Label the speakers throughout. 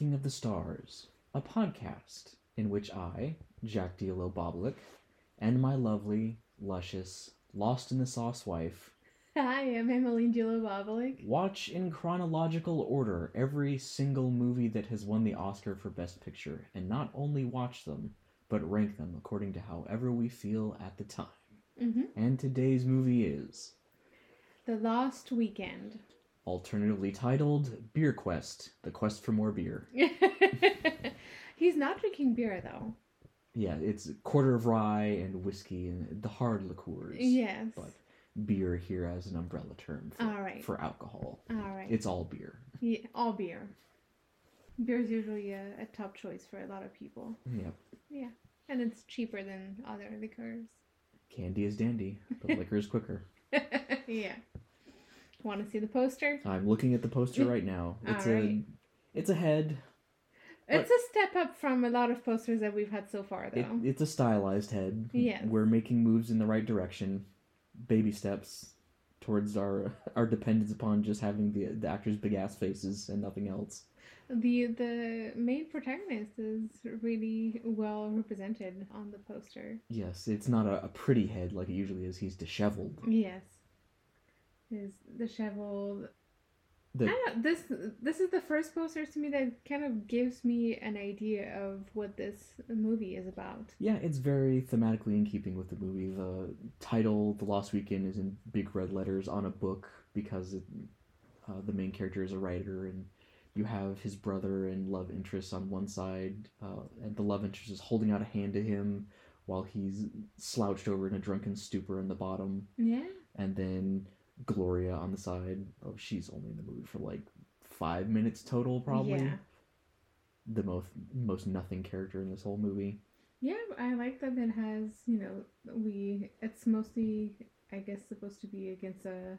Speaker 1: Ranking of the Stars, a podcast in which I, Jack Diallo Boblik, and my lovely, luscious, lost in the sauce wife
Speaker 2: Hi, I'm Emmeline Gilobobalik.
Speaker 1: watch in chronological order every single movie that has won the Oscar for Best Picture, and not only watch them, but rank them according to however we feel at the time.
Speaker 2: Mm-hmm.
Speaker 1: And today's movie is,
Speaker 2: The Lost Weekend.
Speaker 1: Alternatively titled Beer Quest The Quest for More Beer.
Speaker 2: He's not drinking beer though.
Speaker 1: Yeah, it's quarter of rye and whiskey and the hard liqueurs.
Speaker 2: Yes.
Speaker 1: But beer here as an umbrella term for,
Speaker 2: All right.
Speaker 1: for alcohol.
Speaker 2: All right.
Speaker 1: It's all beer.
Speaker 2: Yeah, all beer. Beer is usually a, a top choice for a lot of people.
Speaker 1: Yep.
Speaker 2: Yeah. And it's cheaper than other liquors.
Speaker 1: Candy is dandy, but liquor is quicker.
Speaker 2: yeah. Want to see the poster?
Speaker 1: I'm looking at the poster right now. It's a it's a head.
Speaker 2: It's a step up from a lot of posters that we've had so far,
Speaker 1: It,
Speaker 2: though.
Speaker 1: it's a stylized head.
Speaker 2: Yes.
Speaker 1: We're making moves in the right direction. Baby steps towards our our dependence upon just having the the actors' big ass faces and nothing else.
Speaker 2: The the main protagonist is really well represented on the poster.
Speaker 1: Yes, it's not a, a pretty head like it usually is. He's disheveled.
Speaker 2: Yes. Is disheveled.
Speaker 1: The-
Speaker 2: I don't this this is the first poster to me that kind of gives me an idea of what this movie is about.
Speaker 1: Yeah, it's very thematically in keeping with the movie. The title, The Lost Weekend, is in big red letters on a book because it, uh, the main character is a writer, and you have his brother and love interest on one side, uh, and the love interest is holding out a hand to him while he's slouched over in a drunken stupor in the bottom,
Speaker 2: Yeah.
Speaker 1: and then Gloria on the side. Oh, she's only in the movie for like five minutes total, probably.
Speaker 2: Yeah.
Speaker 1: The most most nothing character in this whole movie.
Speaker 2: Yeah, I like that it has, you know, we it's mostly I guess supposed to be against a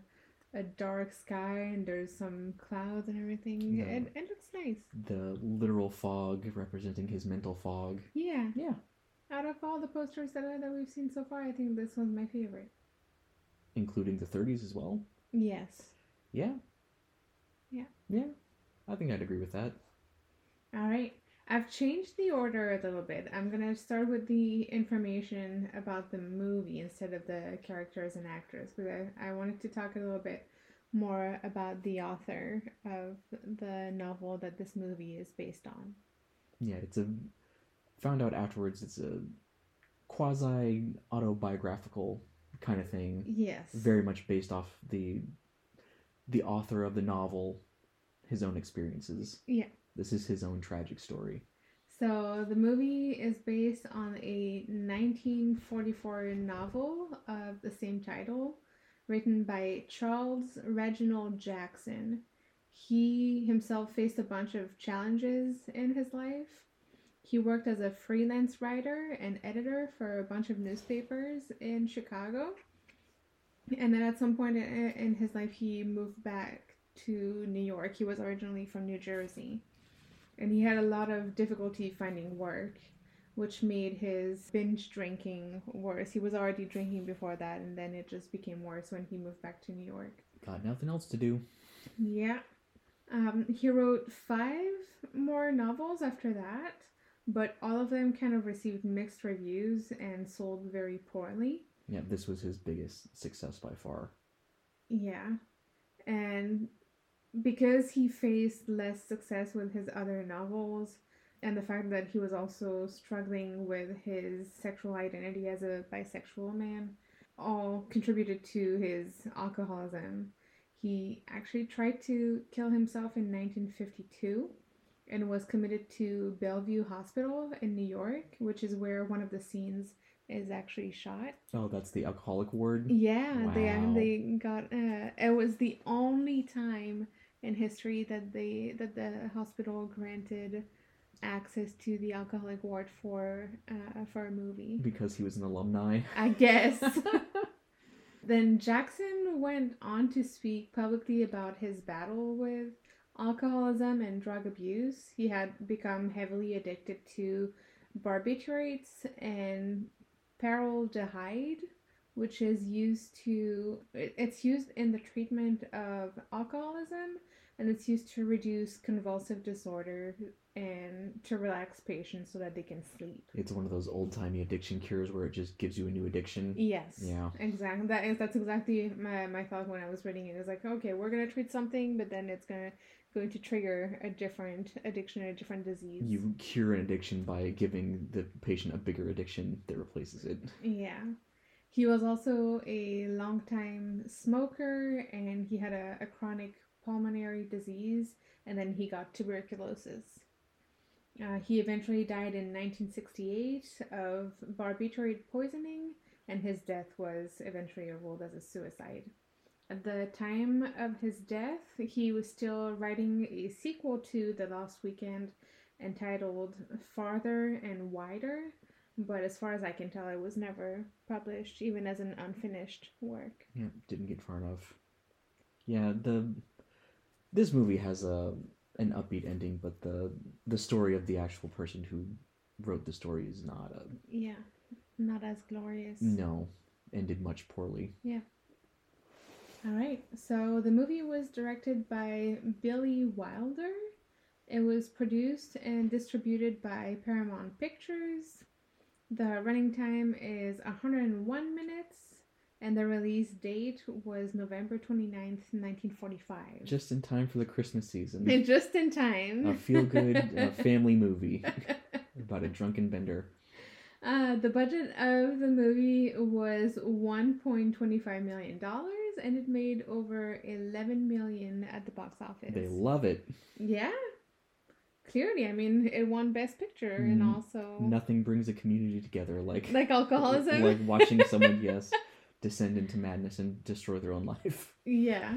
Speaker 2: a dark sky and there's some clouds and everything.
Speaker 1: Yeah.
Speaker 2: It, it looks nice.
Speaker 1: the literal fog representing his mental fog.
Speaker 2: Yeah.
Speaker 1: Yeah.
Speaker 2: Out of all the posters that, that we've seen so far, I think this one's my favorite.
Speaker 1: Including the 30s as well.
Speaker 2: Yes.
Speaker 1: Yeah.
Speaker 2: Yeah.
Speaker 1: Yeah. I think I'd agree with that.
Speaker 2: All right. I've changed the order a little bit. I'm going to start with the information about the movie instead of the characters and actors because I, I wanted to talk a little bit more about the author of the novel that this movie is based on.
Speaker 1: Yeah, it's a. Found out afterwards it's a quasi autobiographical kind of thing.
Speaker 2: Yes.
Speaker 1: Very much based off the the author of the novel, his own experiences.
Speaker 2: Yeah.
Speaker 1: This is his own tragic story.
Speaker 2: So the movie is based on a 1944 novel of the same title, written by Charles Reginald Jackson. He himself faced a bunch of challenges in his life. He worked as a freelance writer and editor for a bunch of newspapers in Chicago. And then at some point in in his life, he moved back to New York. He was originally from New Jersey and he had a lot of difficulty finding work, which made his binge drinking worse. He was already drinking before that, and then it just became worse when he moved back to New York.
Speaker 1: Got nothing else to do.
Speaker 2: Yeah. Um, he wrote five more novels after that, but all of them kind of received mixed reviews and sold very poorly.
Speaker 1: Yeah, this was his biggest success by far.
Speaker 2: Yeah. And because he faced less success with his other novels, and the fact that he was also struggling with his sexual identity as a bisexual man, all contributed to his alcoholism. He actually tried to kill himself in 1952 and was committed to Bellevue Hospital in New York, which is where one of the scenes is actually shot.
Speaker 1: Oh, that's the alcoholic ward.
Speaker 2: Yeah, they they got. Uh, it was the only time in history that they that the hospital granted access to the alcoholic ward for uh, for a movie.
Speaker 1: Because he was an alumni.
Speaker 2: I guess. then Jackson went on to speak publicly about his battle with alcoholism and drug abuse. He had become heavily addicted to barbiturates and paraldehyde, which is used to it's used in the treatment of alcoholism and it's used to reduce convulsive disorder and to relax patients so that they can sleep.
Speaker 1: It's one of those old timey addiction cures where it just gives you a new addiction.
Speaker 2: Yes.
Speaker 1: Yeah.
Speaker 2: Exactly. That is that's exactly my, my thought when I was reading it. It's like, okay, we're gonna treat something, but then it's gonna going to trigger a different addiction or a different disease.
Speaker 1: You cure an addiction by giving the patient a bigger addiction that replaces it.
Speaker 2: Yeah. He was also a longtime smoker and he had a, a chronic pulmonary disease and then he got tuberculosis. Uh, he eventually died in 1968 of barbiturate poisoning, and his death was eventually ruled as a suicide. At the time of his death, he was still writing a sequel to The Lost Weekend entitled Farther and Wider, but as far as I can tell, it was never published, even as an unfinished work.
Speaker 1: Yeah, didn't get far enough. Yeah, the this movie has a an upbeat ending, but the the story of the actual person who wrote the story is not a
Speaker 2: Yeah, not as glorious.
Speaker 1: no ended much poorly.
Speaker 2: All right. So the movie was directed by Billy Wilder. It was produced and distributed by Paramount Pictures. The running time is 101 minutes and the release date was November 29th, 1945.
Speaker 1: Just in time for the Christmas season.
Speaker 2: Just in time.
Speaker 1: a feel good uh, family movie about a drunken bender.
Speaker 2: Uh, the budget of the movie was $1.25 million and it made over 11 million at the box office.
Speaker 1: They love it.
Speaker 2: Yeah. Clearly, I mean, it won Best Picture and
Speaker 1: Mm,
Speaker 2: also
Speaker 1: Nothing brings a community together like
Speaker 2: like alcoholism.
Speaker 1: like watching someone yes descend into madness and destroy their own life.
Speaker 2: yeah.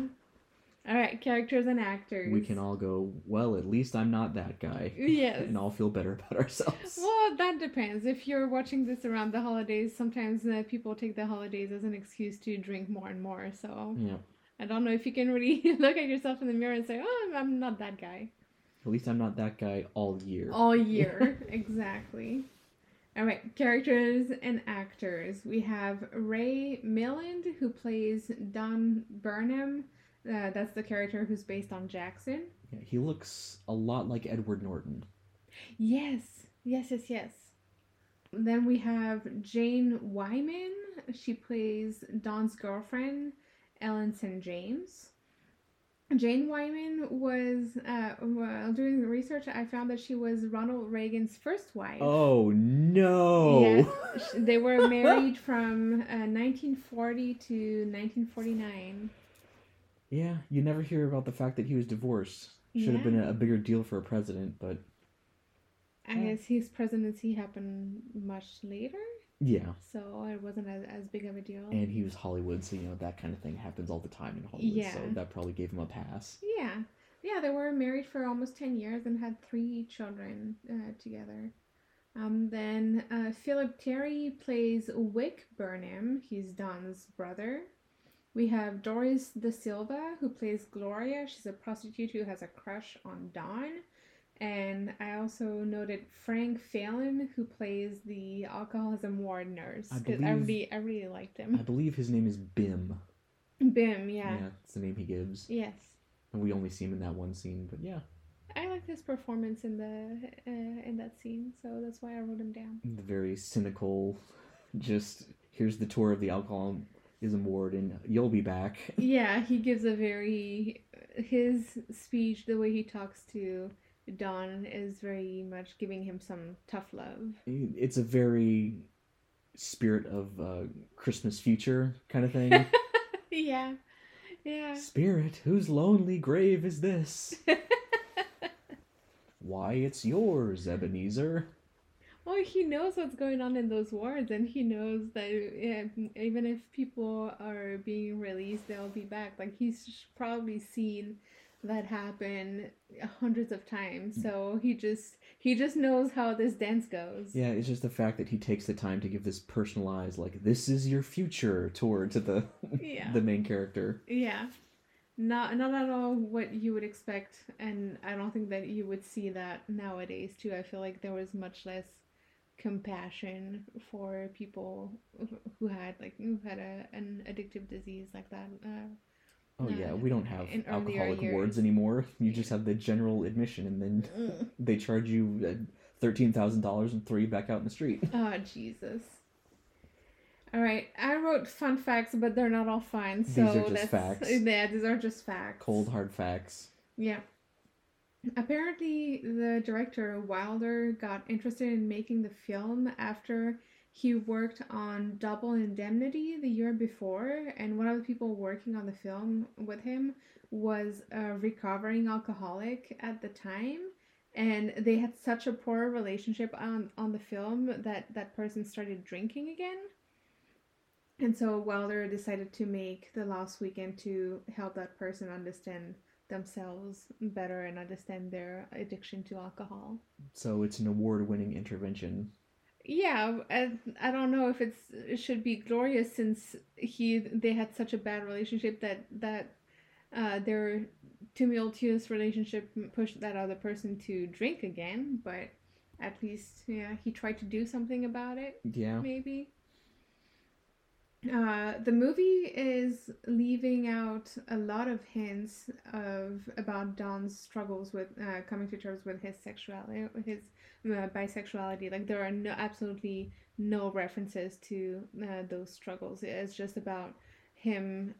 Speaker 2: All right, characters and actors.
Speaker 1: We can all go, well, at least I'm not that guy.
Speaker 2: Yes.
Speaker 1: And all feel better about ourselves.
Speaker 2: Well, that depends. If you're watching this around the holidays, sometimes uh, people take the holidays as an excuse to drink more and more. So
Speaker 1: Yeah.
Speaker 2: I don't know if you can really look at yourself in the mirror and say, "Oh, I'm, I'm not that guy."
Speaker 1: At least I'm not that guy all year.
Speaker 2: All year, exactly. All right, characters and actors. We have Ray Milland, who plays Don Birnam. Uh, that's the character who's based on Jackson.
Speaker 1: Yeah, he looks a lot like Edward Norton.
Speaker 2: Yes, yes, yes, yes. Then we have Jane Wyman. She plays Don's girlfriend, Helen St. James. Jane Wyman was, uh, while doing the research, I found that she was Ronald Reagan's first wife.
Speaker 1: Oh no!
Speaker 2: Yes, they were married from uh, 1940 to 1949.
Speaker 1: Yeah, you never hear about the fact that he was divorced. Should have been a, a bigger deal for a president, but
Speaker 2: I
Speaker 1: Yeah.
Speaker 2: guess his presidency happened much later,
Speaker 1: yeah.
Speaker 2: so it wasn't as, as big of a deal.
Speaker 1: And he was Hollywood, so you know that kind of thing happens all the time in Hollywood.
Speaker 2: Yeah.
Speaker 1: So that probably gave him a pass.
Speaker 2: Yeah, yeah, they were married for almost 10 years and had three children uh, together. Um, then uh, Philip Terry plays Wick Birnam, he's Don's brother. We have Doris De Silva, who plays Gloria. She's a prostitute who has a crush on Don. And I also noted Frank Faylen, who plays the alcoholism ward nurse.
Speaker 1: I
Speaker 2: 'cause I
Speaker 1: believe-
Speaker 2: really, I really liked him.
Speaker 1: I believe his name is Bim.
Speaker 2: Bim, yeah.
Speaker 1: Yeah, it's the name he gives.
Speaker 2: Yes.
Speaker 1: And we only see him in that one scene, but yeah,
Speaker 2: I liked his performance in the uh, in that scene, so that's why I wrote him down.
Speaker 1: the very cynical, just here's the tour of the alcoholism ward, and you'll be back.
Speaker 2: Yeah, he gives a very his speech, the way he talks to Don is very much giving him some tough love.
Speaker 1: It's a very spirit of uh, Christmas future kind of thing.
Speaker 2: yeah, yeah.
Speaker 1: Spirit, whose lonely grave is this? Why, it's yours, Ebenezer.
Speaker 2: Well, he knows what's going on in those wards, and he knows that even if people are being released, they'll be back. Like he's probably seen that happen hundreds of times, hmm. so he just he just knows how this dance goes.
Speaker 1: Yeah, it's just the fact that he takes the time to give this personalized, like, this is your future tour to the
Speaker 2: Yeah.
Speaker 1: the main character.
Speaker 2: Yeah. Not not at all what you would expect and I don't think that you would see that nowadays too. I feel like there was much less compassion for people who- had like who had a an addictive disease like that uh,
Speaker 1: Oh yeah, we don't have alcoholic wards anymore. You just have the general admission, and then
Speaker 2: Mm.
Speaker 1: they charge you uh, thirteen thousand dollars and throw you back out in the street.
Speaker 2: Oh Jesus. All right, I wrote fun facts, but they're not all fun. So
Speaker 1: These are just facts.
Speaker 2: Yeah, these are just facts.
Speaker 1: Cold hard facts.
Speaker 2: Yeah. Apparently, the director Wilder got interested in making the film after he worked on Double Indemnity the year before, and one of the people working on the film with him was a recovering alcoholic at the time. And they had such a poor relationship on, on the film that that person started drinking again. And so Wilder decided to make The Lost Weekend to help that person understand themselves better and understand their addiction to alcohol.
Speaker 1: So it's an award-winning intervention.
Speaker 2: Yeah, I, I don't know if it's it should be glorious since he they had such a bad relationship that that uh, their tumultuous relationship pushed that other person to drink again. But at least yeah, he tried to do something about it.
Speaker 1: Yeah.
Speaker 2: maybe. Uh, the movie is leaving out a lot of hints of about Don's struggles with uh, coming to terms with his sexuality, his uh, bisexuality. Like there are no absolutely no references to uh, those struggles. It's just about him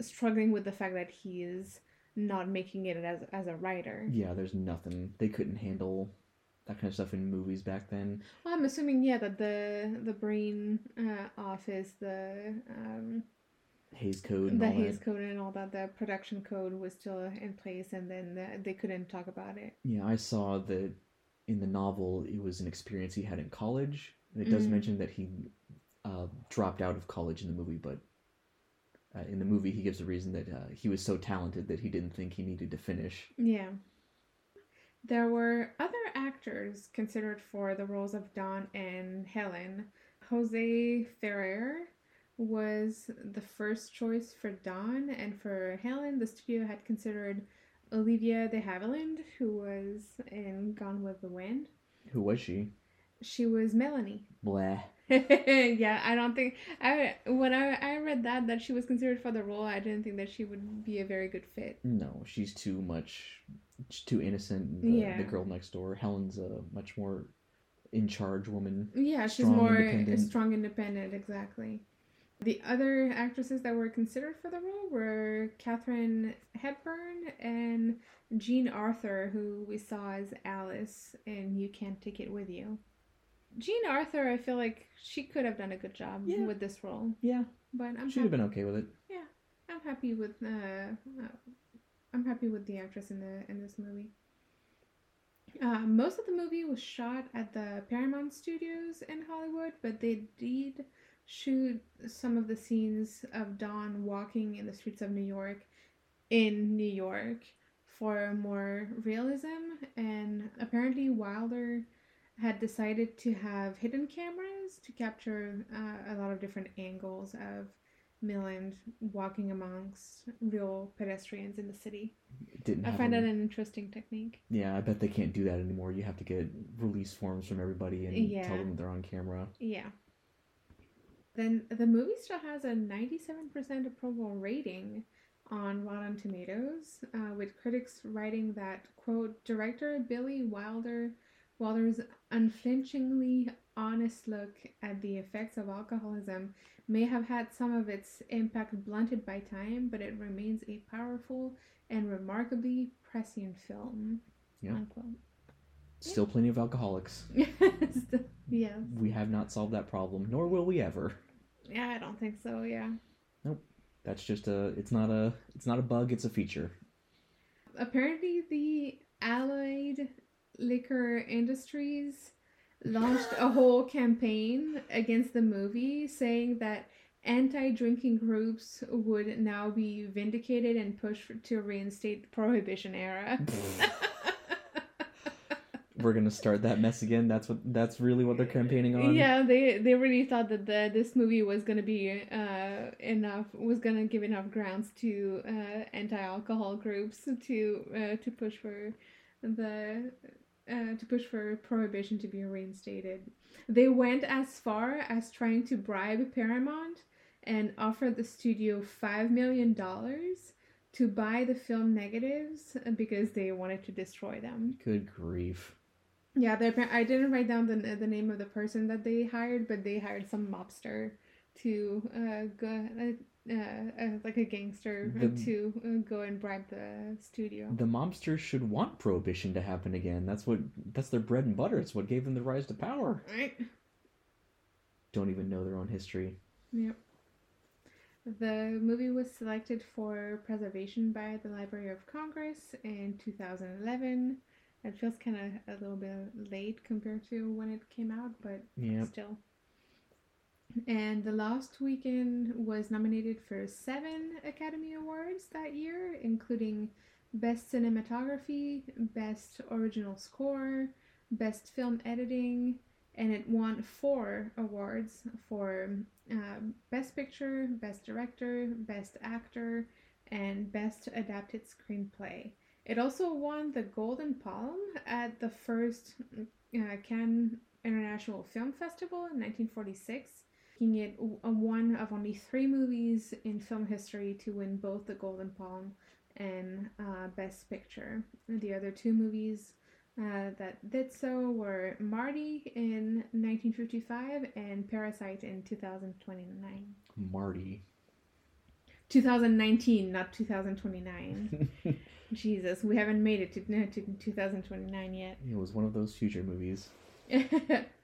Speaker 2: struggling with the fact that he is not making it as as a writer.
Speaker 1: Yeah, there's nothing. They couldn't handle that kind of stuff in movies back then.
Speaker 2: Well, I'm assuming yeah that the the Breen uh, office, the um,
Speaker 1: Hays Code and
Speaker 2: the
Speaker 1: all
Speaker 2: Hays
Speaker 1: that.
Speaker 2: code and all that, the production code was still in place, and then the, they couldn't talk about it.
Speaker 1: Yeah, I saw that in the novel it was an experience he had in college. It does
Speaker 2: Mm.
Speaker 1: mention that he uh, dropped out of college in the movie, but uh, in the movie he gives a reason that uh, he was so talented that he didn't think he needed to finish.
Speaker 2: Yeah. There were other actors considered for the roles of Don and Helen. Jose Ferrer was the first choice for Don, and for Helen, the studio had considered Olivia de Havilland, who was in Gone with the Wind.
Speaker 1: Who was she?
Speaker 2: She was Melanie.
Speaker 1: Blah.
Speaker 2: yeah, I don't think I when I I read that that she was considered for the role, I didn't think that she would be a very good fit.
Speaker 1: No, she's too much, too innocent. The,
Speaker 2: Yeah.
Speaker 1: the girl next door, Helen's a much more in charge woman.
Speaker 2: Yeah, she's
Speaker 1: Strong,
Speaker 2: more
Speaker 1: independent.
Speaker 2: strong, independent, exactly. The other actresses that were considered for the role were Katharine Hepburn and Jean Arthur, who we saw as Alice in You Can't Take It With You. Jean Arthur, I feel like she could have done a good job
Speaker 1: Yeah.
Speaker 2: with this role,
Speaker 1: Yeah,
Speaker 2: but I'm
Speaker 1: she'd have been okay with it.
Speaker 2: Yeah, I'm happy with uh, uh, I'm happy with the actress in the in this movie. Uh, most of the movie was shot at the Paramount Studios in Hollywood, but they did shoot some of the scenes of Don walking in the streets of New York in New York for more realism. And apparently, Wilder had decided to have hidden cameras to capture uh, a lot of different angles of Milland walking amongst real pedestrians in the city.
Speaker 1: It didn't.
Speaker 2: I find that an interesting technique.
Speaker 1: Yeah, I bet they can't do that anymore. You have to get release forms from everybody and
Speaker 2: Yeah.
Speaker 1: tell them they're on camera.
Speaker 2: Yeah. Then the movie still has a 97% approval rating on Rotten Tomatoes, uh, with critics writing that, quote, director Billy Wilder Wilder's unflinchingly honest look at the effects of alcoholism may have had some of its impact blunted by time, but it remains a powerful and remarkably prescient film.
Speaker 1: Yeah.
Speaker 2: Unquote.
Speaker 1: Still plenty of alcoholics.
Speaker 2: yeah.
Speaker 1: We have not solved that problem, nor will we ever.
Speaker 2: Yeah, I don't think so, yeah. Nope.
Speaker 1: That's just a. It's not a. It's not a bug. It's a feature.
Speaker 2: apparently the allied liquor industries launched a whole campaign against the movie saying that anti-drinking groups would now be vindicated and pushed for- to reinstate the prohibition era
Speaker 1: We're gonna start that mess again. That's what. That's really what they're campaigning on.
Speaker 2: yeah they they really thought that the this movie was gonna be uh enough was gonna give enough grounds to uh anti-alcohol groups to uh to push for the uh, to push for prohibition to be reinstated they went as far as trying to bribe paramount and offer the studio five million dollars to buy the film negatives because they wanted to destroy them.
Speaker 1: Good grief.
Speaker 2: Yeah, I didn't write down the the name of the person that they hired, but they hired some mobster to uh, go uh, like a gangster
Speaker 1: The-
Speaker 2: to uh, go and bribe the studio.
Speaker 1: The mobsters should want prohibition to happen again. That's what that's their bread and butter. It's what gave them the rise to power.
Speaker 2: Right.
Speaker 1: Don't even know their own history.
Speaker 2: Yep. The movie was selected for preservation by the Library of Congress in 2011. It feels kind of a little bit late compared to when it came out, but
Speaker 1: Yeah.
Speaker 2: still. And The last Weekend was nominated for seven Academy Awards that year, including Best Cinematography, Best Original Score, Best Film Editing, and it won four awards for uh, Best Picture, Best Director, Best Actor, and Best Adapted Screenplay. It also won the Golden Palm at the first uh, Cannes International Film Festival in 1946, making it one of only three movies in film history to win both the Golden Palm and uh, Best Picture. The other two movies uh, that did so were Marty in 1955 and Parasite in 2029.
Speaker 1: Marty.
Speaker 2: 2019, not 2029. Jesus, we haven't made it to, to 2029 yet.
Speaker 1: It was one of those future movies.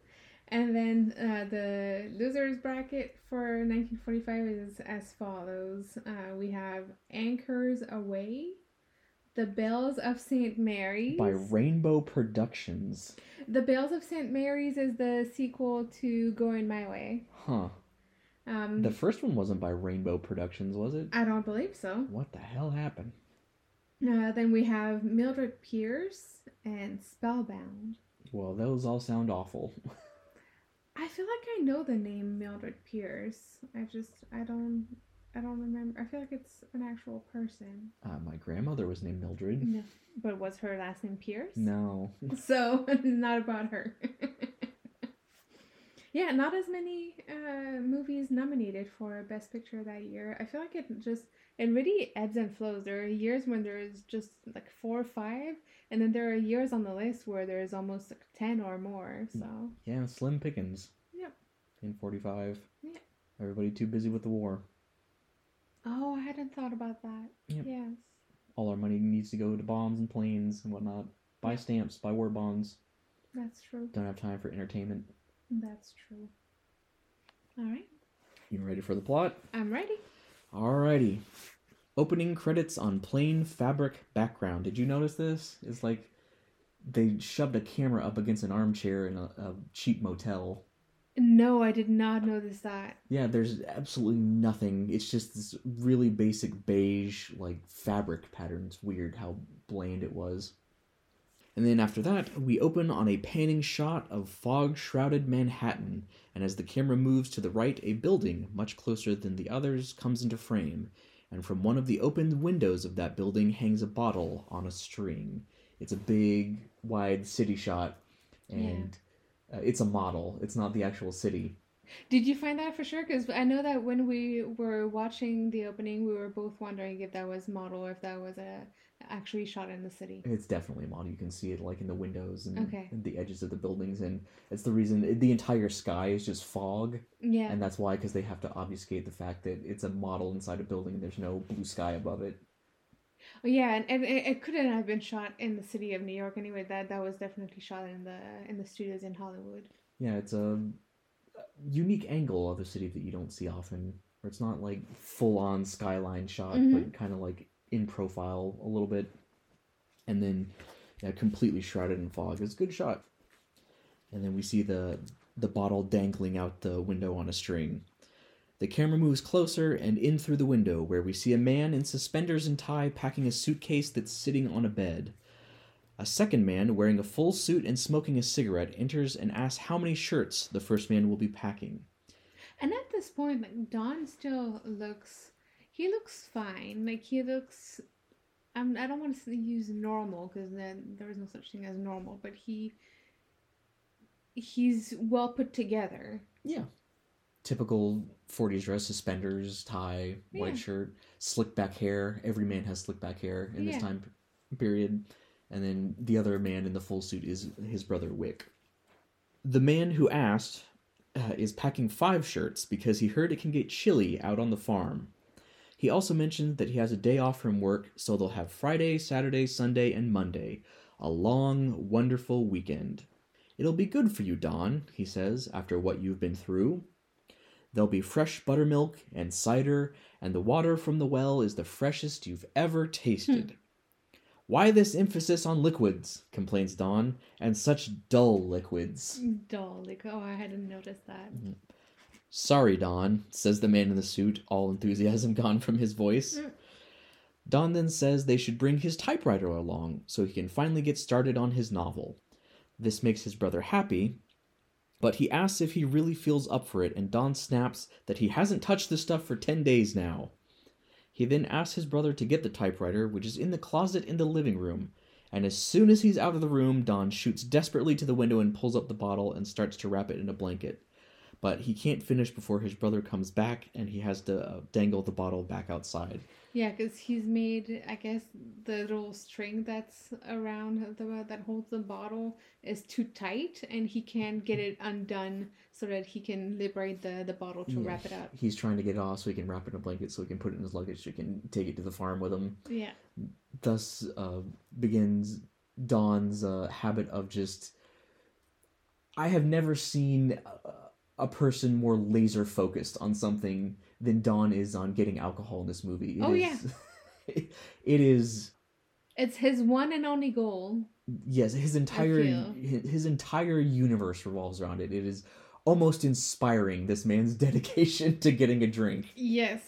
Speaker 2: and then uh, the losers bracket for 1945 is as follows uh, we have Anchors Aweigh, The Bells of St. Mary's.
Speaker 1: By Rainbow Productions.
Speaker 2: the Bells of St. Mary's is the sequel to Going My Way.
Speaker 1: Huh.
Speaker 2: Um,
Speaker 1: The first one wasn't by Rainbow Productions, was it?
Speaker 2: I don't believe so.
Speaker 1: What the hell happened?
Speaker 2: Uh, then we have Mildred Pierce and Spellbound.
Speaker 1: Well, those all sound awful.
Speaker 2: I feel like I know the name Mildred Pierce. I just I don't I don't remember. I feel like it's an actual person.
Speaker 1: Uh, my grandmother was named Mildred.
Speaker 2: No. But was her last name Pierce?
Speaker 1: No.
Speaker 2: So not about her. yeah, not as many uh, movies nominated for Best Picture that year. I feel like it just it really ebbs and flows. There are years when there's just like four or five, and then there are years on the list where there's almost like ten or more. So
Speaker 1: Yeah, Slim pickings.
Speaker 2: Yep.
Speaker 1: In 45.
Speaker 2: Yeah.
Speaker 1: Everybody too busy with the war.
Speaker 2: oh, I hadn't thought about that.
Speaker 1: Yep.
Speaker 2: Yes.
Speaker 1: All our money needs to go to bombs and planes and whatnot. Buy stamps, buy war bonds.
Speaker 2: That's true.
Speaker 1: Don't have time for entertainment.
Speaker 2: That's true. All right.
Speaker 1: You ready for the plot?
Speaker 2: I'm ready.
Speaker 1: Alrighty. Opening credits on plain fabric background. Did you notice this? It's like they shoved a camera up against an armchair in a, a cheap motel.
Speaker 2: No, I did not notice that.
Speaker 1: Yeah, there's absolutely nothing. It's just this really basic beige, like fabric pattern. It's weird how bland it was. And then after that, we open on a panning shot of fog shrouded Manhattan, and as the camera moves to the right, a building, much closer than the others, comes into frame. And from one of the open windows of that building hangs a bottle on a string. It's a big, wide city shot, and uh, it's a model. It's not the actual city.
Speaker 2: Did you find that for sure? Because I know that when we were watching the opening, we were both wondering if that was model or if that was a actually shot in the city.
Speaker 1: It's definitely a model. You can see it like in the windows and,
Speaker 2: Okay.
Speaker 1: and the edges of the buildings, and it's the reason the entire sky is just fog,
Speaker 2: Yeah.
Speaker 1: and that's why because they have to obfuscate the fact that it's a model inside a building and there's no blue sky above it.
Speaker 2: Oh, yeah, and, and it, it couldn't have been shot in the city of New York anyway. That that was definitely shot in the in the studios in Hollywood.
Speaker 1: Yeah, it's a unique angle of a city that you don't see often, where it's not like full on skyline shot,
Speaker 2: Mhm.
Speaker 1: but kind of like in profile a little bit, and then yeah, completely shrouded in fog. It's a good shot. And then we see the the bottle dangling out the window on a string. The camera moves closer and in through the window, where we see a man in suspenders and tie packing a suitcase that's sitting on a bed. A second man, wearing a full suit and smoking a cigarette, enters and asks how many shirts the first man will be packing.
Speaker 2: And at this point, Don still looks, he looks fine. Like he looks, um, I don't want to use normal because then there is no such thing as normal. But he, he's well put together.
Speaker 1: Yeah. typical 40s dress, suspenders, tie, white shirt, slick back hair. Every man has slick back hair in
Speaker 2: Yeah.
Speaker 1: this time period. And then the other man in the full suit is his brother Wick. The man who asked uh, is packing five shirts because he heard it can get chilly out on the farm. He also mentioned that he has a day off from work, so they'll have Friday, Saturday, Sunday, and Monday. A long, wonderful weekend. It'll be good for you, Don, he says, after what you've been through. There'll be fresh buttermilk and cider, and the water from the well is the freshest you've ever tasted. Hmm. Why this emphasis on liquids, complains Don, and such dull liquids?
Speaker 2: Dull. Like, oh, I hadn't noticed that. Mm-hmm.
Speaker 1: Sorry, Don, says the man in the suit, all enthusiasm gone from his voice.
Speaker 2: Mm.
Speaker 1: Don then says they should bring his typewriter along so he can finally get started on his novel. This makes his brother happy, but he asks if he really feels up for it, and Don snaps that he hasn't touched the stuff for 10 days now. He then asks his brother to get the typewriter, which is in the closet in the living room, and as soon as he's out of the room, Don shoots desperately to the window and pulls up the bottle and starts to wrap it in a blanket but he can't finish before his brother comes back and he has to uh, dangle the bottle back outside.
Speaker 2: Yeah, because he's made, I guess, the little string that's around the that holds the bottle is too tight, and he can't get it undone so that he can liberate the the bottle to
Speaker 1: Yeah,
Speaker 2: wrap it up.
Speaker 1: He's trying to get it off so he can wrap it in a blanket so he can put it in his luggage so he can take it to the farm with him.
Speaker 2: Yeah.
Speaker 1: Thus uh, begins Don's uh, habit of just. I have never seen a, a person more laser focused on something than Don is on getting alcohol in this movie. It
Speaker 2: Oh,
Speaker 1: is- it is
Speaker 2: It's his one and only goal.
Speaker 1: yes his entire his entire universe revolves around it it is almost inspiring this man's dedication to getting a drink
Speaker 2: Yes.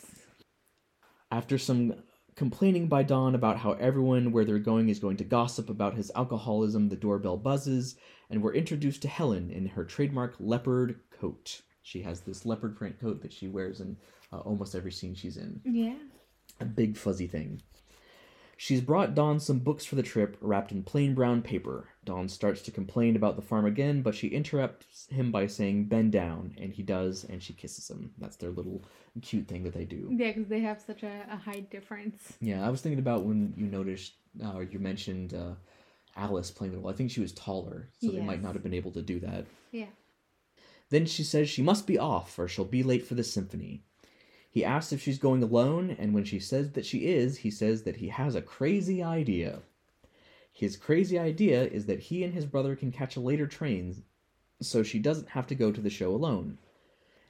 Speaker 1: after some complaining by Don about how everyone where they're going is going to gossip about his alcoholism the doorbell buzzes and we're introduced to Helen in her trademark leopard coat she has this leopard print coat that she wears in uh, almost every scene she's in
Speaker 2: Yeah.
Speaker 1: a big fuzzy thing. She's brought Don some books for the trip wrapped in plain brown paper. Don starts to complain about the farm again, but she interrupts him by saying, Bend down, and he does, and she kisses him. That's their little cute thing that they do.
Speaker 2: Yeah, because they have such a, a height difference.
Speaker 1: Yeah, I was thinking about when you noticed, uh, or you mentioned uh, Alice playing the role. I think she was taller, so they might not have been able to do that.
Speaker 2: Yeah.
Speaker 1: Then she says she must be off, or she'll be late for the symphony. He asks if she's going alone, and when she says that she is, he says that he has a crazy idea. His crazy idea is that he and his brother can catch a later train, so she doesn't have to go to the show alone.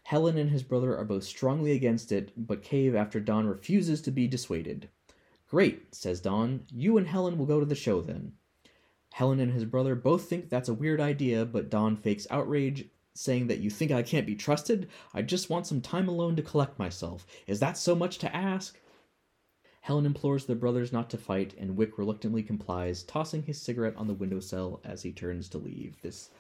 Speaker 1: Helen and his brother are both strongly against it, but cave after Don refuses to be dissuaded. Great, says Don. You and Helen will go to the show then. Helen and his brother both think that's a weird idea, but Don fakes outrage, saying that you think I can't be trusted? I just want some time alone to collect myself. Is that so much to ask? Helen implores the brothers not to fight, and Wick reluctantly complies, tossing his cigarette on the windowsill as he turns to leave. This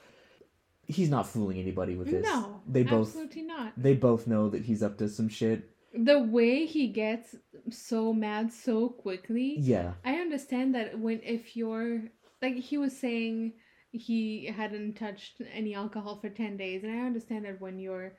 Speaker 1: he's not fooling anybody with this.
Speaker 2: No,
Speaker 1: they both
Speaker 2: absolutely not.
Speaker 1: they both know that he's up to some shit.
Speaker 2: The way he gets so mad so quickly,
Speaker 1: Yeah.
Speaker 2: I understand that when if you're like he was saying he hadn't touched any alcohol for 10 days. And I understand that when you're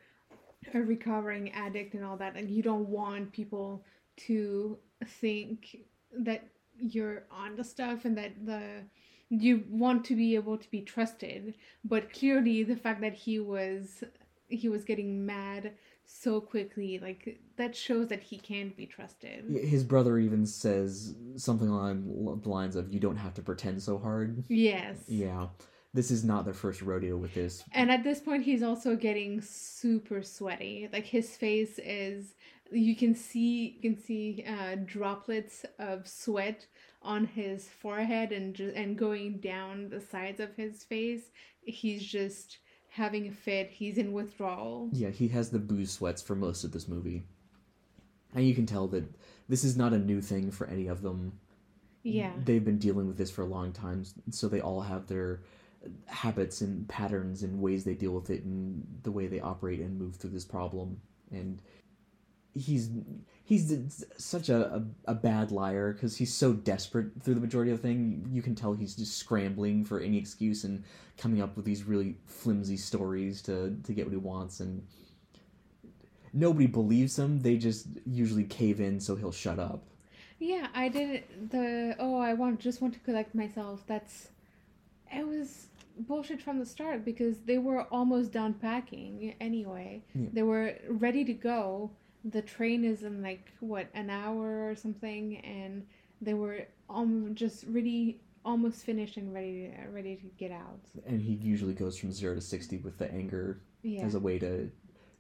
Speaker 2: a recovering addict and all that and you don't want people to think that you're on the stuff and that the you want to be able to be trusted. But clearly the fact that he was he was getting mad so quickly like that shows that he can't be trusted
Speaker 1: His brother even says something along the lines of, You don't have to pretend so hard.
Speaker 2: yes
Speaker 1: Yeah. This is not their first rodeo with this.
Speaker 2: And at this point, he's also getting super sweaty. Like his face is, you can see, you can see uh, droplets of sweat on his forehead and ju- and going down the sides of his face. He's just having a fit. He's in withdrawal.
Speaker 1: Yeah, he has the booze sweats for most of this movie. And you can tell that this is not a new thing for any of them.
Speaker 2: Yeah.
Speaker 1: They've been dealing with this for a long time, so they all have their habits and patterns and ways they deal with it and the way they operate and move through this problem. And he's he's such a, a, a bad liar because he's so desperate through the majority of the thing. You can tell he's just scrambling for any excuse and coming up with these really flimsy stories to, to get what he wants. And nobody believes him. They just usually cave in so he'll shut up.
Speaker 2: Yeah, I did the oh I want just want to collect myself. That's it was bullshit from the start because they were almost done packing anyway.
Speaker 1: Yeah.
Speaker 2: They were ready to go. The train is in like what an hour or something, and they were um just really almost finished and ready ready to get out.
Speaker 1: And he usually goes from zero to sixty with the anger
Speaker 2: Yeah,
Speaker 1: as a way to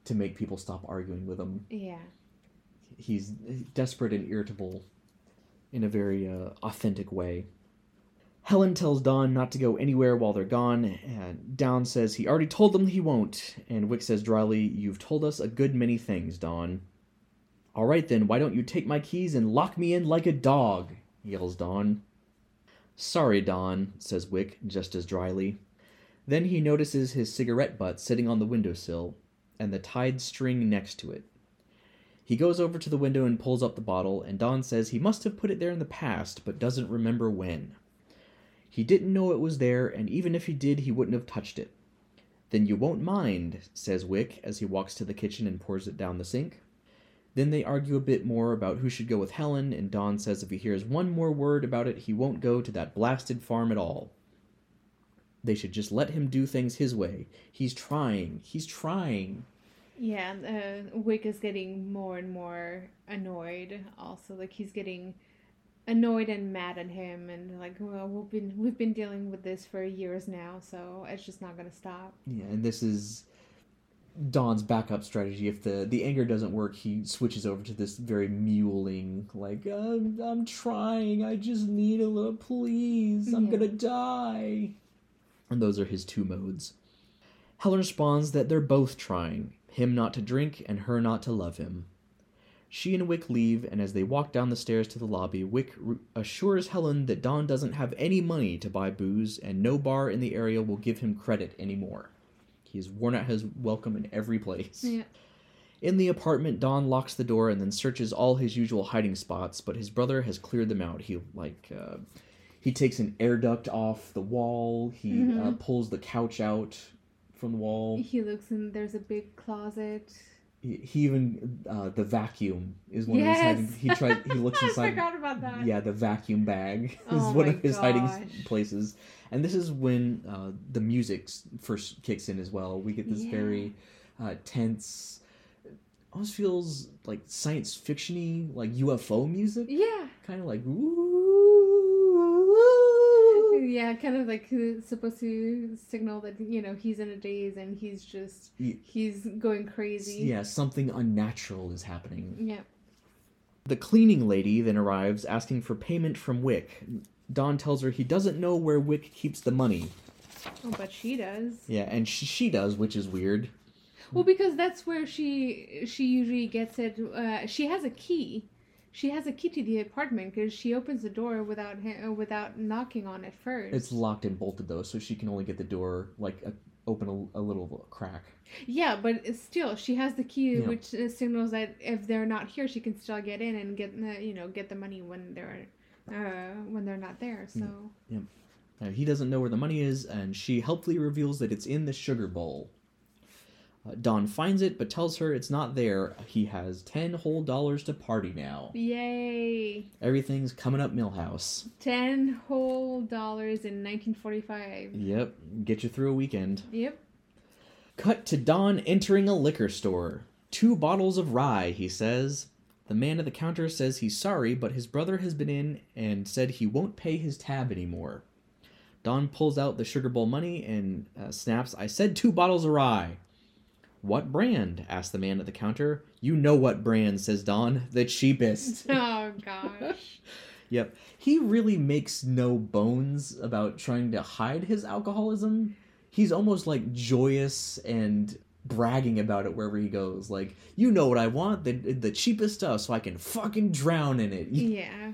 Speaker 1: to make people stop arguing with him.
Speaker 2: yeah,
Speaker 1: He's desperate and irritable in a very uh, authentic way. Helen tells Don not to go anywhere while they're gone, and Don says he already told them he won't, and Wick says dryly, You've told us a good many things, Don. All right then, why don't you take my keys and lock me in like a dog? yells Don. Sorry, Don, says Wick just as dryly. Then he notices his cigarette butt sitting on the windowsill, and the tied string next to it. He goes over to the window and pulls up the bottle, and Don says he must have put it there in the past, but doesn't remember when. He didn't know it was there, and even if he did, he wouldn't have touched it. Then you won't mind, says Wick as he walks to the kitchen and pours it down the sink. Then they argue a bit more about who should go with Helen, and Don says if he hears one more word about it, he won't go to that blasted farm at all. They should just let him do things his way. He's trying. He's trying.
Speaker 2: yeah. Uh, Wick is getting more and more annoyed. Also, like he's getting annoyed and mad at him, and like, well, we've been we've been dealing with this for years now, so it's just not gonna stop.
Speaker 1: Yeah, and this is Don's backup strategy. If the the anger doesn't work, he switches over to this very mewling, like I'm, I'm trying. I just need a little please. I'm
Speaker 2: Yeah.
Speaker 1: gonna die. And those are his two modes. Helen responds that they're both trying, him not to drink and her not to love him. She and Wick leave, and as they walk down the stairs to the lobby, Wick r- assures Helen that Don doesn't have any money to buy booze, and no bar in the area will give him credit anymore. He's worn out his welcome in every place.
Speaker 2: Yeah.
Speaker 1: In the apartment, Don locks the door and then searches all his usual hiding spots, but his brother has cleared them out. He like uh, he takes an air duct off the wall. He uh,
Speaker 2: Mhm.
Speaker 1: pulls the couch out from the wall.
Speaker 2: He looks in. There's a big closet.
Speaker 1: He, even uh, the vacuum is one of his hiding. He tried. He looks
Speaker 2: I
Speaker 1: inside.
Speaker 2: forgot about that.
Speaker 1: Yeah, the vacuum bag is
Speaker 2: Oh
Speaker 1: one of his hiding places, and this is when uh, the music first kicks in as well. We get this
Speaker 2: Yeah.
Speaker 1: very uh, tense, almost feels like science fictiony, like UFO music,
Speaker 2: Yeah.
Speaker 1: kind of like ooh.
Speaker 2: Yeah, kind of like supposed to signal that you know he's in a daze and he's just
Speaker 1: Ye-
Speaker 2: he's going crazy.
Speaker 1: Yeah, something unnatural is happening.
Speaker 2: Yeah.
Speaker 1: The cleaning lady then arrives asking for payment from Wick. Don tells her he doesn't know where Wick keeps the money.
Speaker 2: Oh, but she does.
Speaker 1: Yeah, and she, she does, which is weird.
Speaker 2: Well, because that's where she she usually gets it. Uh, she has a key. She has a key to the apartment because she opens the door without ha- uh, without knocking on it first.
Speaker 1: It's locked and bolted though, so she can only get the door like a, open a, a little crack.
Speaker 2: yeah, but still she has the key,
Speaker 1: Yeah.
Speaker 2: which uh, signals that if they're not here, she can still get in and get uh, you know get the money when they're uh, when they're not there. So
Speaker 1: Uh, he doesn't know where the money is, and she helpfully reveals that it's in the sugar bowl. Uh, Don finds it, but tells her it's not there. He has ten whole dollars to party now.
Speaker 2: yay,
Speaker 1: Everything's coming up Milhouse.
Speaker 2: ten whole dollars in 1945.
Speaker 1: Yep, get you through a weekend.
Speaker 2: Yep.
Speaker 1: Cut to Don entering a liquor store. Two bottles of rye, he says. The man at the counter says he's sorry, but his brother has been in and said he won't pay his tab anymore. Don pulls out the sugar bowl money and uh, snaps, I said two bottles of rye. What brand? asked the man at the counter. You know what brand, says Don. The cheapest.
Speaker 2: Oh gosh.
Speaker 1: Yep. He really makes no bones about trying to hide his alcoholism. He's almost like joyous and bragging about it wherever he goes. Like, you know what I want? The the cheapest stuff so I can fucking drown in it.
Speaker 2: yeah.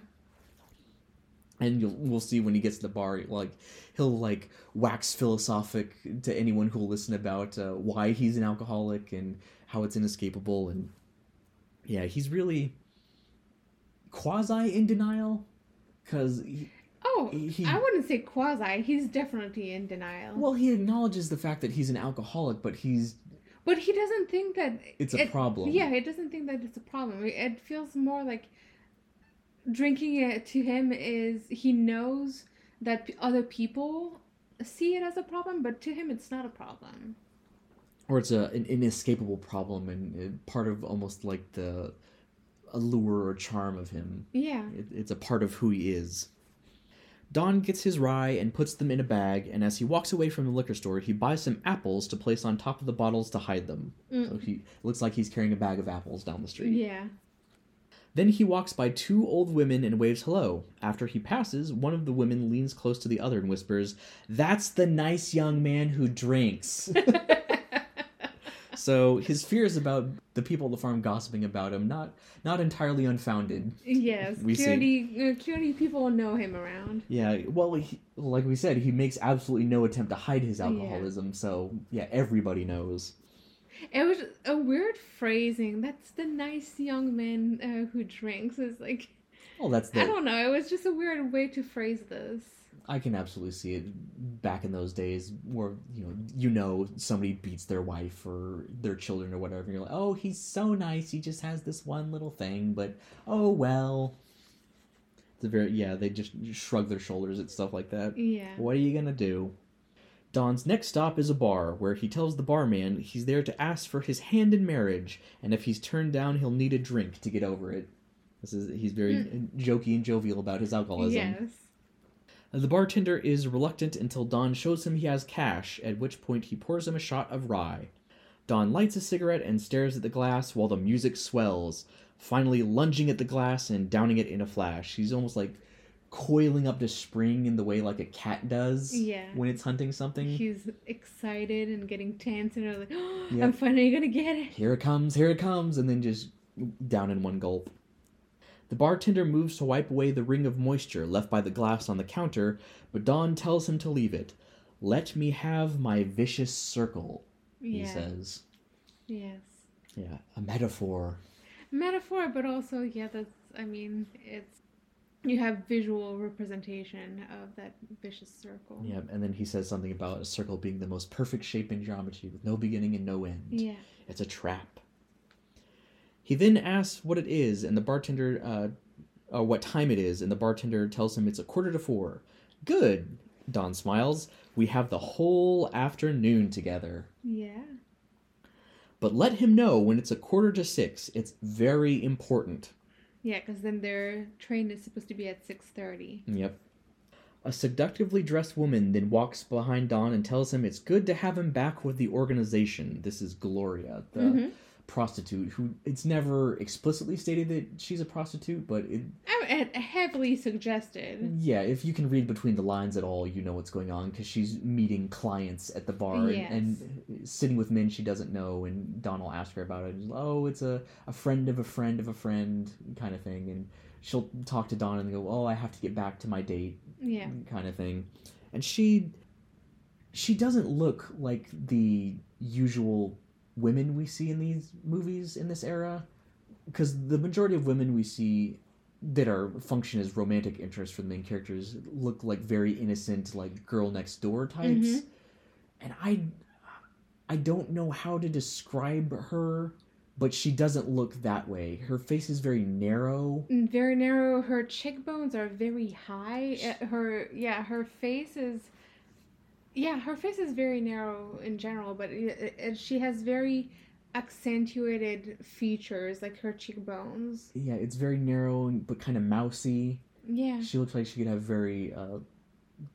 Speaker 1: And you'll we'll see when he gets to the bar like he'll like wax philosophic to anyone who'll listen about uh, why he's an alcoholic and how it's inescapable and yeah, he's really quasi in denial cuz
Speaker 2: Oh,
Speaker 1: He-
Speaker 2: I wouldn't say quasi. He's definitely in denial.
Speaker 1: Well, he acknowledges the fact that he's an alcoholic, but he's
Speaker 2: But he doesn't think that
Speaker 1: It's a
Speaker 2: it-
Speaker 1: problem.
Speaker 2: Yeah, he doesn't think that it's a problem. It feels more like drinking it to him is he knows that other people see it as a problem, but to him it's not a problem.
Speaker 1: or it's a an inescapable problem and uh, part of almost like the allure or charm of him.
Speaker 2: Yeah.
Speaker 1: It, it's a part of who he is. Don gets his rye and puts them in a bag, and as he walks away from the liquor store, he buys some apples to place on top of the bottles to hide them.
Speaker 2: Mm.
Speaker 1: So he looks like he's carrying a bag of apples down the street.
Speaker 2: Yeah.
Speaker 1: Then he walks by two old women and waves hello. After he passes, one of the women leans close to the other and whispers, That's the nice young man who drinks. so his fears about the people at the farm gossiping about him not not entirely unfounded.
Speaker 2: yes.
Speaker 1: We see.
Speaker 2: uh, people know him around.
Speaker 1: Yeah, well, he, like we said, he makes absolutely no attempt to hide his alcoholism. So yeah, everybody knows.
Speaker 2: It was a weird phrasing. That's the nice young man uh, who drinks. It's like
Speaker 1: Well, that's
Speaker 2: I don't know. It was just a weird way to phrase this.
Speaker 1: I can absolutely see it back in those days where you know you know somebody beats their wife or their children or whatever. And you're like, oh, he's so nice. He just has this one little thing, but oh well. It's a very yeah. They just shrug their shoulders at stuff like that.
Speaker 2: Yeah.
Speaker 1: What are you gonna do? Don's next stop is a bar where he tells the barman he's there to ask for his hand in marriage, and if he's turned down, he'll need a drink to get over it. This is he's very hmm. jokey and jovial about his alcoholism.
Speaker 2: Yes.
Speaker 1: The bartender is reluctant until Don shows him he has cash, at which point he pours him a shot of rye. Don lights a cigarette and stares at the glass while the music swells, finally lunging at the glass and downing it in a flash. He's almost like coiling up to spring in the way like a cat does
Speaker 2: Yeah.
Speaker 1: when it's hunting something.
Speaker 2: He's excited and getting tense and like, oh,
Speaker 1: Yep.
Speaker 2: I'm finally gonna get it.
Speaker 1: Here it comes, here it comes, and then just down in one gulp. The bartender moves to wipe away the ring of moisture left by the glass on the counter, but Don tells him to leave it. Let me have my vicious circle, he
Speaker 2: Yeah.
Speaker 1: says.
Speaker 2: Yes.
Speaker 1: Yeah, a metaphor.
Speaker 2: Metaphor, but also yeah. That's. I mean, it's. You have visual representation of that vicious circle.
Speaker 1: Yeah, and then he says something about a circle being the most perfect shape in geometry with no beginning and no end.
Speaker 2: Yeah.
Speaker 1: It's a trap. He then asks what it is, and the bartender, uh, uh, what time it is, and the bartender tells him it's a quarter to four. Good, Don smiles. We have the whole afternoon together.
Speaker 2: Yeah.
Speaker 1: But let him know when it's a quarter to six. It's very important.
Speaker 2: Yeah, because then their train is supposed to be at six thirty.
Speaker 1: Yep. A seductively dressed woman then walks behind Don and tells him it's good to have him back with the organization. This is Gloria, the
Speaker 2: Mhm.
Speaker 1: Prostitute, who it's never explicitly stated that she's a prostitute, but it,
Speaker 2: I mean, heavily suggested.
Speaker 1: yeah, if you can read between the lines at all, you know what's going on because she's meeting clients at the bar
Speaker 2: Yes.
Speaker 1: and, and sitting with men she doesn't know, and Don will ask her about it. Oh, it's a, a friend of a friend of a friend kind of thing, and she'll talk to Don and go, oh, I have to get back to my date
Speaker 2: Yeah.
Speaker 1: kind of thing and she she doesn't look like the usual women we see in these movies in this era because the majority of women we see that are function as romantic interests for the main characters look like very innocent like girl next door types
Speaker 2: Mhm.
Speaker 1: and i i don't know how to describe her but she doesn't look that way her face is very narrow
Speaker 2: Mm, Very narrow. Her cheekbones are very high. Uh, Her yeah, her face is. Yeah, her face is very narrow in general, but it, it, she has very accentuated features like her cheekbones.
Speaker 1: yeah it's very narrow but kind of mousy
Speaker 2: Yeah.
Speaker 1: She looks like she could have very uh,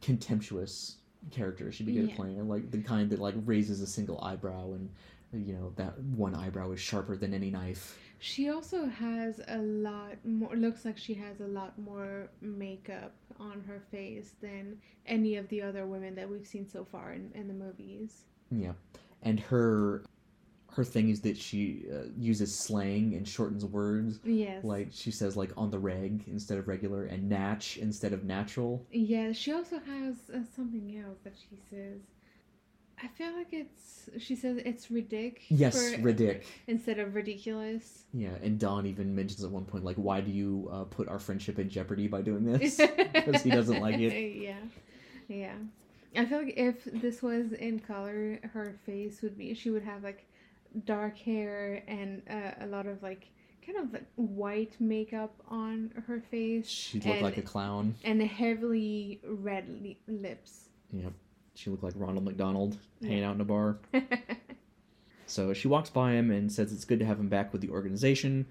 Speaker 1: contemptuous character. She'd be good
Speaker 2: Yeah.
Speaker 1: at playing like the kind that like raises a single eyebrow, and you know that one eyebrow is sharper than any knife.
Speaker 2: She also has a lot more. Looks like she has a lot more makeup on her face than any of the other women that we've seen so far in, in the movies.
Speaker 1: Yeah, and her her thing is that she uh, uses slang and shortens words.
Speaker 2: Yes.
Speaker 1: Like she says like on the reg instead of regular, and natch instead of natural.
Speaker 2: Yeah, she also has uh, something else that she says. I feel like it's. She says it's ridic.
Speaker 1: Yes,
Speaker 2: for-
Speaker 1: ridic.
Speaker 2: Instead of ridiculous.
Speaker 1: Yeah, and Don even mentions at one point like, "Why do you uh, put our friendship in jeopardy by doing this?" Because he doesn't like it.
Speaker 2: Yeah. Yeah. I feel like if this was in color, her face would be. She would have like dark hair and uh, a lot of like kind of like white makeup on her face
Speaker 1: She looked like a clown.
Speaker 2: and heavily red li- lips.
Speaker 1: Yep. She looked like Ronald McDonald hanging out in a bar. So she walks by him and says it's good to have him back with the organization.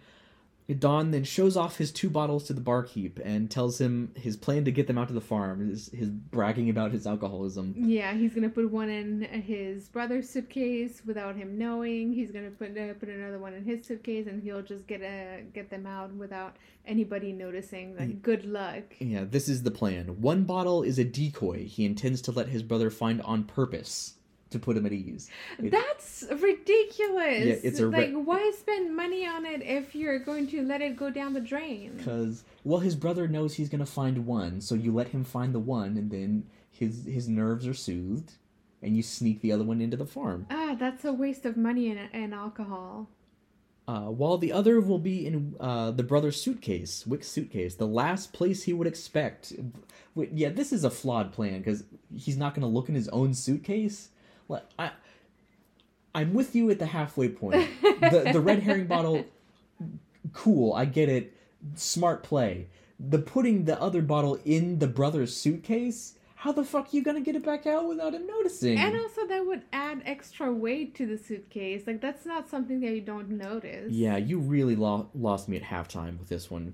Speaker 1: Don then shows off his two bottles to the barkeep and tells him his plan to get them out to the farm. His, his bragging about his alcoholism.
Speaker 2: yeah, he's gonna put one in his brother's suitcase without him knowing. He's gonna put uh, put another one in his suitcase, and he'll just get uh, get them out without anybody noticing. Like, good luck.
Speaker 1: Yeah, this is the plan. One bottle is a decoy he intends to let his brother find on purpose to put him at ease. It-
Speaker 2: That's ridiculous.
Speaker 1: Yeah, it's a
Speaker 2: like
Speaker 1: re-
Speaker 2: why spend money on it if you're going to let it go down the drain?
Speaker 1: Because, well, his brother knows he's going to find one, so you let him find the one, and then his, his nerves are soothed, and you sneak the other one into the farm.
Speaker 2: Ah, that's a waste of money and, and alcohol.
Speaker 1: Uh, while the other will be in uh, the brother's suitcase, Wick's suitcase, the last place he would expect. Yeah, this is a flawed plan because he's not going to look in his own suitcase. Like, I, I'm with you at the halfway point. the the red herring bottle, cool, I get it, smart play. The putting the other bottle in the brother's suitcase. How the fuck are you gonna get it back out without him noticing?
Speaker 2: And also, that would add extra weight to the suitcase. Like, that's not something that you don't notice.
Speaker 1: Yeah, you really lo- lost me at halftime with this one.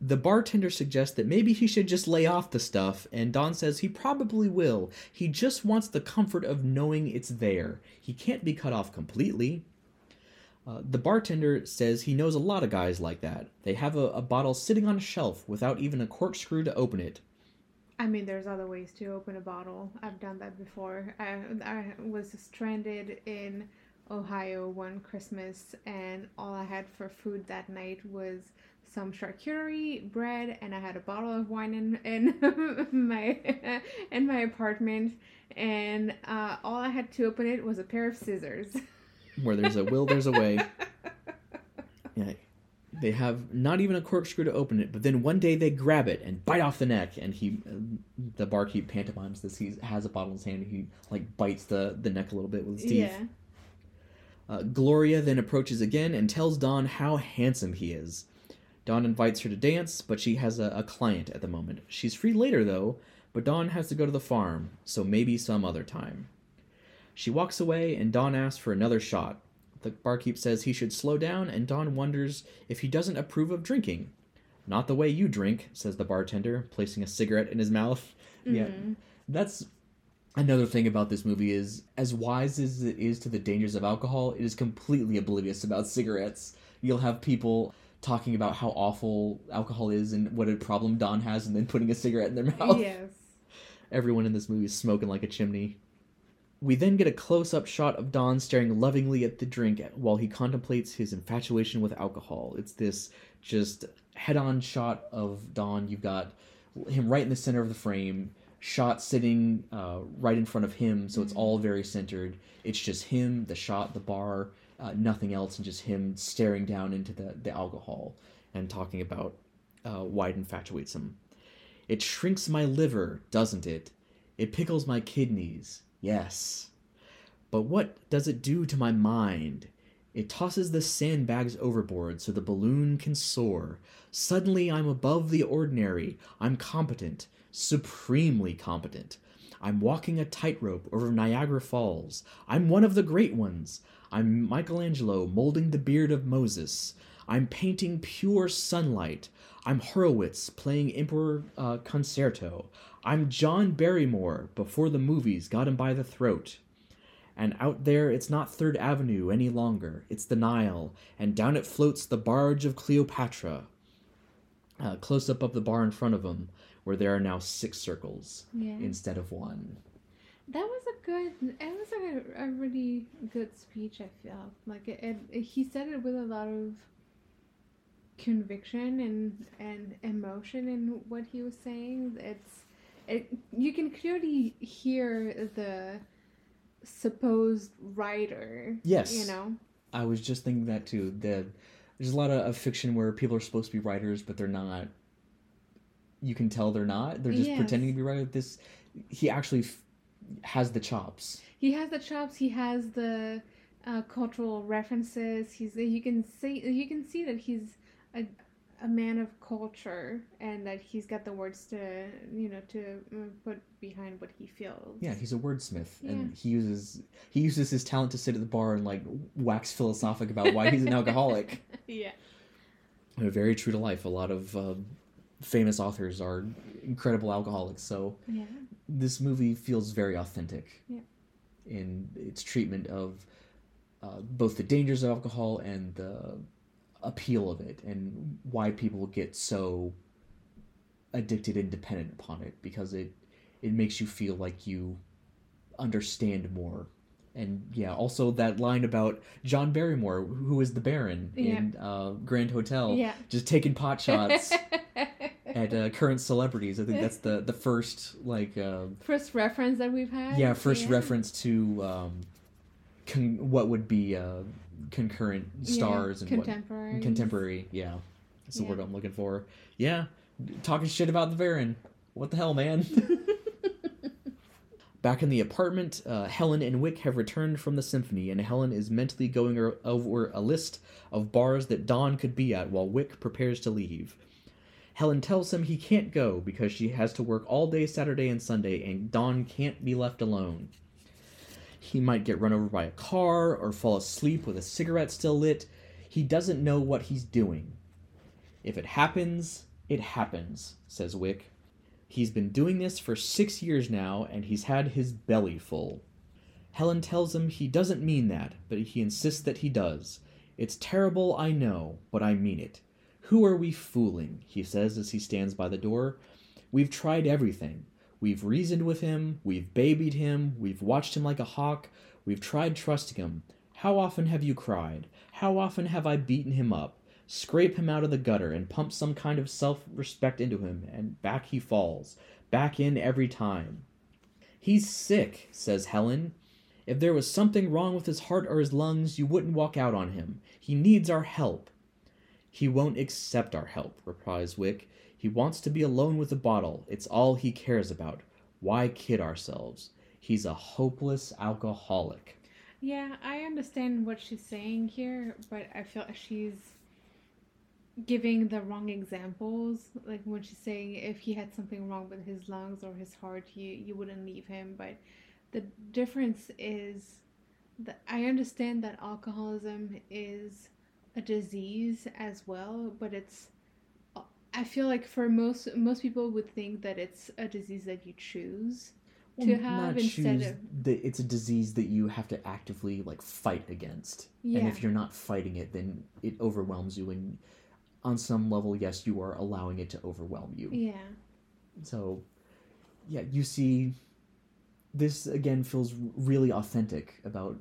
Speaker 1: The bartender suggests that maybe he should just lay off the stuff, and Don says he probably will. He just wants the comfort of knowing it's there. He can't be cut off completely. Uh, the bartender says he knows a lot of guys like that. They have a, a bottle sitting on a shelf without even a corkscrew to open it.
Speaker 2: I mean, there's other ways to open a bottle. I've done that before. I, I was stranded in Ohio one Christmas, and all I had for food that night was some charcuterie, bread, and I had a bottle of wine in, in my in my apartment. And uh, all I had to open it was a pair of scissors.
Speaker 1: Where there's a will, there's a way. Yeah, they have not even a corkscrew to open it, but then one day they grab it and bite off the neck, and he, the barkeep pantomimes this. He has a bottle in his hand, and he like bites the the neck a little bit with his teeth.
Speaker 2: yeah.
Speaker 1: Uh, Gloria then approaches again and tells Don how handsome he is. Don invites her to dance, but she has a, a client at the moment. She's free later though, but Don has to go to the farm, so maybe some other time. She walks away, and Don asks for another shot. The barkeep says he should slow down, and Don wonders if he doesn't approve of drinking. Not the way you drink, says the bartender, placing a cigarette in his mouth. Yeah,
Speaker 2: Mhm.
Speaker 1: that's another thing about this movie is as wise as it is to the dangers of alcohol, it is completely oblivious about cigarettes. You'll have people talking about how awful alcohol is and what a problem Don has, and then putting a cigarette in their mouth.
Speaker 2: Yes.
Speaker 1: Everyone in this movie is smoking like a chimney. We then get a close up shot of Don staring lovingly at the drink while he contemplates his infatuation with alcohol. It's this just head on shot of Don. You've got him right in the center of the frame, shot sitting uh, right in front of him, so it's all very centered. It's just him, the shot, the bar, uh, nothing else, and just him staring down into the, the alcohol and talking about uh, why it infatuates him. It shrinks my liver, doesn't it? It pickles my kidneys, yes. But what does it do to my mind? It tosses the sandbags overboard so the balloon can soar. Suddenly I'm above the ordinary. I'm competent, supremely competent. I'm walking a tightrope over Niagara Falls. I'm one of the great ones. I'm Michelangelo molding the beard of Moses. I'm painting pure sunlight. I'm Horowitz playing Emperor uh, Concerto. I'm John Barrymore before the movies got him by the throat. And out there, it's not Third Avenue any longer. It's the Nile, and down it floats the barge of Cleopatra. Uh, close up of the bar in front of him, where there are now six circles
Speaker 2: Yeah.
Speaker 1: instead of one.
Speaker 2: That was a good. It was a, a really good speech. I feel like it, it. He said it with a lot of conviction and and emotion in what he was saying. It's it. You can clearly hear the supposed writer.
Speaker 1: Yes.
Speaker 2: You know.
Speaker 1: I was just thinking that too. that there's a lot of, of fiction where people are supposed to be writers, but they're not. You can tell they're not. They're just
Speaker 2: Yes.
Speaker 1: pretending to be writers. This, he actually f- has the chops.
Speaker 2: He has the chops. He has the uh, cultural references. He's you can see you can see that he's a, a man of culture and that he's got the words to you know to uh, put behind what he feels.
Speaker 1: Yeah, he's a wordsmith,
Speaker 2: Yeah.
Speaker 1: and he uses he uses his talent to sit at the bar and like wax philosophic about why he's an alcoholic.
Speaker 2: yeah.
Speaker 1: Very true to life. A lot of uh, famous authors are incredible alcoholics, so
Speaker 2: Yeah.
Speaker 1: This movie feels very authentic
Speaker 2: Yeah.
Speaker 1: in its treatment of uh, both the dangers of alcohol and the appeal of it, and why people get so addicted and dependent upon it because it it makes you feel like you understand more. And yeah, also that line about John Barrymore, who is the Baron in uh, Grand Hotel,
Speaker 2: Yeah.
Speaker 1: just taking pot shots at uh, current celebrities. I think that's the the first like uh,
Speaker 2: first reference that we've had.
Speaker 1: yeah first
Speaker 2: Yeah.
Speaker 1: reference to um, con- what would be uh, concurrent
Speaker 2: Yeah,
Speaker 1: stars and
Speaker 2: contemporary.
Speaker 1: contemporary. Yeah, that's the
Speaker 2: Yeah.
Speaker 1: word I'm looking for. Yeah, talking shit about the Baron. What the hell, man? Back in the apartment, uh, Helen and Wick have returned from the symphony, and Helen is mentally going over a list of bars that Don could be at while Wick prepares to leave. Helen tells him he can't go because she has to work all day Saturday and Sunday, and Don can't be left alone. He might get run over by a car or fall asleep with a cigarette still lit. He doesn't know what he's doing. If it happens, it happens, says Wick. He's been doing this for six years now, and he's had his belly full. Helen tells him he doesn't mean that, but he insists that he does. It's terrible, I know, but I mean it. Who are we fooling? he says as he stands by the door. We've tried everything. We've reasoned with him, we've babied him, we've watched him like a hawk, we've tried trusting him. How often have you cried? How often have I beaten him up? Scrape him out of the gutter and pump some kind of self respect into him, and back he falls. Back in every time. He's sick, says Helen. If there was something wrong with his heart or his lungs, you wouldn't walk out on him. He needs our help. He won't accept our help, replies Wick. He wants to be alone with the bottle. It's all he cares about. Why kid ourselves? He's a hopeless alcoholic.
Speaker 2: Yeah, I understand what she's saying here, but I feel she's giving the wrong examples. Like when she's saying if he had something wrong with his lungs or his heart, you you wouldn't leave him. But the difference is that I understand that alcoholism is a disease as well, but it's I feel like for most most people would think that it's a disease that you choose to
Speaker 1: Well,
Speaker 2: have
Speaker 1: not
Speaker 2: instead
Speaker 1: choose
Speaker 2: of
Speaker 1: that it's a disease that you have to actively like fight against.
Speaker 2: yeah.
Speaker 1: And if you're not fighting it, then it overwhelms you and on some level, yes, you are allowing it to overwhelm you.
Speaker 2: yeah.
Speaker 1: So, yeah, you see, this again feels really authentic about,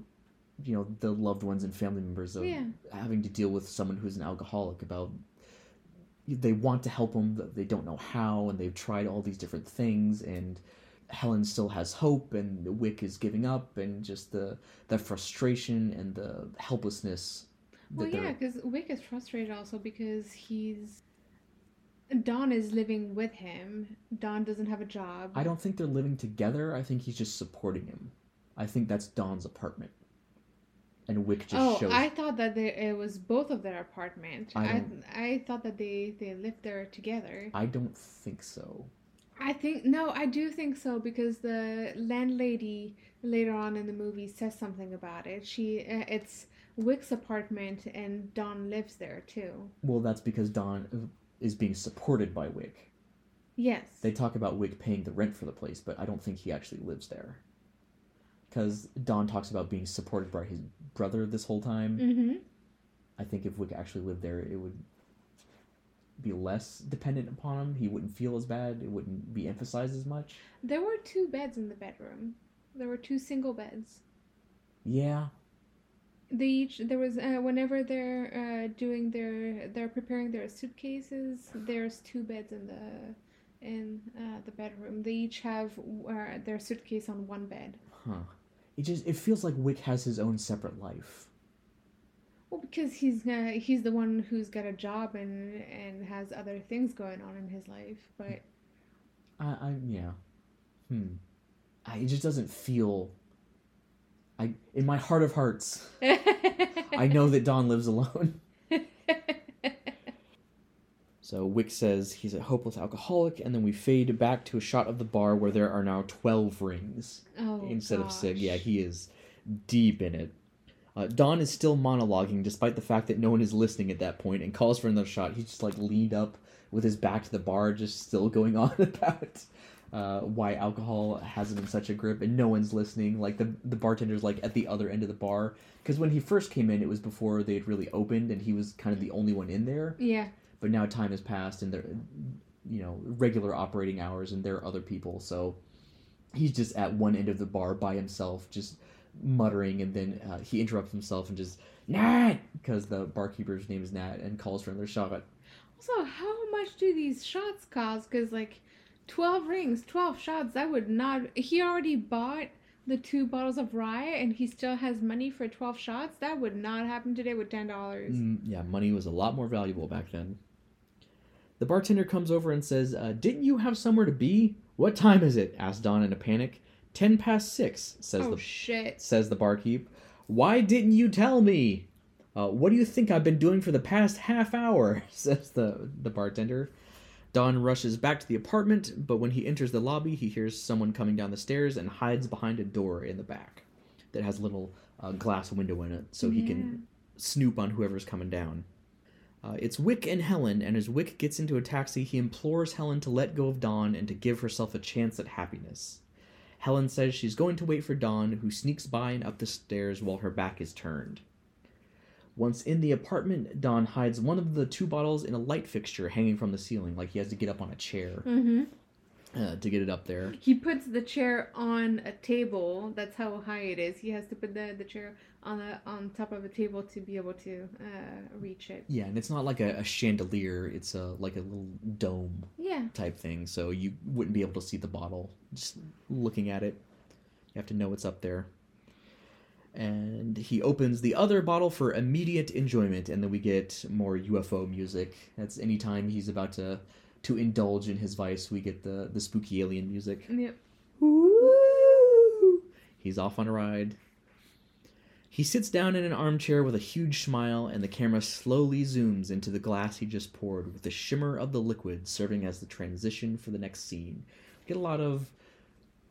Speaker 1: you know, the loved ones and family members of
Speaker 2: Yeah.
Speaker 1: having to deal with someone who's an alcoholic. About they want to help them, but they don't know how, and they've tried all these different things, and Helen still has hope, and Wick is giving up, and just the the frustration and the helplessness.
Speaker 2: Well, yeah, because Wick is frustrated also because he's Don is living with him. Don doesn't have a job.
Speaker 1: I don't think they're living together. I think he's just supporting him. I think that's Don's apartment, and Wick just
Speaker 2: oh,
Speaker 1: shows.
Speaker 2: I thought that they, it was both of their apartment.
Speaker 1: I
Speaker 2: I I, thought that they they lived there together.
Speaker 1: I don't think so.
Speaker 2: I think no, I do think so because the landlady later on in the movie says something about it. She uh, it's Wick's apartment and Don lives there too.
Speaker 1: Well, that's because Don uh, is being supported by Wick.
Speaker 2: Yes.
Speaker 1: They talk about Wick paying the rent for the place, but I don't think he actually lives there. Because Don talks about being supported by his brother this whole time.
Speaker 2: mm-hmm.
Speaker 1: I think if Wick actually lived there, it would be less dependent upon him. He wouldn't feel as bad. It wouldn't be emphasized as much.
Speaker 2: There were two beds in the bedroom. There were two single beds.
Speaker 1: Yeah,
Speaker 2: They each there was uh, whenever they're uh, doing their they're preparing their suitcases. There's two beds in the in uh, the bedroom. They each have uh, their suitcase on one bed.
Speaker 1: huh. It just it feels like Wick has his own separate life.
Speaker 2: Well, because he's uh, he's the one who's got a job and and has other things going on in his life. But
Speaker 1: I, I yeah. Hmm. I, it just doesn't feel I in my heart of hearts, I know that Don lives alone. So Wick says he's a hopeless alcoholic, and then we fade back to a shot of the bar where there are now twelve rings
Speaker 2: oh,
Speaker 1: instead of six. Yeah, he is deep in it. Uh, Don is still monologuing despite the fact that no one is listening at that point and calls for another shot. He's just like leaned up with his back to the bar, just still going on about uh, why alcohol has him in such a grip and no one's listening. Like the, the bartender's like at the other end of the bar. Because when he first came in, it was before they had really opened and he was kind of the only one in there.
Speaker 2: Yeah.
Speaker 1: But now time has passed and they're, you know, regular operating hours and there are other people. So he's just at one end of the bar by himself, just muttering, and then uh, he interrupts himself and just Nat, because the barkeeper's name is Nat, and calls for another shot.
Speaker 2: Also, how much do these shots cost? Because like, twelve rings, twelve shots. That would not. He already bought the two bottles of rye, and he still has money for twelve shots. That would not happen today with ten dollars.
Speaker 1: Mm, yeah, money was a lot more valuable back then. The bartender comes over and says, uh, "Didn't you have somewhere to be? What time is it?" asks Don in a panic. Ten past six, says
Speaker 2: Oh
Speaker 1: the
Speaker 2: shit!
Speaker 1: says the barkeep. Why didn't you tell me? Uh, what do you think I've been doing for the past half hour? says the, the bartender. Don rushes back to the apartment, but when he enters the lobby, he hears someone coming down the stairs and hides behind a door in the back that has a little uh, glass window in it so he can snoop on whoever's coming down. Uh, it's Wick and Helen, and as Wick gets into a taxi, he implores Helen to let go of Don and to give herself a chance at happiness. Helen says she's going to wait for Don, who sneaks by and up the stairs while her back is turned. Once in the apartment, Don hides one of the two bottles in a light fixture hanging from the ceiling, like he has to get up on a chair
Speaker 2: Mm-hmm.
Speaker 1: Uh, to get it up there.
Speaker 2: He puts the chair on a table. That's how high it is. He has to put the, the chair on a on top of a table to be able to uh, reach it.
Speaker 1: Yeah, and it's not like a, a chandelier; it's a like a little dome
Speaker 2: Yeah.
Speaker 1: type thing, so you wouldn't be able to see the bottle just looking at it. You have to know it's up there. And he opens the other bottle for immediate enjoyment, and then we get more UFO music. That's anytime he's about to to indulge in his vice, we get the the spooky alien music.
Speaker 2: Yep.
Speaker 1: Woo! He's off on a ride. He sits down in an armchair with a huge smile, and the camera slowly zooms into the glass he just poured, with the shimmer of the liquid serving as the transition for the next scene. Get a lot of.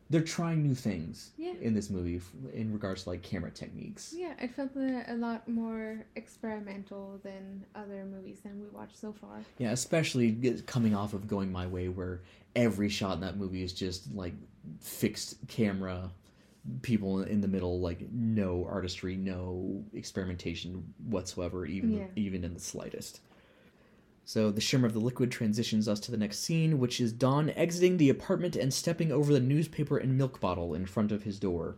Speaker 1: They're trying new things
Speaker 2: Yeah.
Speaker 1: in this movie in regards to like camera techniques.
Speaker 2: Yeah, it felt a, a lot more experimental than other movies than we watched so far.
Speaker 1: Yeah, especially coming off of Going My Way, where every shot in that movie is just like fixed camera, people in the middle, like no artistry, no experimentation whatsoever, even
Speaker 2: Yeah.
Speaker 1: even in the slightest. So the shimmer of the liquid transitions us to the next scene, which is Don exiting the apartment and stepping over the newspaper and milk bottle in front of his door.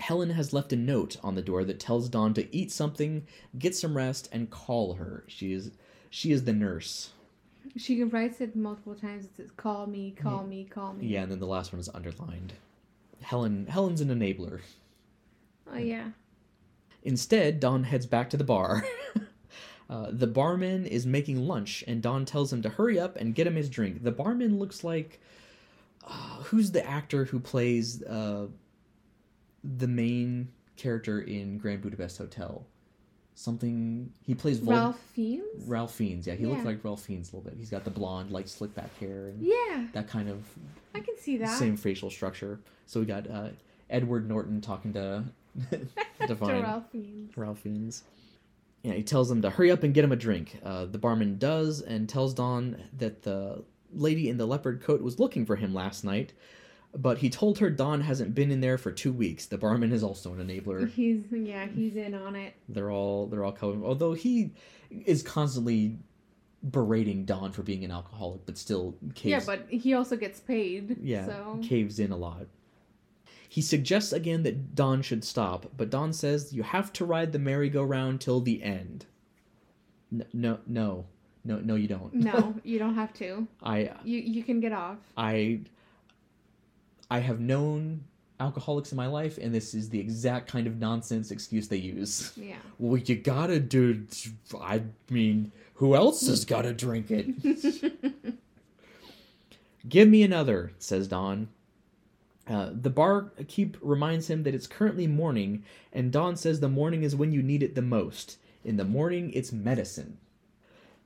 Speaker 1: Helen has left a note on the door that tells Don to eat something, get some rest, and call her. She is she is the nurse.
Speaker 2: She writes it multiple times. It says, "Call me, call me, call me."
Speaker 1: Yeah, and then the last one is underlined. Helen Helen's an enabler.
Speaker 2: Oh yeah.
Speaker 1: Instead, Don heads back to the bar. uh, the barman is making lunch, and Don tells him to hurry up and get him his drink. The barman looks like uh, who's the actor who plays uh, the main character in Grand Budapest Hotel? Something he plays Vol-
Speaker 2: Ralph Fiennes.
Speaker 1: Ralph Fiennes. Yeah, he looks like Ralph Fiennes a little bit. He's got the blonde, like slick back hair and
Speaker 2: Yeah,
Speaker 1: that kind of
Speaker 2: I can see that.
Speaker 1: same facial structure. So we got uh, Edward Norton talking to
Speaker 2: to
Speaker 1: Divine
Speaker 2: Ralph Fiennes.
Speaker 1: Ralph Fiennes. Yeah, he tells him to hurry up and get him a drink. Uh, the barman does and tells Don that the lady in the leopard coat was looking for him last night, but he told her Don hasn't been in there for two weeks. The barman is also an enabler.
Speaker 2: He's yeah, he's in on it.
Speaker 1: They're all they're all. Although he is constantly berating Don for being an alcoholic, but still caves
Speaker 2: Yeah, but he also gets paid.
Speaker 1: yeah,
Speaker 2: So
Speaker 1: caves in a lot. He suggests again that Don should stop, but Don says you have to ride the merry-go-round till the end. N- No, no, no, no, you don't.
Speaker 2: no, you don't have to.
Speaker 1: I,
Speaker 2: You you can get off.
Speaker 1: I, I have known alcoholics in my life, and this is the exact kind of nonsense excuse they use.
Speaker 2: Yeah.
Speaker 1: Well, you gotta do. I mean, who else has gotta drink it? Give me another, says Don. Uh, the barkeep reminds him that it's currently morning, and Don says the morning is when you need it the most. In the morning, it's medicine.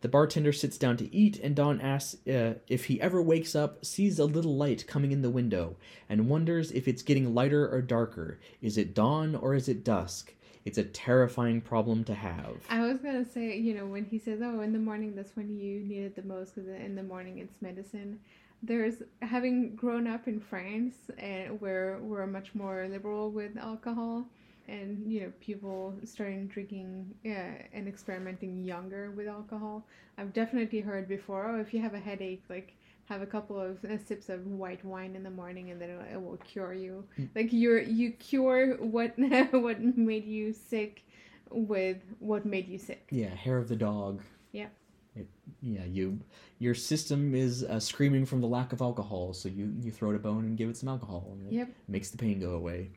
Speaker 1: The bartender sits down to eat, and Don asks uh, if he ever wakes up, sees a little light coming in the window, and wonders if it's getting lighter or darker. Is it dawn or is it dusk? It's a terrifying problem to have.
Speaker 2: I was gonna say, you know, when he says, "Oh, in the morning, that's when you need it the most," because in the morning it's medicine. There's having grown up in France, and where we're much more liberal with alcohol, and you know, people starting drinking yeah, and experimenting younger with alcohol. I've definitely heard before, "Oh, if you have a headache, like." Have a couple of uh, sips of white wine in the morning, and then it, it will cure you.
Speaker 1: Mm.
Speaker 2: Like you're you cure what what made you sick with what made you sick.
Speaker 1: Yeah, hair of the dog.
Speaker 2: Yeah.
Speaker 1: It, yeah, you your system is uh, screaming from the lack of alcohol, so you you throw it a bone and give it some alcohol, and it
Speaker 2: Yep.
Speaker 1: makes the pain go away.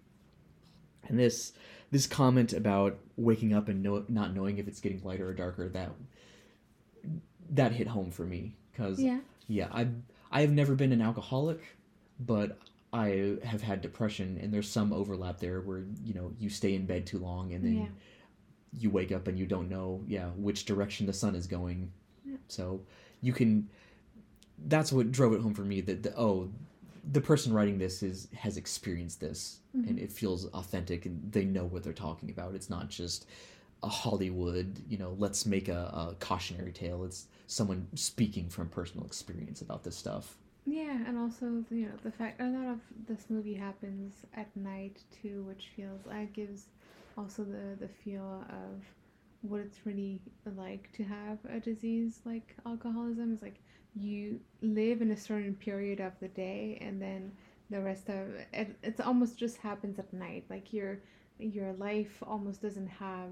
Speaker 1: And this this comment about waking up and know, not knowing if it's getting lighter or darker that that hit home for me because
Speaker 2: Yeah.
Speaker 1: yeah, I I have never been an alcoholic, but I have had depression, and there's some overlap there where you know you stay in bed too long, and then
Speaker 2: Yeah.
Speaker 1: you wake up and you don't know, yeah, which direction the sun is going. So you can. That's what drove it home for me. That the, oh, the person writing this is has experienced this, and it feels authentic, and they know what they're talking about. It's not just a Hollywood, you know, let's make a, a cautionary tale. It's someone speaking from personal experience about this stuff.
Speaker 2: Yeah, and also you know the fact a lot of this movie happens at night too, which feels uh, gives also the the feel of what it's really like to have a disease like alcoholism. Is like you live in a certain period of the day, and then the rest of it it's almost just happens at night. Like your your life almost doesn't have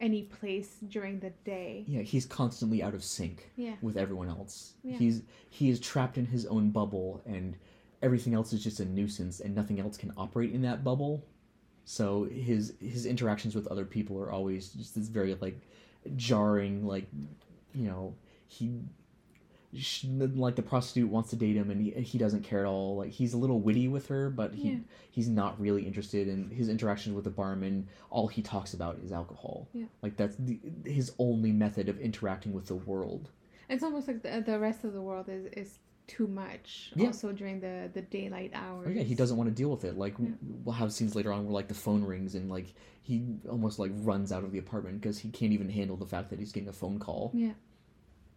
Speaker 2: any place during the day.
Speaker 1: Yeah, he's constantly out of sync
Speaker 2: Yeah.
Speaker 1: with everyone else.
Speaker 2: Yeah.
Speaker 1: He's he is trapped in his own bubble and everything else is just a nuisance and nothing else can operate in that bubble. So his his interactions with other people are always just this very like jarring like you know, he like the prostitute wants to date him and he, he doesn't care at all like he's a little witty with her but he
Speaker 2: Yeah.
Speaker 1: he's not really interested in his interactions with the barman all he talks about is alcohol
Speaker 2: Yeah.
Speaker 1: like that's the, his only method of interacting with the world
Speaker 2: It's almost like the, the rest of the world is, is too much.
Speaker 1: Yeah.
Speaker 2: Also during the, the daylight hours.
Speaker 1: oh, yeah he doesn't want to deal with it like
Speaker 2: Yeah.
Speaker 1: we'll have scenes later on where like the phone rings and like he almost like runs out of the apartment because he can't even handle the fact that he's getting a phone call
Speaker 2: Yeah.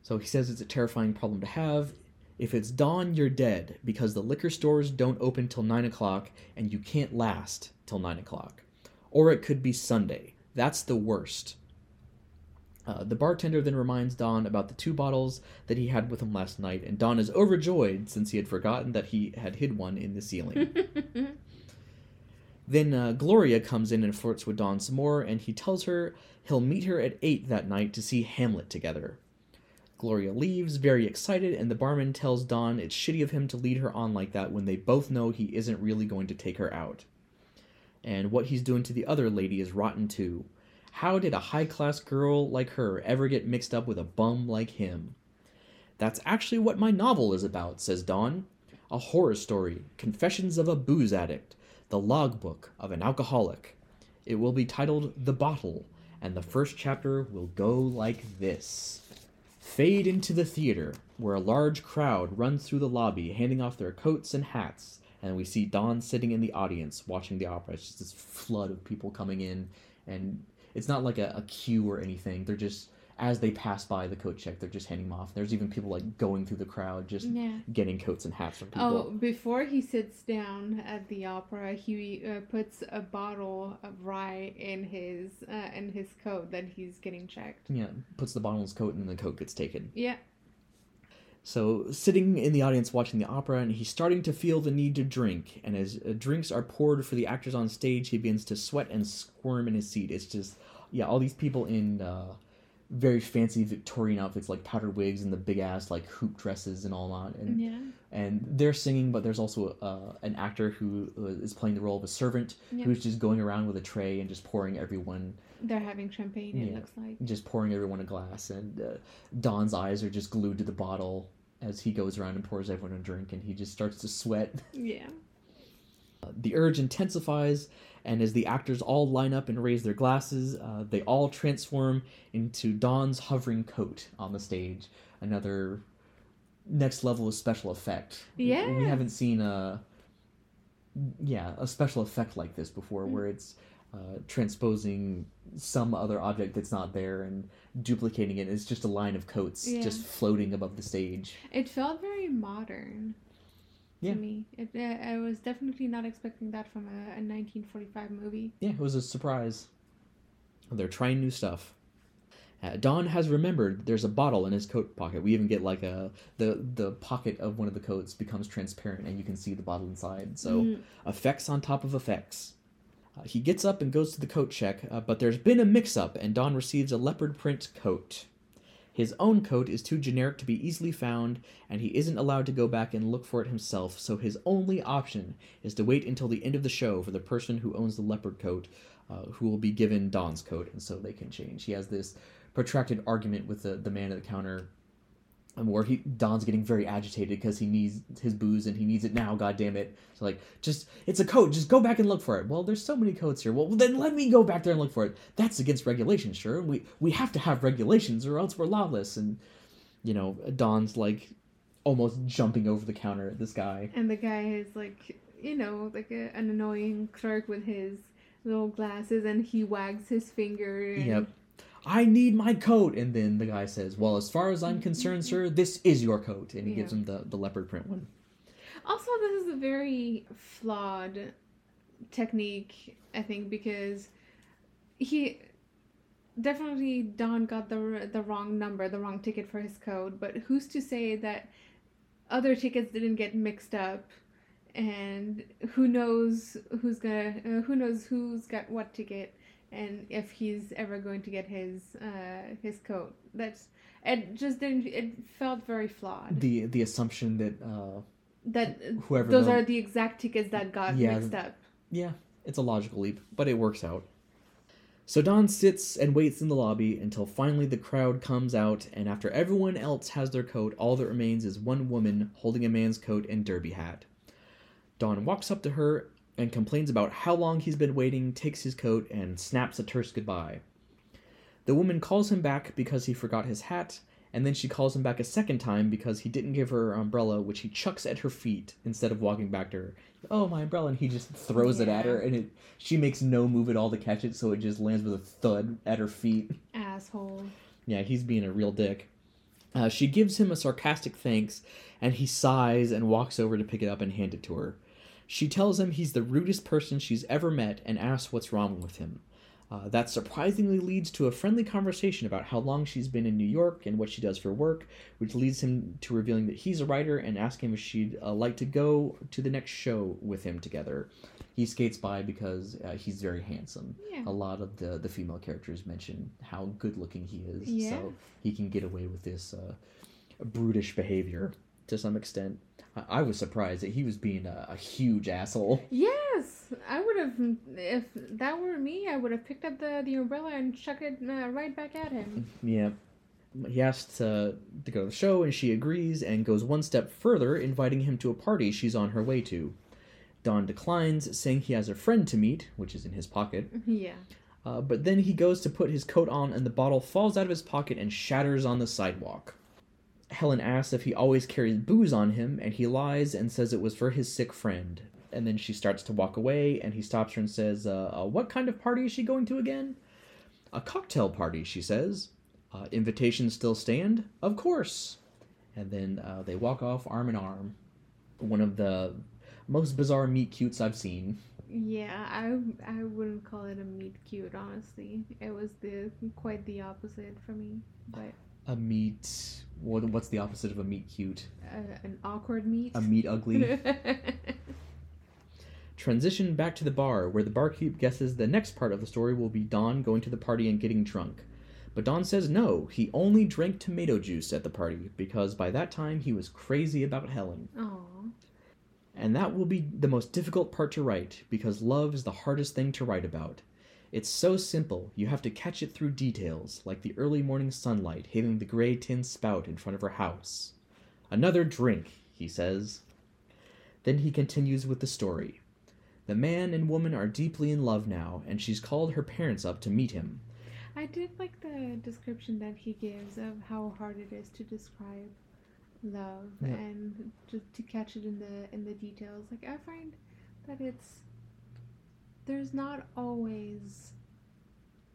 Speaker 1: So he says it's a terrifying problem to have. If it's dawn, you're dead because the liquor stores don't open till 9 o'clock and you can't last till 9 o'clock. Or it could be Sunday. That's the worst. Uh, the bartender then reminds Don about the two bottles that he had with him last night, and Don is overjoyed since he had forgotten that he had hid one in the ceiling. Then uh, Gloria comes in and flirts with Don some more, and he tells her he'll meet her at 8 that night to see Hamlet together. Gloria leaves, very excited, and the barman tells Don it's shitty of him to lead her on like that when they both know he isn't really going to take her out. And what he's doing to the other lady is rotten too. How did a high class girl like her ever get mixed up with a bum like him? That's actually what my novel is about, says Don. A horror story, Confessions of a Booze Addict, the logbook of an alcoholic. It will be titled The Bottle, and the first chapter will go like this. Fade into the theater, where a large crowd runs through the lobby, handing off their coats and hats, and we see Don sitting in the audience watching the opera. It's just this flood of people coming in, and it's not like a, a queue or anything. They're just as they pass by the coat check, they're just handing them off. There's even people like going through the crowd, just
Speaker 2: Yeah.
Speaker 1: getting coats and hats from people.
Speaker 2: Oh, before he sits down at the opera, he uh, puts a bottle of rye in his uh, in his coat that he's getting checked.
Speaker 1: Yeah, puts the bottle in his coat, and then the coat gets taken.
Speaker 2: Yeah.
Speaker 1: So, sitting in the audience watching the opera, and he's starting to feel the need to drink. And as uh, drinks are poured for the actors on stage, he begins to sweat and squirm in his seat. It's just, yeah, all these people in uh, very fancy Victorian outfits, like powdered wigs and the big ass like hoop dresses and all that. And
Speaker 2: Yeah.
Speaker 1: and they're singing, but there's also uh, an actor who uh, is playing the role of a servant
Speaker 2: Yeah.
Speaker 1: who's just going around with a tray and just pouring everyone
Speaker 2: They're having champagne. It looks like.
Speaker 1: just pouring everyone a glass, and uh, Don's eyes are just glued to the bottle as he goes around and pours everyone a drink, and he just starts to sweat.
Speaker 2: Yeah.
Speaker 1: Uh, the urge intensifies, and as the actors all line up and raise their glasses, uh, they all transform into Don's hovering coat on the stage. Another next level of special effect.
Speaker 2: Yeah.
Speaker 1: We haven't seen a yeah, a special effect like this before
Speaker 2: Mm.
Speaker 1: where it's uh, transposing some other object that's not there and duplicating it. It's just a line of coats
Speaker 2: Yeah.
Speaker 1: just floating above the stage.
Speaker 2: It felt very modern
Speaker 1: Yeah.
Speaker 2: to me. It, I was definitely not expecting that from a, a 1945 movie.
Speaker 1: Yeah, it was a surprise. They're trying new stuff. Uh, Don has remembered there's a bottle in his coat pocket. We even get like a the the pocket of one of the coats becomes transparent and you can see the bottle inside. So
Speaker 2: Mm.
Speaker 1: effects on top of effects. Uh, he gets up and goes to the coat check, uh, but there's been a mix-up and Don receives a leopard print coat. His own coat is too generic to be easily found, and he isn't allowed to go back and look for it himself, so his only option is to wait until the end of the show for the person who owns the leopard coat, uh, who will be given Don's coat, and so they can change. He has this protracted argument with the, the man at the counter where he Don's getting very agitated because he needs his booze and he needs it now. God damn it! So like, just it's a coat. Just go back and look for it. Well, there's so many coats here. Well, then let me go back there and look for it. That's against regulations, sure. We we have to have regulations or else we're lawless. And you know, Don's like almost jumping over the counter at this guy.
Speaker 2: And the guy is like, you know, like a, an annoying clerk with his little glasses, and he wags his finger. And
Speaker 1: Yep. I need my coat, and then the guy says, "Well, as far as I'm concerned, sir, this is your coat," and he gives him the the leopard print one.
Speaker 2: Also, this is a very flawed technique, I think, because he definitely Don got the the wrong number, the wrong ticket for his code. But who's to say that other tickets didn't get mixed up? And who knows who's gonna uh, who knows who's got what ticket and if he's ever going to get his uh his coat. That's it. Just didn't. It felt very flawed.
Speaker 1: The the assumption that uh,
Speaker 2: that
Speaker 1: whoever
Speaker 2: those
Speaker 1: the-
Speaker 2: are the exact tickets that got
Speaker 1: Yeah.
Speaker 2: mixed up.
Speaker 1: Yeah, it's a logical leap, but it works out. So Don sits and waits in the lobby until finally the crowd comes out, and after everyone else has their coat, all that remains is one woman holding a man's coat and derby hat. Don walks up to her and complains about how long he's been waiting, takes his coat, and snaps a terse goodbye. The woman calls him back because he forgot his hat, and then she calls him back a second time because he didn't give her her umbrella, which he chucks at her feet instead of walking back to her. Oh, my umbrella! And he just throws it at her, and it she makes no move at all to catch it, so it just lands with a thud at her feet.
Speaker 2: Asshole.
Speaker 1: Yeah, he's being a real dick. Uh, she gives him a sarcastic thanks, and he sighs and walks over to pick it up and hand it to her. She tells him he's the rudest person she's ever met and asks what's wrong with him. Uh, that surprisingly leads to a friendly conversation about how long she's been in New York and what she does for work, which leads him to revealing that he's a writer and asking him if she'd uh, like to go to the next show with him together. He skates by because uh, he's very handsome.
Speaker 2: Yeah.
Speaker 1: A lot of the, the female characters mention how good looking he is,
Speaker 2: Yeah.
Speaker 1: so he can get away with this uh, brutish behavior to some extent. I, was surprised that he was being a, a huge asshole.
Speaker 2: Yes, I would have. If that were me, I would have picked up the, the umbrella and chucked it uh, right back at him.
Speaker 1: Yeah. He asks to, to go to the show, and she agrees and goes one step further, inviting him to a party she's on her way to. Don declines, saying he has a friend to meet, which is in his pocket.
Speaker 2: Yeah.
Speaker 1: Uh, but then he goes to put his coat on, and the bottle falls out of his pocket and shatters on the sidewalk. Helen asks if he always carries booze on him, and he lies and says it was for his sick friend. And then she starts to walk away, and he stops her and says, uh, uh, What kind of party is she going to again? A cocktail party, she says. Uh, invitations still stand? Of course. And then uh, they walk off arm in arm. One of the most bizarre meet cutes I've seen.
Speaker 2: Yeah, I I wouldn't call it a meet cute. Honestly, it was the quite the opposite for me. But
Speaker 1: A meet. What, what's the opposite of a meet cute?
Speaker 2: uh, an awkward meet.
Speaker 1: A meet ugly. Transition back to the bar, where the barkeep guesses the next part of the story will be Don going to the party and getting drunk. But Don says no, he only drank tomato juice at the party because by that time he was crazy about Helen.
Speaker 2: Aw.
Speaker 1: And that will be the most difficult part to write because love is the hardest thing to write about. It's so simple, you have to catch it through details, like the early morning sunlight hitting the gray tin spout in front of her house. Another drink, he says. Then he continues with the story. The man and woman are deeply in love now, and she's called her parents up to meet him.
Speaker 2: I did like the description that he gives of how hard it is to describe love
Speaker 1: Yeah.
Speaker 2: and to, to catch it in the in the details. Like I find that it's there's not always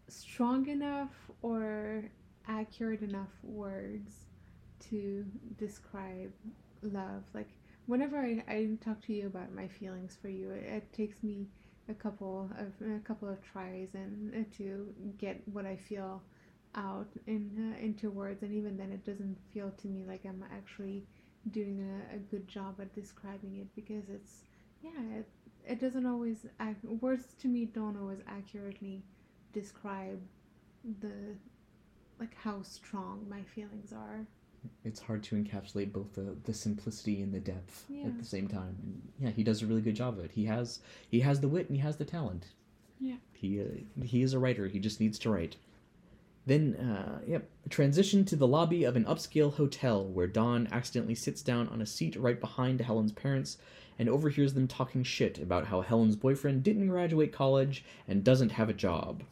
Speaker 2: strong enough or accurate enough words to describe love. Like whenever I, I talk to you about my feelings for you, it, it takes me a couple of a couple of tries and uh, to get what I feel out in uh, into words, and even then, it doesn't feel to me like I'm actually doing a, a good job at describing it because it's yeah, it, it doesn't always act, words to me don't always accurately describe the like how strong my feelings are.
Speaker 1: It's hard to encapsulate both the, the simplicity and the depth
Speaker 2: Yeah.
Speaker 1: at the same time. And yeah, he does a really good job of it. He has he has the wit and he has the talent.
Speaker 2: Yeah.
Speaker 1: He uh, he is a writer. He just needs to write. Then, uh, yep, transition to the lobby of an upscale hotel where Don accidentally sits down on a seat right behind Helen's parents and overhears them talking shit about how Helen's boyfriend didn't graduate college and doesn't have a job.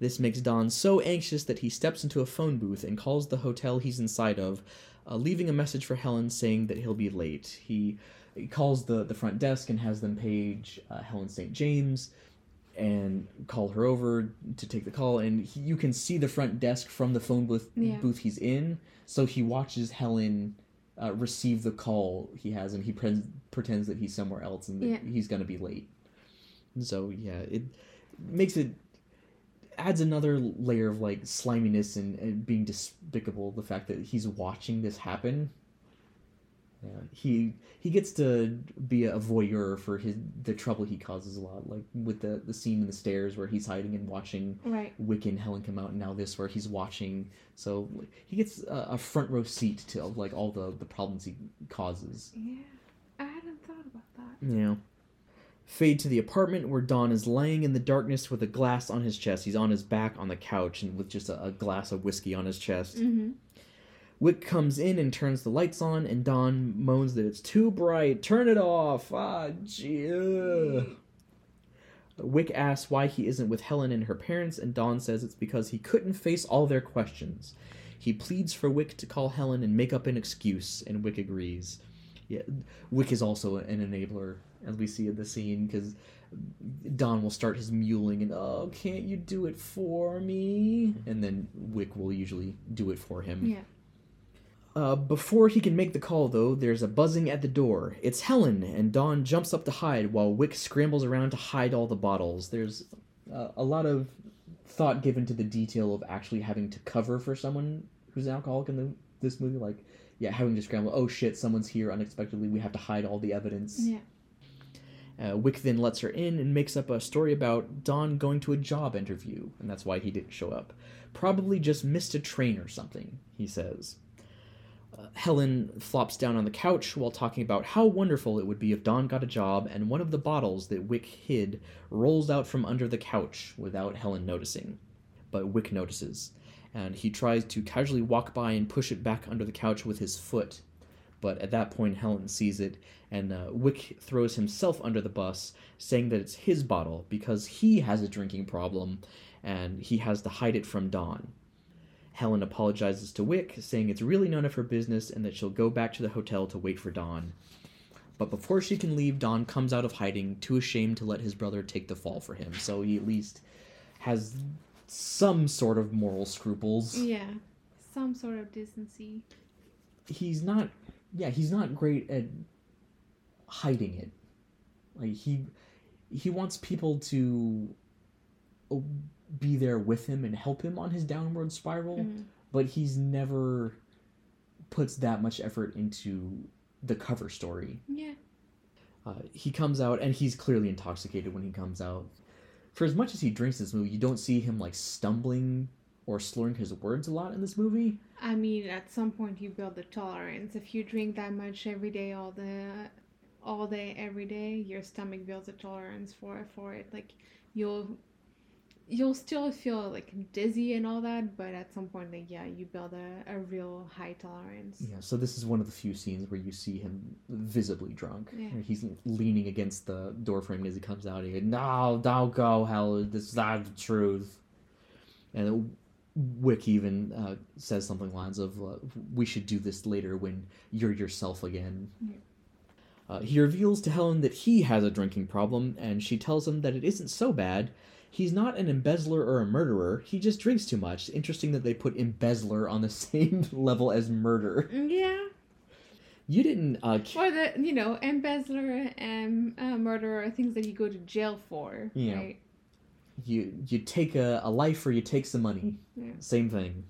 Speaker 1: This makes Don so anxious that he steps into a phone booth and calls the hotel he's inside of, uh, leaving a message for Helen saying that he'll be late. He, he calls the, the front desk and has them page uh, Helen St. James and call her over to take the call. And he, you can see the front desk from the phone booth,
Speaker 2: Yeah.
Speaker 1: booth he's in. So he watches Helen uh, receive the call he has, and he pre- pretends that he's somewhere else and
Speaker 2: Yeah.
Speaker 1: he's going to be late. So yeah, it makes it adds another layer of like sliminess and, and being despicable. The fact that he's watching this happen. Yeah, he he gets to be a voyeur for his the trouble he causes a lot, like with the the scene in the stairs where he's hiding and watching
Speaker 2: Right.
Speaker 1: Wick and Helen come out, and now this where he's watching. So like, he gets a, a front row seat to like all the the problems he causes.
Speaker 2: Yeah. I hadn't thought about that.
Speaker 1: Yeah. Fade to the apartment where Don is laying in the darkness with a glass on his chest. He's on his back on the couch and with just a, a glass of whiskey on his chest.
Speaker 2: Mm-hmm.
Speaker 1: Wick comes in and turns the lights on, and Don moans that it's too bright. Turn it off. Ah, gee. ugh." Wick asks why he isn't with Helen and her parents, and Don says it's because he couldn't face all their questions. He pleads for Wick to call Helen and make up an excuse, and Wick agrees. Yeah, Wick is also an enabler, as we see in the scene, because Don will start his mewling and, oh, can't you do it for me? And then Wick will usually do it for him.
Speaker 2: Yeah.
Speaker 1: Uh, before he can make the call, though, there's a buzzing at the door. It's Helen, and Don jumps up to hide while Wick scrambles around to hide all the bottles. There's uh, a lot of thought given to the detail of actually having to cover for someone who's an alcoholic in the, this movie. Like, yeah, having to scramble. Oh shit, someone's here unexpectedly. We have to hide all the evidence.
Speaker 2: Yeah.
Speaker 1: Uh, Wick then lets her in and makes up a story about Don going to a job interview, and that's why he didn't show up. Probably just missed a train or something, he says. Uh, Helen flops down on the couch while talking about how wonderful it would be if Don got a job, and one of the bottles that Wick hid rolls out from under the couch without Helen noticing. But Wick notices, and he tries to casually walk by and push it back under the couch with his foot. But at that point, Helen sees it, and uh, Wick throws himself under the bus, saying that it's his bottle because he has a drinking problem and he has to hide it from Don. Helen apologizes to Wick, saying it's really none of her business and that she'll go back to the hotel to wait for Don. But before she can leave, Don comes out of hiding, too ashamed to let his brother take the fall for him, so he at least has some sort of moral scruples.
Speaker 2: Yeah. Some sort of decency.
Speaker 1: he's not yeah he's not great at hiding it like he he wants people to be there with him and help him on his downward spiral
Speaker 2: Mhm.
Speaker 1: but he's never puts that much effort into the cover story
Speaker 2: Yeah.
Speaker 1: uh, he comes out and he's clearly intoxicated when he comes out for as much as he drinks this movie you don't see him like stumbling or slurring his words a lot in this movie
Speaker 2: I mean, at some point you build the tolerance. If you drink that much every day, all the, all day, every day, your stomach builds a tolerance for for it. Like you'll, you'll still feel like dizzy and all that, but at some point, like yeah, you build a, a real high tolerance.
Speaker 1: Yeah, so this is one of the few scenes where you see him visibly drunk.
Speaker 2: Yeah.
Speaker 1: He's leaning against the door frame as he comes out. He goes, "No, don't go, hell. This is not the truth." And Wick even uh, says something lines of, uh, "We should do this later when you're yourself again."
Speaker 2: Yeah.
Speaker 1: Uh, he reveals to Helen that he has a drinking problem, and she tells him that it isn't so bad. He's not an embezzler or a murderer. He just drinks too much. It's Interesting that they put embezzler on the same level as murder.
Speaker 2: Yeah,
Speaker 1: You didn't. Uh, ca-
Speaker 2: or the you know embezzler and uh, murderer are things that you go to jail for.
Speaker 1: Yeah.
Speaker 2: Right?
Speaker 1: you you take a, a life or you take some money.
Speaker 2: Yeah.
Speaker 1: Same thing.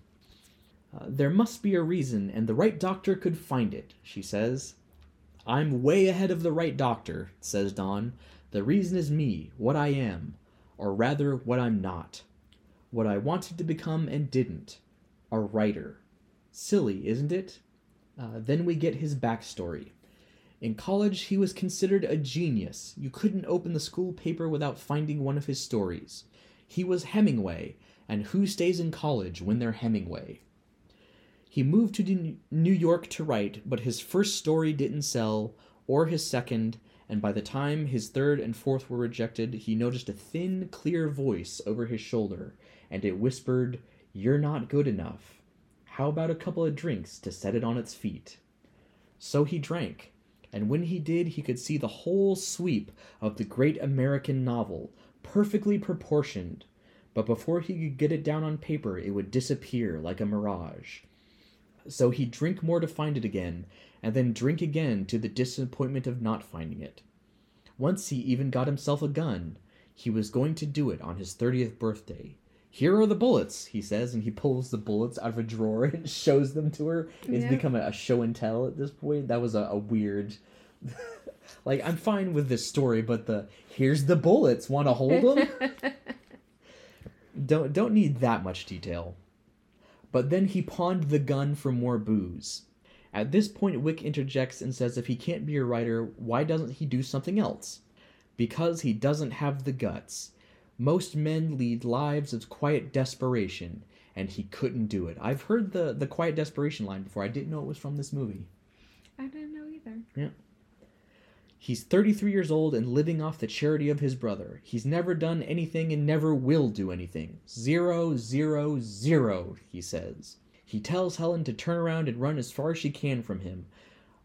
Speaker 1: Uh, there must be a reason, and the right doctor could find it, she says. I'm way ahead of the right doctor, says Don. The reason is me, what I am, or rather, what I'm not. What I wanted to become and didn't. A writer. Silly, isn't it? Uh, then we get his backstory. In college, he was considered a genius. You couldn't open the school paper without finding one of his stories. He was Hemingway, and who stays in college when they're Hemingway? He moved to New- New York to write, but his first story didn't sell, or his second, and by the time his third and fourth were rejected, he noticed a thin, clear voice over his shoulder, and it whispered, You're not good enough. How about a couple of drinks to set it on its feet? So he drank, and when he did, he could see the whole sweep of the great American novel, perfectly proportioned. But before he could get it down on paper, it would disappear like a mirage. So he'd drink more to find it again, and then drink again to the disappointment of not finding it. Once he even got himself a gun. He was going to do it on his 30th birthday. Here are the bullets, he says, and he pulls the bullets out of a drawer and shows them to her. It's
Speaker 2: Yeah.
Speaker 1: become a, show and tell at this point. That was a, a weird. like, I'm fine with this story, but the here's the bullets, want to hold them? don't don't need that much detail. But then he pawned the gun for more booze. At this point, Wick interjects and says if he can't be a writer, why doesn't he do something else? Because he doesn't have the guts. Most men lead lives of quiet desperation, and he couldn't do it. I've heard the, the quiet desperation line before. I didn't know it was from this movie.
Speaker 2: I didn't know either. Yeah.
Speaker 1: He's 33 years old and living off the charity of his brother. He's never done anything and never will do anything. Zero, zero, zero, he says. He tells Helen to turn around and run as far as she can from him.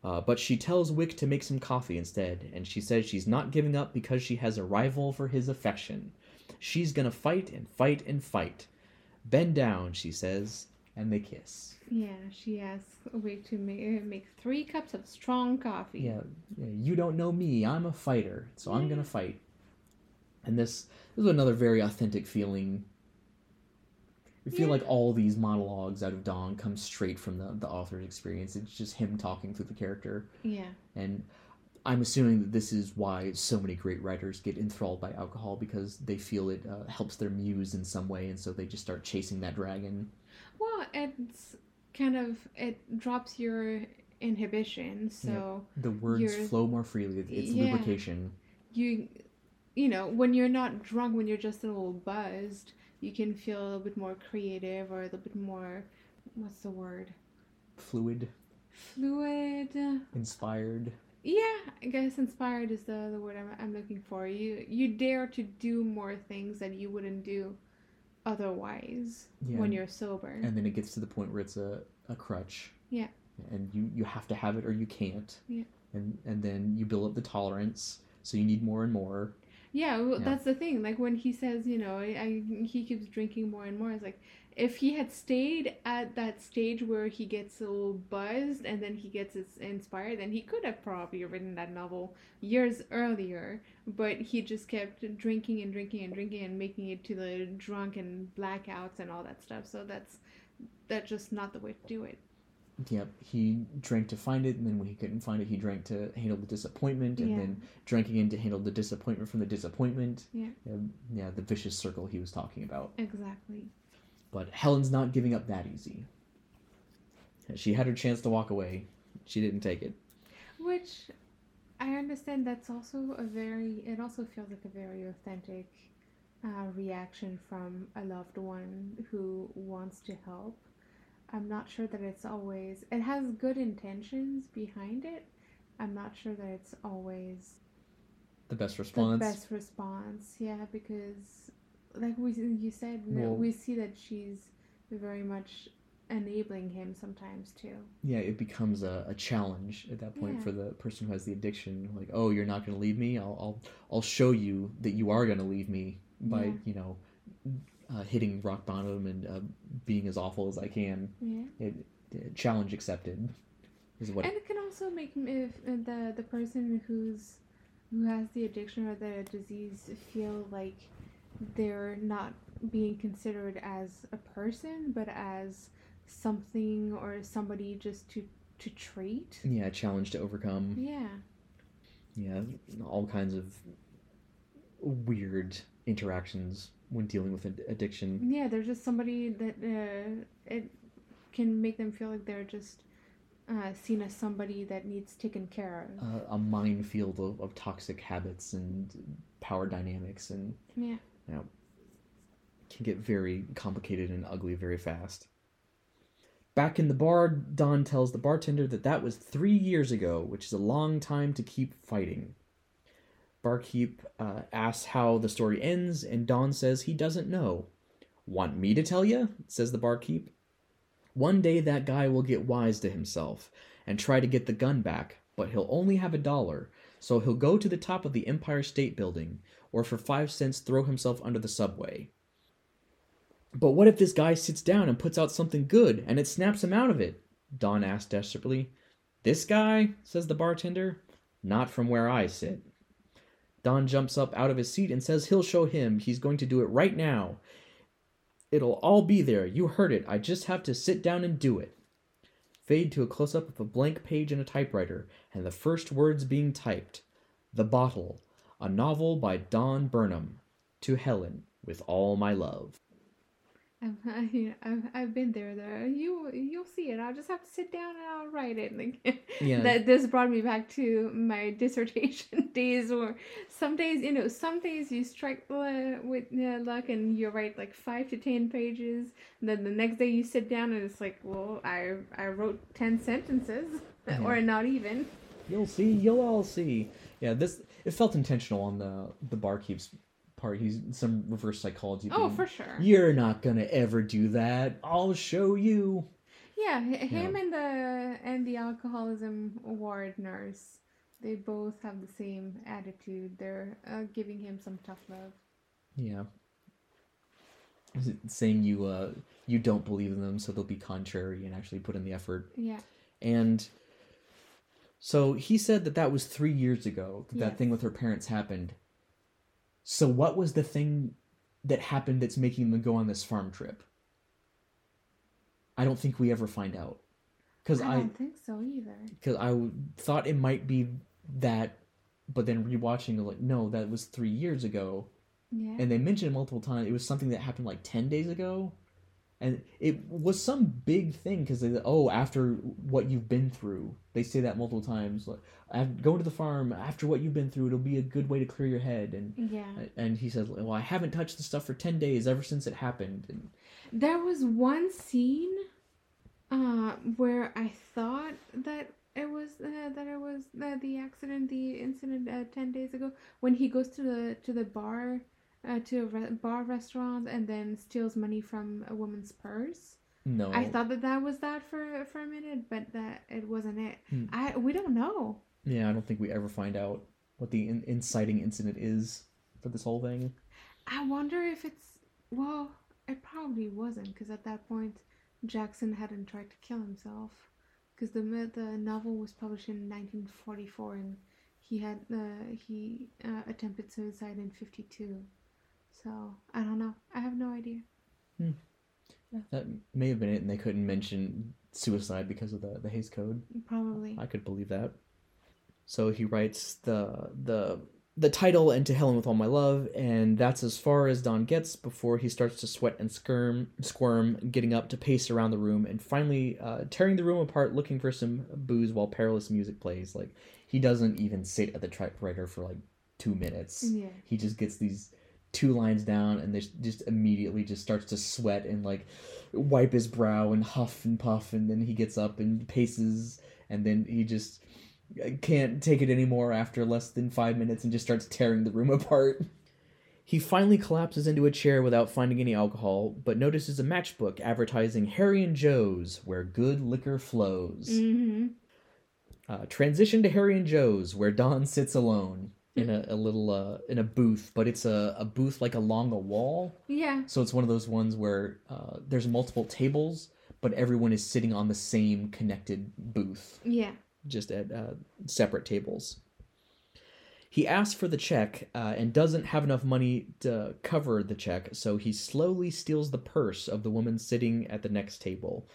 Speaker 1: Uh, but she tells Wick to make some coffee instead, and she says she's not giving up because she has a rival for his affection. She's gonna fight and fight and fight. Bend down, she says, and they kiss.
Speaker 2: Yeah, she asks Wick to make, make three cups of strong coffee.
Speaker 1: Yeah, yeah, you don't know me. I'm a fighter, so I'm gonna fight. And this, this is another very authentic feeling. You feel
Speaker 2: Yeah.
Speaker 1: like all these monologues out of Don come straight from the, the author's experience. It's just him talking through the character.
Speaker 2: Yeah.
Speaker 1: And I'm assuming that this is why so many great writers get enthralled by alcohol because they feel it uh, helps their muse in some way, and so they just start chasing that dragon.
Speaker 2: Well, it's kind of it drops your inhibition, so
Speaker 1: The words flow more freely. It's
Speaker 2: Yeah.
Speaker 1: lubrication.
Speaker 2: you you know when you're not drunk, when you're just a little buzzed, you can feel a little bit more creative or a little bit more what's the word
Speaker 1: Fluid,
Speaker 2: fluid.
Speaker 1: inspired.
Speaker 2: Yeah, I guess inspired is the, the word I'm, I'm looking for. You you dare to do more things that you wouldn't do otherwise
Speaker 1: Yeah.
Speaker 2: when you're sober.
Speaker 1: and then it gets to the point where it's a, a crutch
Speaker 2: Yeah.
Speaker 1: and you you have to have it or you can't
Speaker 2: Yeah.
Speaker 1: and and then you build up the tolerance so you need more and more
Speaker 2: Yeah, well,
Speaker 1: Yeah.
Speaker 2: that's the thing. Like when he says, you know, I, I he keeps drinking more and more. It's like if he had stayed at that stage where he gets a little buzzed and then he gets inspired, then he could have probably written that novel years earlier. But he just kept drinking and drinking and drinking and making it to the drunk and blackouts and all that stuff. So that's that's just not the way to do it.
Speaker 1: Yep he drank to find it and then when he couldn't find it he drank to handle the disappointment and
Speaker 2: Yeah.
Speaker 1: then drank again to handle the disappointment from the disappointment
Speaker 2: Yeah.
Speaker 1: yeah, yeah the vicious circle he was talking about
Speaker 2: Exactly.
Speaker 1: but helen's not giving up that easy she had her chance to walk away she didn't take it
Speaker 2: Which I understand that's also a very it also feels like a very authentic uh, reaction from a loved one who wants to help. I'm not sure that it's always. It has good intentions behind it. I'm not sure that it's always
Speaker 1: The best response.
Speaker 2: the best response. Yeah, because like we you said, no,
Speaker 1: Well-
Speaker 2: we see that she's very much enabling him sometimes too.
Speaker 1: yeah, it becomes a, a challenge at that point
Speaker 2: Yeah.
Speaker 1: for the person who has the addiction. Like, oh, you're not going to leave me. I'll, I'll I'll show you that you are going to leave me by
Speaker 2: Yeah.
Speaker 1: you know uh, hitting rock bottom and uh, being as awful as I can.
Speaker 2: Yeah.
Speaker 1: It, it- challenge accepted is what.
Speaker 2: and it can also make if uh, the the person who's who has the addiction or the disease feel like they're not being considered as a person but as something or somebody just to to treat
Speaker 1: yeah, challenge to overcome.
Speaker 2: yeah
Speaker 1: Yeah, all kinds of weird interactions when dealing with ad- addiction.
Speaker 2: yeah they're just somebody that uh, it can make them feel like they're just uh, seen as somebody that needs taken care of
Speaker 1: Uh, a minefield of, of toxic habits and power dynamics, and
Speaker 2: yeah you know,
Speaker 1: can get very complicated and ugly very fast. Back in the bar, Don tells the bartender that that was three years ago, which is a long time to keep fighting. Barkeep uh, asks how the story ends, and Don says he doesn't know. Want me to tell you? says the barkeep. One day that guy will get wise to himself and try to get the gun back, but he'll only have a dollar, so he'll go to the top of the Empire State Building, or for five cents throw himself under the subway. But what if this guy sits down and puts out something good and it snaps him out of it? Don asked desperately. This guy, says the bartender. Not from where I sit. Don jumps up out of his seat and says he'll show him. He's going to do it right now. It'll all be there. You heard it. I just have to sit down and do it. Fade to a close up of a blank page in a typewriter, and the first words being typed The Bottle, a novel by Don Birnam. To Helen, with all my love.
Speaker 2: I've, I, I've, I've been there though. You you'll see it. I'll just have to sit down and I'll write it. Like
Speaker 1: Yeah.
Speaker 2: that this brought me back to my dissertation days Or some days you know some days you strike uh, with uh, luck and you write like five to ten pages. And then the next day you sit down and it's like well I I wrote ten sentences or not even.
Speaker 1: You'll see. You'll all see. Yeah, this it felt intentional on the the barkeep's part. He's some reverse psychology.
Speaker 2: Oh
Speaker 1: thing.
Speaker 2: for sure.
Speaker 1: You're not gonna ever do that. I'll show you.
Speaker 2: Yeah, him and the and the alcoholism ward nurse, they both have the same attitude. They're uh, giving him some tough love.
Speaker 1: Yeah. Is it saying you uh you don't believe in them, so they'll be contrary and actually put in the effort.
Speaker 2: Yeah,
Speaker 1: And so he said that that was three years ago that that thing with her parents happened. So what was the thing that happened that's making them go on this farm trip? I don't think we ever find out. Because
Speaker 2: I
Speaker 1: I
Speaker 2: don't think so either.
Speaker 1: because I w- thought it might be that, but then rewatching it, like no, that was three years ago,
Speaker 2: Yeah,
Speaker 1: and they mentioned it multiple times. It was something that happened like ten days ago, and it was some big thing because they oh after what you've been through, they say that multiple times. Like "Af- go to the farm after what you've been through, it'll be a good way to clear your head. And
Speaker 2: yeah.
Speaker 1: and he says, well, I haven't touched the stuff for ten days ever since it happened. And
Speaker 2: There was one scene, uh, where I thought that it was uh, that it was uh, the accident, the incident uh, ten days ago when he goes to the to the bar, uh, to a re- bar restaurant and then steals money from a woman's purse.
Speaker 1: no,
Speaker 2: I thought that that was that for for a minute, but that it wasn't it.
Speaker 1: Hmm.
Speaker 2: I we don't know.
Speaker 1: yeah, I don't think we ever find out what the in- inciting incident is for this whole thing.
Speaker 2: I wonder if it's well, it probably wasn't because at that point Jackson hadn't tried to kill himself because the the novel was published in 1944 and he had uh, he uh, attempted suicide in 52. So I don't know. I have no idea.
Speaker 1: That may have been it, and they couldn't mention suicide because of the the Hays Code.
Speaker 2: Probably.
Speaker 1: I could believe that. So he writes the the the title and to Helen with all my love, and that's as far as Don gets before he starts to sweat and squirm, squirm, getting up to pace around the room, and finally uh, tearing the room apart, looking for some booze while perilous music plays. Like he doesn't even sit at the typewriter for like two minutes.
Speaker 2: Yeah.
Speaker 1: He just gets these two lines down and there's just immediately just starts to sweat and like wipe his brow and huff and puff and then he gets up and paces and then he just can't take it anymore after less than five minutes and just starts tearing the room apart. He finally collapses into a chair without finding any alcohol, but notices a matchbook advertising Harry and Joe's, where good liquor flows.
Speaker 2: Mm-hmm.
Speaker 1: Uh, transition to Harry and Joe's, where Don sits alone in a, a little uh, in a booth, but it's a, a booth like along a wall.
Speaker 2: Yeah.
Speaker 1: So it's one of those ones where uh, there's multiple tables, but everyone is sitting on the same connected booth,
Speaker 2: Yeah.
Speaker 1: just at uh, separate tables. He asks for the check uh, and doesn't have enough money to cover the check, so he slowly steals the purse of the woman sitting at the next table.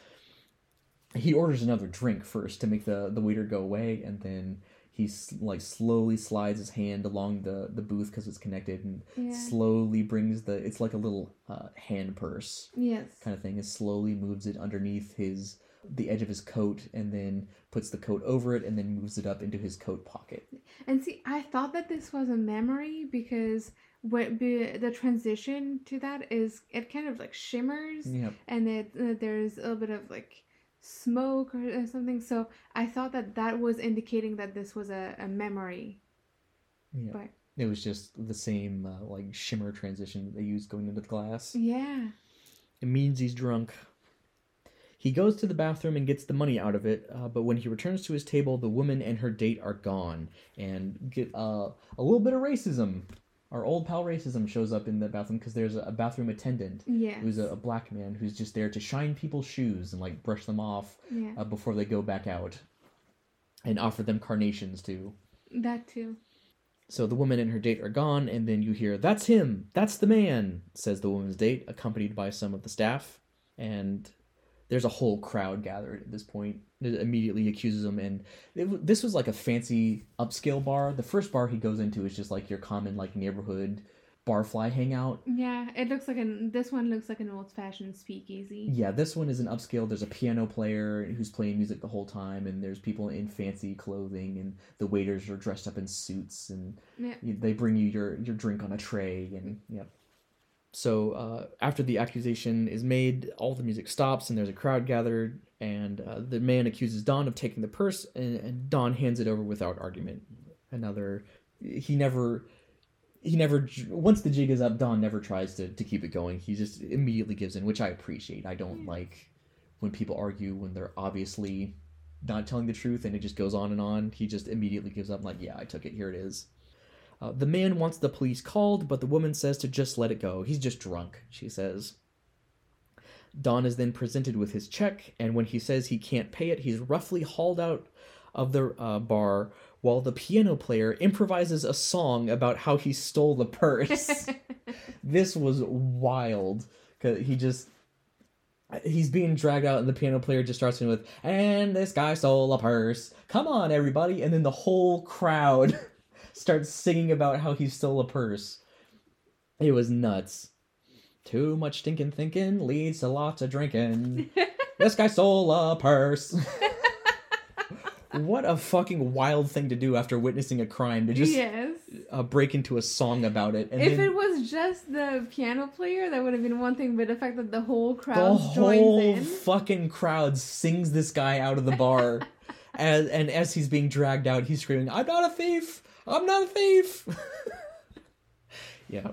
Speaker 1: He orders another drink first to make the, the waiter go away, and then he like slowly slides his hand along the, the booth because it's connected, and
Speaker 2: Yeah.
Speaker 1: slowly brings the it's like a little uh, hand purse
Speaker 2: Yes.
Speaker 1: kind of thing. It slowly moves it underneath his the edge of his coat, and then puts the coat over it, and then moves it up into his coat pocket.
Speaker 2: And see, I thought that this was a memory because what be, the transition to that is it kind of like shimmers
Speaker 1: Yep.
Speaker 2: and it uh, there's a little bit of like smoke or, or something. So I thought that that was indicating that this was a, a memory.
Speaker 1: Yeah.
Speaker 2: But
Speaker 1: It was just the same uh, like shimmer transition that they used going into the glass.
Speaker 2: yeah,
Speaker 1: It means he's drunk. He goes to the bathroom and gets the money out of it, uh, but when he returns to his table, the woman and her date are gone, and get uh, a little bit of racism. Our old pal racism shows up in the bathroom because there's a bathroom attendant
Speaker 2: yeah,
Speaker 1: who's a, a black man who's just there to shine people's shoes and like brush them off
Speaker 2: yeah,
Speaker 1: uh, before they go back out, and offer them carnations too.
Speaker 2: that too.
Speaker 1: So the woman and her date are gone, and then you hear, That's him! That's the man! says the woman's date, accompanied by some of the staff. And there's a whole crowd gathered at this point immediately accuses him. And it, this was like a fancy upscale bar. The first bar he goes into is just like your common, like, neighborhood barfly hangout.
Speaker 2: Yeah, it looks like an. This one looks like an old fashioned speakeasy.
Speaker 1: Yeah, this one is an upscale. There's a piano player who's playing music the whole time, and there's people in fancy clothing, and the waiters are dressed up in suits, and
Speaker 2: Yeah.
Speaker 1: they bring you your your drink on a tray, and yeah. So uh, after the accusation is made, all the music stops, and there's a crowd gathered, and uh, the man accuses Don of taking the purse, and, and Don hands it over without argument. Another, he never. He never once the jig is up, Don never tries to, to keep it going. He just immediately gives in, which I appreciate. I don't like when people argue when they're obviously not telling the truth and it just goes on and on. He just immediately gives up, like, yeah, I took it, here it is. Uh, the man wants the police called, but the woman says to just let it go. He's just drunk, she says. Don is then presented with his check, and when he says he can't pay it, he's roughly hauled out of the uh, bar while the piano player improvises a song about how he stole the purse. this was wild. 'Cause he just he's being dragged out and the piano player just starts in with and this guy stole a purse come on everybody and then the whole crowd starts singing about how he stole a purse. It was nuts. Too much stinking thinking leads to lots of drinking. This guy stole a purse. What a fucking wild thing to do after witnessing a crime to just
Speaker 2: yes.
Speaker 1: uh, break into a song about it and
Speaker 2: if
Speaker 1: then
Speaker 2: it was just the piano player, that would have been one thing. But the fact that the whole
Speaker 1: the
Speaker 2: crowd joins
Speaker 1: whole
Speaker 2: in,
Speaker 1: fucking crowd sings this guy out of the bar. As and as he's being dragged out he's screaming i'm not a thief i'm not a thief. Yeah.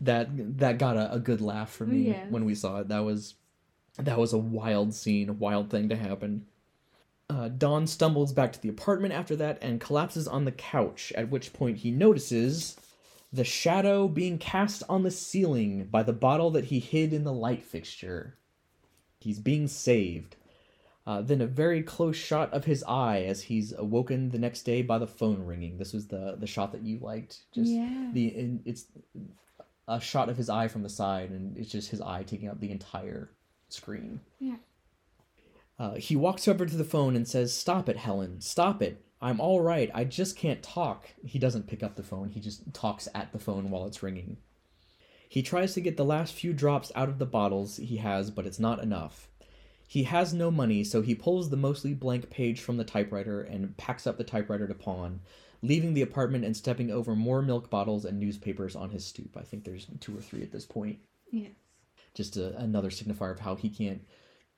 Speaker 1: That that got a, a good laugh from me when we saw it. That was that was a wild scene a wild thing to happen. Uh, Don stumbles back to the apartment after that and collapses on the couch, at which point he notices the shadow being cast on the ceiling by the bottle that he hid in the light fixture. He's being saved. Uh, then a very close shot of his eye as he's awoken the next day by the phone ringing. This was the the shot that you liked. Just
Speaker 2: Yeah.
Speaker 1: the it's a shot of his eye from the side, and it's just his eye taking up the entire screen.
Speaker 2: Yeah.
Speaker 1: Uh, he walks over to the phone and says, "Stop it, Helen! Stop it! I'm all right. I just can't talk." He doesn't pick up the phone. He just talks at the phone while it's ringing. He tries to get the last few drops out of the bottles he has, but it's not enough. He has no money, so he pulls the mostly blank page from the typewriter and packs up the typewriter to pawn. leaving the apartment and stepping over more milk bottles and newspapers on his stoop. I think there's two or three at this point.
Speaker 2: Yes.
Speaker 1: Just a, another signifier of how he can't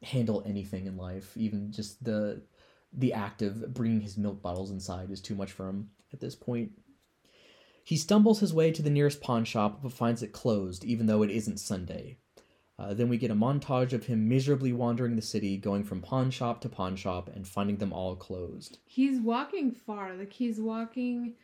Speaker 1: handle anything in life. Even just the the act of bringing his milk bottles inside is too much for him at this point. He stumbles his way to the nearest pawn shop but finds it closed, even though it isn't Sunday. Uh, then we get a montage of him miserably wandering the city, going from pawn shop to pawn shop and finding them all closed.
Speaker 2: He's walking far. Like he's walking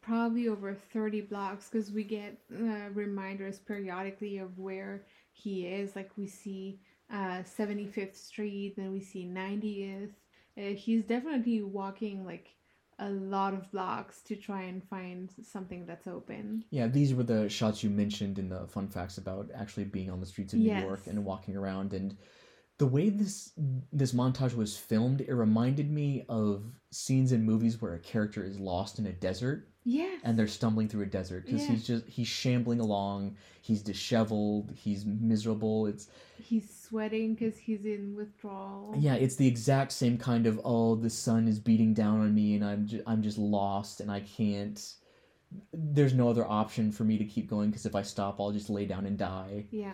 Speaker 2: probably over 30 blocks because we get uh, reminders periodically of where he is. Like we see uh, 75th Street, then we see 90th. Uh, he's definitely walking like a lot of blocks to try and find something that's open.
Speaker 1: Yeah, these were the shots you mentioned in the fun facts about actually being on the streets of New
Speaker 2: Yes.
Speaker 1: York and walking around and the way this this montage was filmed, it reminded me of scenes in movies where a character is lost in a desert
Speaker 2: Yes.
Speaker 1: and they're stumbling through a desert because
Speaker 2: Yeah.
Speaker 1: he's just he's shambling along, he's disheveled, he's miserable. It's
Speaker 2: he's sweating because he's in withdrawal.
Speaker 1: yeah, it's the exact same kind of oh the sun is beating down on me and I'm ju- I'm just lost and I can't. There's no other option for me to keep going because if I stop, I'll just lay down and die.
Speaker 2: Yeah.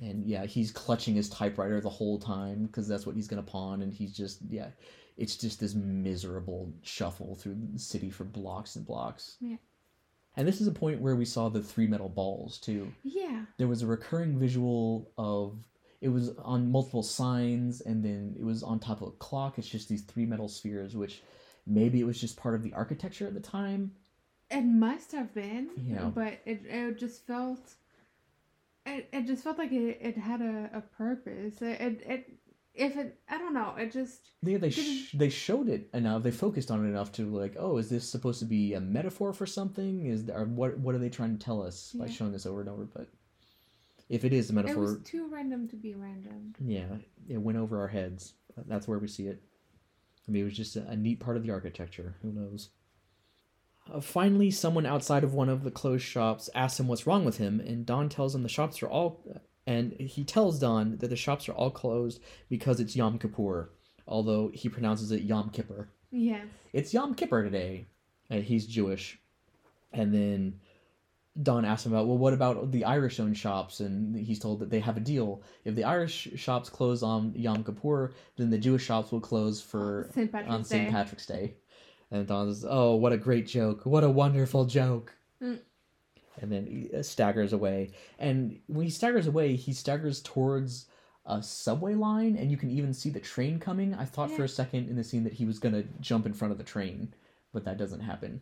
Speaker 1: And yeah, he's clutching his typewriter the whole time because that's what he's gonna pawn, and he's just yeah, it's just this miserable shuffle through the city for blocks and blocks.
Speaker 2: Yeah.
Speaker 1: And this is a point where we saw the three metal balls too
Speaker 2: Yeah.
Speaker 1: there was a recurring visual of it was on multiple signs and then it was on top of a clock it's just these three metal spheres which maybe it was just part of the architecture at the time
Speaker 2: It must have been.
Speaker 1: Yeah.
Speaker 2: But it, it just felt. It, it just felt like it, it had a, a purpose. It, it, it if it I don't know. It just
Speaker 1: yeah, they sh- they showed it enough they focused on it enough to like oh is this supposed to be a metaphor for something is there what what are they trying to tell us by showing this over and over but if it is a
Speaker 2: it
Speaker 1: metaphor
Speaker 2: was too random to be random.
Speaker 1: yeah it went over our heads that's where we see it i mean it was just a, a neat part of the architecture who knows uh, finally someone outside of one of the closed shops asks him what's wrong with him and don tells him the shops are all and he tells don that the shops are all closed because it's yom kippur although he pronounces it yom kippur
Speaker 2: Yes.
Speaker 1: it's Yom Kippur today. And he's Jewish. And then Don asks him about, well, what about the Irish owned shops? And he's told that they have a deal. If the Irish shops close on Yom Kippur, then the Jewish shops will close for
Speaker 2: St. Patrick's
Speaker 1: on St.
Speaker 2: Day.
Speaker 1: Patrick's Day. And Don says, oh, what a great joke. What a wonderful joke.
Speaker 2: Mm.
Speaker 1: And then he uh, staggers away. And when he staggers away, he staggers towards a subway line, and you can even see the train coming. I thought for a second in the scene that he was going to jump in front of the train, but that doesn't happen.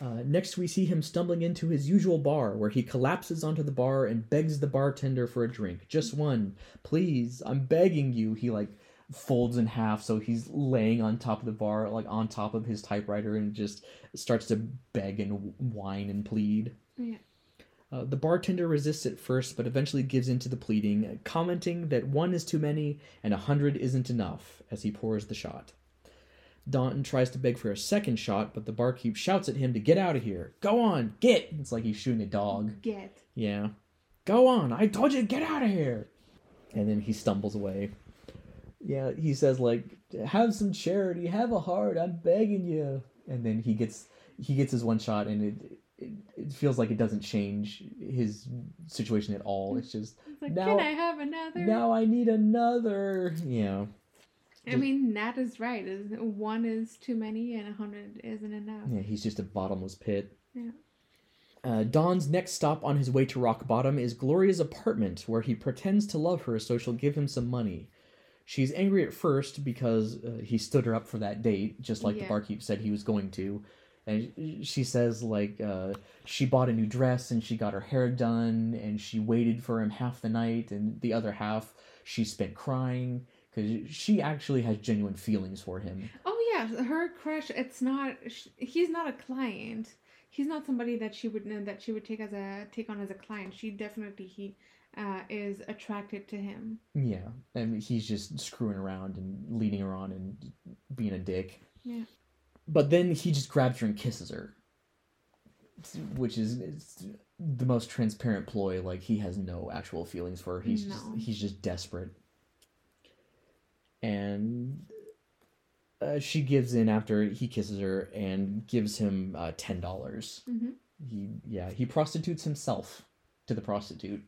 Speaker 1: Uh, next, we see him stumbling into his usual bar, where he collapses onto the bar and begs the bartender for a drink. Just one, please. I'm begging you. He like folds in half, so he's laying on top of the bar, like on top of his typewriter, and just starts to beg and whine and plead.
Speaker 2: Yeah.
Speaker 1: Uh, the bartender resists at first, but eventually gives in to the pleading, commenting that one is too many and a hundred isn't enough as he pours the shot. Daunton tries to beg for a second shot, but the barkeep shouts at him to get out of here. Go on, get! It's like he's shooting a dog.
Speaker 2: Get.
Speaker 1: Yeah. Go on, I told you to get out of here! And then he stumbles away. Yeah, he says, like, have some charity, have a heart, I'm begging you. And then he gets he gets his one shot and it it, it feels like it doesn't change his situation at all. It's just
Speaker 2: It's like,
Speaker 1: Now-
Speaker 2: can I have another?
Speaker 1: now I need another. Yeah.
Speaker 2: I mean, Nat is right. One is too many and a hundred isn't enough.
Speaker 1: Yeah, he's just a bottomless pit.
Speaker 2: Yeah.
Speaker 1: Uh, Don's next stop on his way to Rock Bottom is Gloria's apartment, where he pretends to love her so she'll give him some money. She's angry at first because uh, he stood her up for that date, just like the barkeep said he was going to. And she says, like, uh, she bought a new dress and she got her hair done and she waited for him half the night, and the other half she spent crying because she actually has genuine feelings for him.
Speaker 2: Oh yeah, her crush. It's not. He's not a client. He's not somebody that she would know that she would take as a take on as a client. She definitely he uh, is attracted to him.
Speaker 1: Yeah, and he's just screwing around and leading her on and being a dick.
Speaker 2: Yeah.
Speaker 1: But then he just grabs her and kisses her, which is the most transparent ploy. Like he has no actual feelings for her. He's just, he's just desperate. And uh, she gives in after he kisses her and gives him uh, ten dollars.
Speaker 2: hmm
Speaker 1: He yeah he prostitutes himself to the prostitute,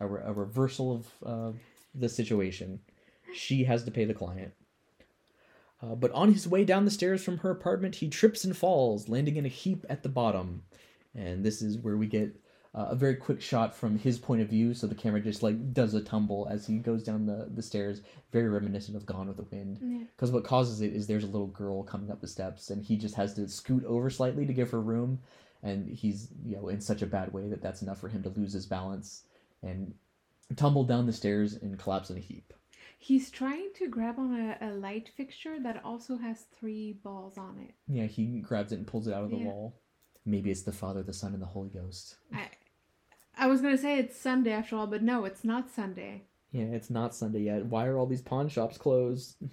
Speaker 1: a, re- a reversal of uh, the situation. She has to pay the client. Uh, but on his way down the stairs from her apartment, he trips and falls, landing in a heap at the bottom. And this is where we get uh, a very quick shot from his point of view. So the camera just like does a tumble as he goes down the, the stairs, very reminiscent of Gone with the Wind.
Speaker 2: Yeah.
Speaker 1: Because what causes it is there's a little girl coming up the steps, and he just has to scoot over slightly to give her room, and he's you know in such a bad way that that's enough for him to lose his balance and tumble down the stairs and collapse in a heap.
Speaker 2: He's trying to grab on a, a light fixture that also has three balls on it.
Speaker 1: Yeah, he grabs it and pulls it out of the
Speaker 2: Yeah.
Speaker 1: wall. Maybe it's the Father, the Son, and the Holy Ghost.
Speaker 2: I, I was gonna say it's Sunday after all, but no, it's not Sunday.
Speaker 1: Yeah, it's not Sunday yet. Why are all these pawn shops closed?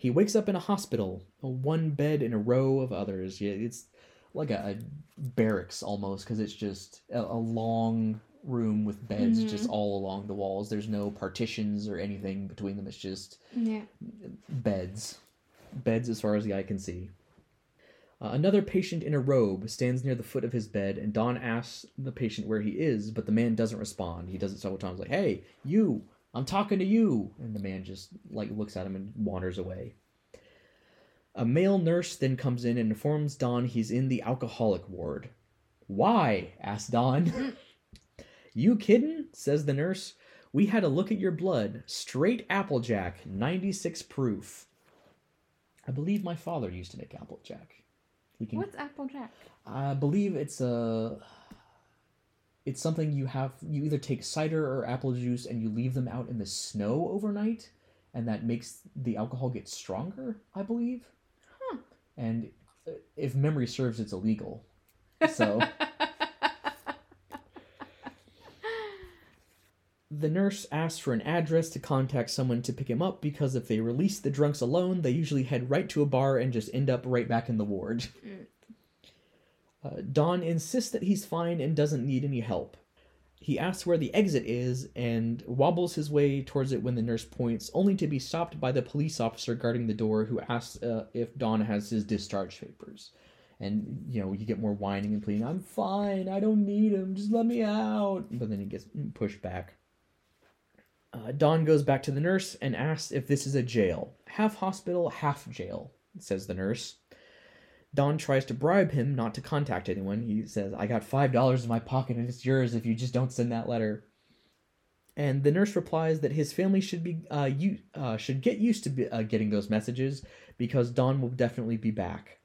Speaker 1: He wakes up in a hospital, a one bed in a row of others. Yeah, it's like a, a barracks almost, because it's just a, a long room with beds
Speaker 2: Mhm.
Speaker 1: just all along the walls. There's no partitions or anything between them. It's just
Speaker 2: Yeah.
Speaker 1: beds. Beds as far as the eye can see. Uh, another patient in a robe stands near the foot of his bed, and Don asks the patient where he is, but the man doesn't respond. He does it several times, like, "Hey, you! I'm talking to you!" And the man just like looks at him and wanders away. A male nurse then comes in and informs Don he's in the alcoholic ward. Why? asks Don. you kidding? says the nurse. We had a look at your blood. Straight Applejack, 96 proof. I believe my father used to make Applejack. He can,
Speaker 2: What's Applejack?
Speaker 1: I believe it's a. It's something you have. You either take cider or apple juice and you leave them out in the snow overnight, and that makes the alcohol get stronger. I believe.
Speaker 2: Huh.
Speaker 1: And uh, if memory serves, it's illegal. So. The nurse asks for an address to contact someone to pick him up because if they release the drunks alone, they usually head right to a bar and just end up right back in the ward.
Speaker 2: Mm.
Speaker 1: Uh, Don insists that he's fine and doesn't need any help. He asks where the exit is and wobbles his way towards it when the nurse points, only to be stopped by the police officer guarding the door who asks uh, if Don has his discharge papers. And, you know, you get more whining and pleading, I'm fine, I don't need him, just let me out. But then he gets pushed back. Uh, Don goes back to the nurse and asks if this is a jail. Half hospital, half jail, says the nurse. Don tries to bribe him not to contact anyone. He says, I got $5 in my pocket and it's yours if you just don't send that letter. And the nurse replies that his family should be uh, you, uh, should get used to be, uh, getting those messages because Don will definitely be back.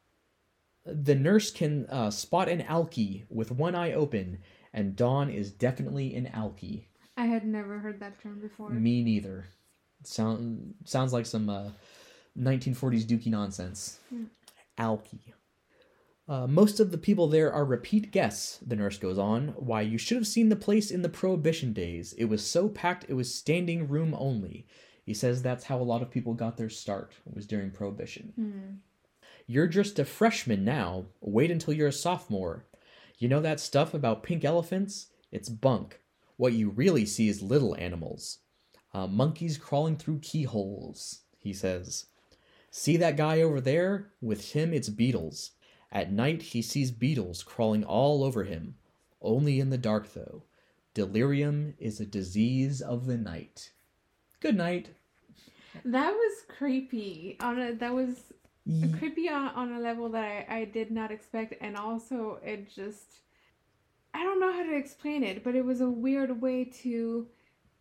Speaker 1: The nurse can uh, spot an alkie with one eye open, and Don is definitely an alkie.
Speaker 2: I had never heard that term before.
Speaker 1: Me neither. Sound sounds like some uh, 1940s dookie nonsense.
Speaker 2: Hmm.
Speaker 1: Alky. Uh, most of the people there are repeat guests, the nurse goes on. Why, you should have seen the place in the Prohibition days. It was so packed it was standing room only. He says that's how a lot of people got their start, was during Prohibition.
Speaker 2: Hmm.
Speaker 1: You're just a freshman now. Wait until you're a sophomore. You know that stuff about pink elephants? It's bunk. What you really see is little animals. Uh, monkeys crawling through keyholes, he says. See that guy over there? With him, it's beetles. At night, he sees beetles crawling all over him. Only in the dark, though. Delirium is a disease of the night. Good night.
Speaker 2: That was creepy. On a, that was creepy on, on a level that I, I did not expect, and also it just I don't know how to explain it, but it was a weird way to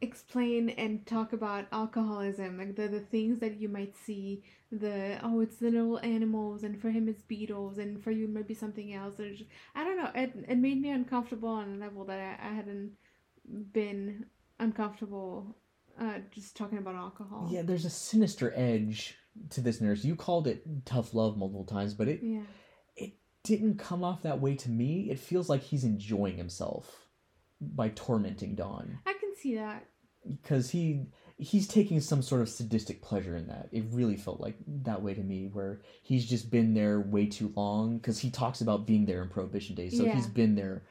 Speaker 2: explain and talk about alcoholism, like the the things that you might see. The oh, it's the little animals, and for him it's beetles, and for you maybe something else. Or just, I don't know. It it made me uncomfortable on a level that I, I hadn't been uncomfortable. Uh, just talking about alcohol.
Speaker 1: Yeah, there's a sinister edge to this nurse. You called it tough love multiple times, but it
Speaker 2: Yeah.
Speaker 1: Didn't come off that way to me. It feels like he's enjoying himself by tormenting Don
Speaker 2: I can see that.
Speaker 1: because he he's taking some sort of sadistic pleasure in that. It really felt like that way to me, where he's just been there way too long. Because he talks about being there in Prohibition days, so
Speaker 2: Yeah.
Speaker 1: he's been there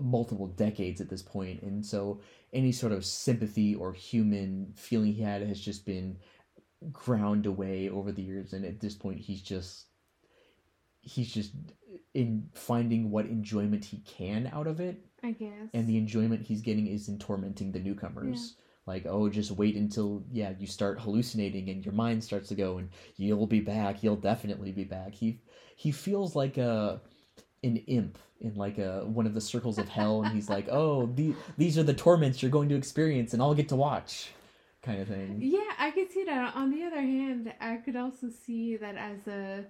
Speaker 1: multiple decades at this point, and so any sort of sympathy or human feeling he had has just been ground away over the years and at this point he's just he's just in finding what enjoyment he can out of it.
Speaker 2: I guess.
Speaker 1: and the enjoyment he's getting is in tormenting the newcomers. Like oh just wait until yeah you start hallucinating and your mind starts to go and you'll be back. You'll definitely be back. He he feels like a an imp in like a one of the circles of hell. And he's like oh the, these are the torments you're going to experience and i'll get to watch kind of thing.
Speaker 2: Yeah, I could see that. On the other hand, I could also see that as a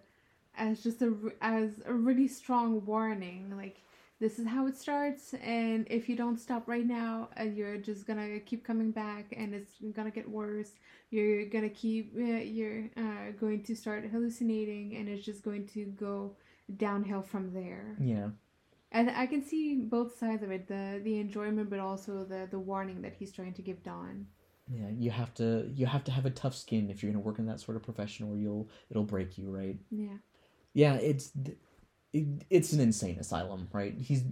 Speaker 2: as just a as a really strong warning like this is how it starts and if you don't stop right now uh, you're just gonna keep coming back and it's gonna get worse. You're gonna keep uh, you're uh, going to start hallucinating and it's just going to go downhill from there.
Speaker 1: Yeah.
Speaker 2: And i can see both sides of it the the enjoyment but also the the warning that he's trying to give Don.
Speaker 1: Yeah you have to you have to have a tough skin if you're to work in that sort of profession or you'll it'll break you right?
Speaker 2: Yeah
Speaker 1: yeah it's it, it's an insane asylum right he's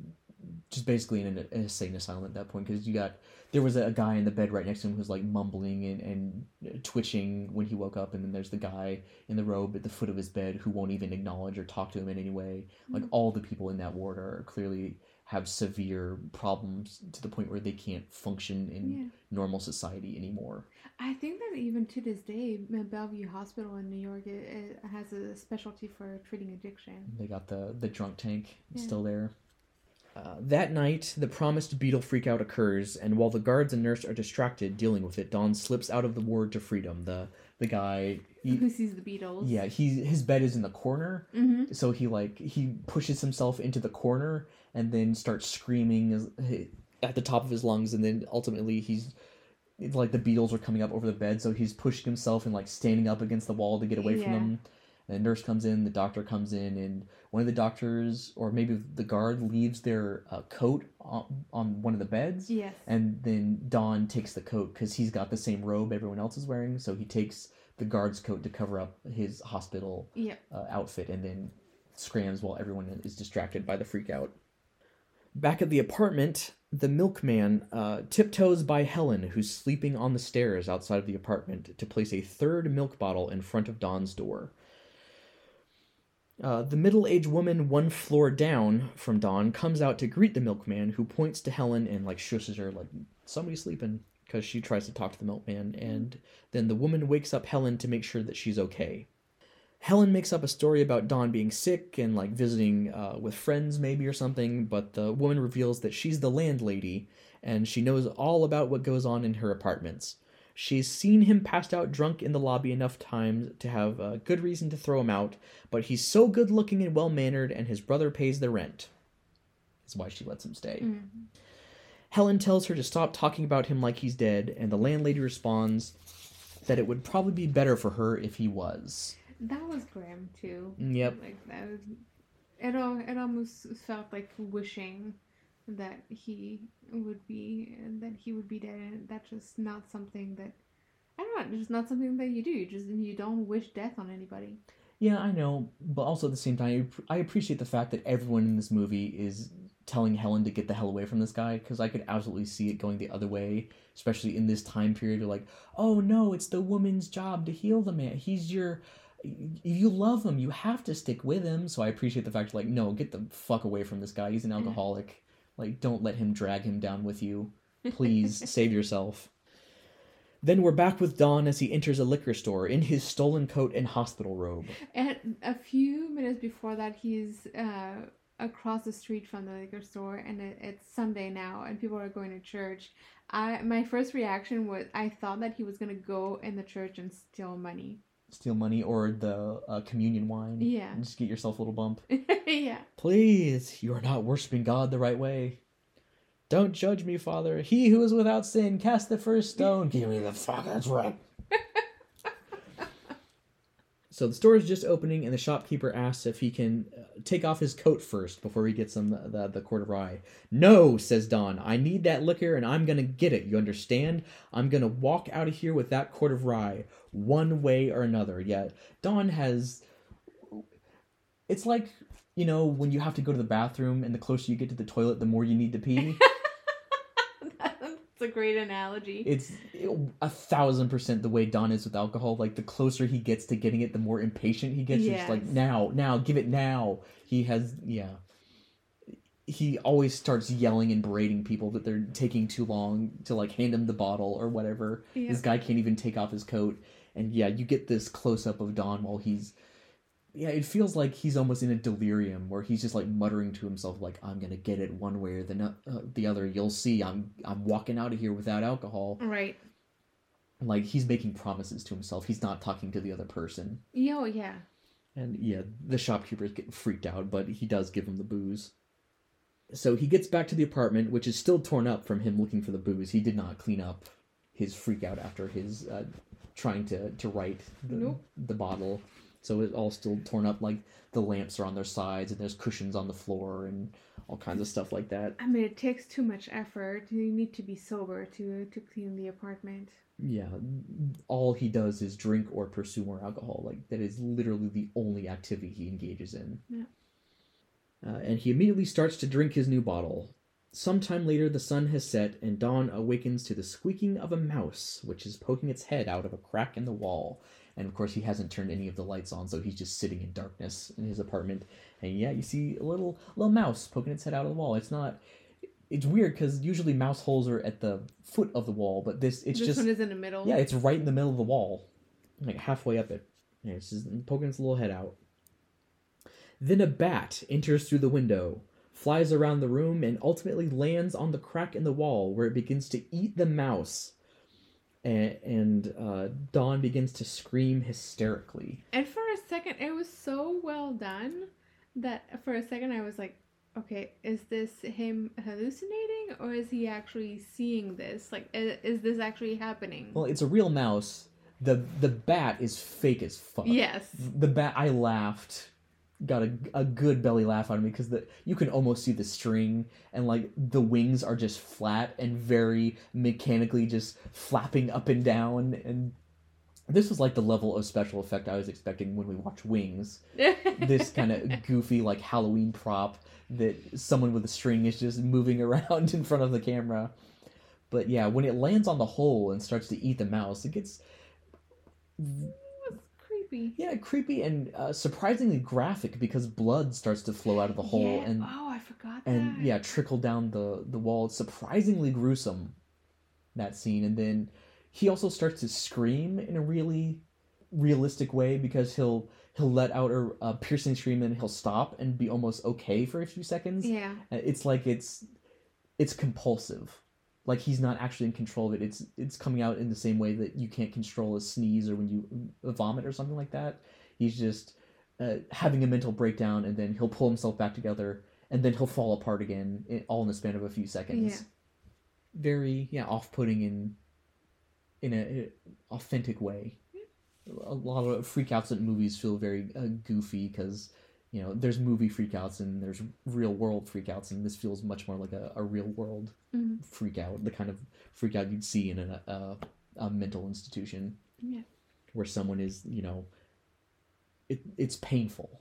Speaker 1: just basically in an, an insane asylum at that point because you got there was a, guy in the bed right next to him who's like mumbling and, and twitching when he woke up and then there's the guy in the robe at the foot of his bed who won't even acknowledge or talk to him in any way like
Speaker 2: Mhm.
Speaker 1: all the people in that ward are clearly have severe problems to the point where they can't function in
Speaker 2: yeah
Speaker 1: normal society anymore
Speaker 2: I think that even to this day, Bellevue Hospital in New York it, it has a specialty for treating addiction.
Speaker 1: They got the the drunk tank
Speaker 2: Yeah.
Speaker 1: still there. Uh, that night, the promised beetle freakout occurs, and while the guards and nurse are distracted dealing with it, Don slips out of the ward to freedom. The the guy, he,
Speaker 2: Who sees the beetles?
Speaker 1: yeah, he his bed is in the corner,
Speaker 2: Mm-hmm.
Speaker 1: so he like he pushes himself into the corner and then starts screaming at the top of his lungs, and then ultimately he's like the beetles are coming up over the bed, so he's pushing himself and like standing up against the wall to get away from them. The nurse comes in, the doctor comes in, and one of the doctors, or maybe the guard, leaves their uh, coat on, on one of the beds.
Speaker 2: Yes.
Speaker 1: And then Don takes the coat because he's got the same robe everyone else is wearing, so he takes the guard's coat to cover up his hospital
Speaker 2: yeah.
Speaker 1: uh, outfit and then scrams while everyone is distracted by the freak out. Back at the apartment, the milkman uh, tiptoes by Helen, who's sleeping on the stairs outside of the apartment, to place a third milk bottle in front of Don's door. Uh, the middle aged woman one floor down from Don comes out to greet the milkman, who points to Helen and like shushes her, like, somebody's sleeping, because she tries to talk to the milkman, and then the woman wakes up Helen to make sure that she's okay. Helen makes up a story about Don being sick and like visiting uh, with friends, maybe or something, but the woman reveals that she's the landlady and she knows all about what goes on in her apartments. She's seen him passed out drunk in the lobby enough times to have a good reason to throw him out, but he's so good looking and well mannered, and his brother pays the rent. That's why she lets him stay.
Speaker 2: Mm.
Speaker 1: Helen tells her to stop talking about him like he's dead, and the landlady responds that it would probably be better for her if he was.
Speaker 2: That was grim too.
Speaker 1: Yep.
Speaker 2: Like that. Was, it al- it almost felt like wishing that he would be that he would be dead. And that's just not something that I don't know. It's just not something that you do. You just you don't wish death on anybody.
Speaker 1: Yeah, I know, but also at the same time, I appreciate the fact that everyone in this movie is telling Helen to get the hell away from this guy because I could absolutely see it going the other way, especially in this time period. You're like, oh no, it's the woman's job to heal the man. He's your. You love him. You have to stick with him. So I appreciate the fact, like, no, get the fuck away from this guy. He's an alcoholic. Like, don't let him drag him down with you. Please save yourself. Then we're back with Don as he enters a liquor store in his stolen coat and hospital robe.
Speaker 2: And a few minutes before that, he's uh, across the street from the liquor store, and it, it's Sunday now, and people are going to church. I my first reaction was I thought that he was gonna go in the church and steal money.
Speaker 1: Steal money or the uh, communion wine.
Speaker 2: Yeah.
Speaker 1: And just get yourself a little bump.
Speaker 2: yeah.
Speaker 1: Please, you are not worshiping God the right way. Don't judge me, Father. He who is without sin, cast the first stone. Give me the fuck, that's right. So the store is just opening, and the shopkeeper asks if he can uh, take off his coat first before he gets him the, the, the quart of rye. No, says Don. I need that liquor, and I'm gonna get it. You understand? I'm gonna walk out of here with that quart of rye, one way or another. Yeah, Don has. It's like you know when you have to go to the bathroom, and the closer you get to the toilet, the more you need to pee.
Speaker 2: A great analogy.
Speaker 1: It's a thousand percent the way Don is with alcohol. Like the closer he gets to getting it, the more impatient he gets. It's like now, now, give it now. He has, yeah. He always starts yelling and berating people that they're taking too long to like hand him the bottle or whatever.
Speaker 2: Yeah.
Speaker 1: This guy can't even take off his coat, and yeah, you get this close up of Don while he's. Yeah, it feels like he's almost in a delirium where he's just like muttering to himself, like "I'm gonna get it one way or the no- uh, the other. You'll see. I'm I'm walking out of here without alcohol."
Speaker 2: Right.
Speaker 1: like he's making promises to himself he's not talking to the other person
Speaker 2: Yo, yeah.
Speaker 1: and yeah the shopkeeper's getting freaked out but he does give him the booze so he gets back to the apartment which is still torn up from him looking for the booze he did not clean up his freak out after his uh, trying to to write the,
Speaker 2: Nope.
Speaker 1: the bottle so it's all still torn up like the lamps are on their sides and there's cushions on the floor and all kinds of stuff like that
Speaker 2: I mean, it takes too much effort. You need to be sober to to clean the apartment.
Speaker 1: yeah all he does is drink or pursue more alcohol like that is literally the only activity he engages in
Speaker 2: Yeah.
Speaker 1: uh, and he immediately starts to drink his new bottle sometime later the sun has set and Don awakens to the squeaking of a mouse which is poking its head out of a crack in the wall and of course he hasn't turned any of the lights on so he's just sitting in darkness in his apartment and yeah you see a little little mouse poking its head out of the wall it's not it's weird because usually mouse holes are at the foot of the wall but this it's
Speaker 2: this
Speaker 1: just
Speaker 2: one is in the middle.
Speaker 1: yeah, it's right in the middle of the wall, like halfway up it. Yeah, it's just poking its little head out. Then a bat enters through the window, flies around the room, and ultimately lands on the crack in the wall where it begins to eat the mouse. And, and uh, Don begins to scream hysterically.
Speaker 2: And for a second, it was so well done that for a second I was like, okay, is this him hallucinating or is he actually seeing this? Like, i- is this actually happening?
Speaker 1: Well, it's a real mouse. the The bat is fake as fuck.
Speaker 2: yes.
Speaker 1: the bat i laughed got a, a good belly laugh out of me because the you can almost see the string and like the wings are just flat and very mechanically just flapping up and down and this was like the level of special effect i was expecting when we watch wings. This kind of goofy like halloween prop that someone with a string is just moving around in front of the camera. But yeah when it lands on the hole and starts to eat the mouse it gets
Speaker 2: creepy.
Speaker 1: yeah, creepy and uh, surprisingly graphic because blood starts to flow out of the hole
Speaker 2: Yeah.
Speaker 1: and
Speaker 2: oh, I forgot
Speaker 1: and
Speaker 2: that.
Speaker 1: yeah, trickle down the the wall. It's surprisingly gruesome that scene, and then he also starts to scream in a really realistic way because he'll he'll let out a, a piercing scream and he'll stop and be almost okay for a few seconds.
Speaker 2: Yeah.
Speaker 1: Uh, It's like it's it's compulsive. Like he's not actually in control of it. It's it's coming out in the same way that you can't control a sneeze or when you vomit or something like that. He's just uh, having a mental breakdown and then he'll pull himself back together and then he'll fall apart again, all in the span of a few seconds.
Speaker 2: Yeah.
Speaker 1: Very yeah, off-putting in in a, a authentic way. A lot of freakouts in movies feel very uh, goofy because you know there's movie freakouts and there's real world freakouts, and this feels much more like a, a real world
Speaker 2: Mhm.
Speaker 1: freakout, the kind of freakout you'd see in a, a, a mental institution
Speaker 2: Yeah.
Speaker 1: where someone is you know it, it's painful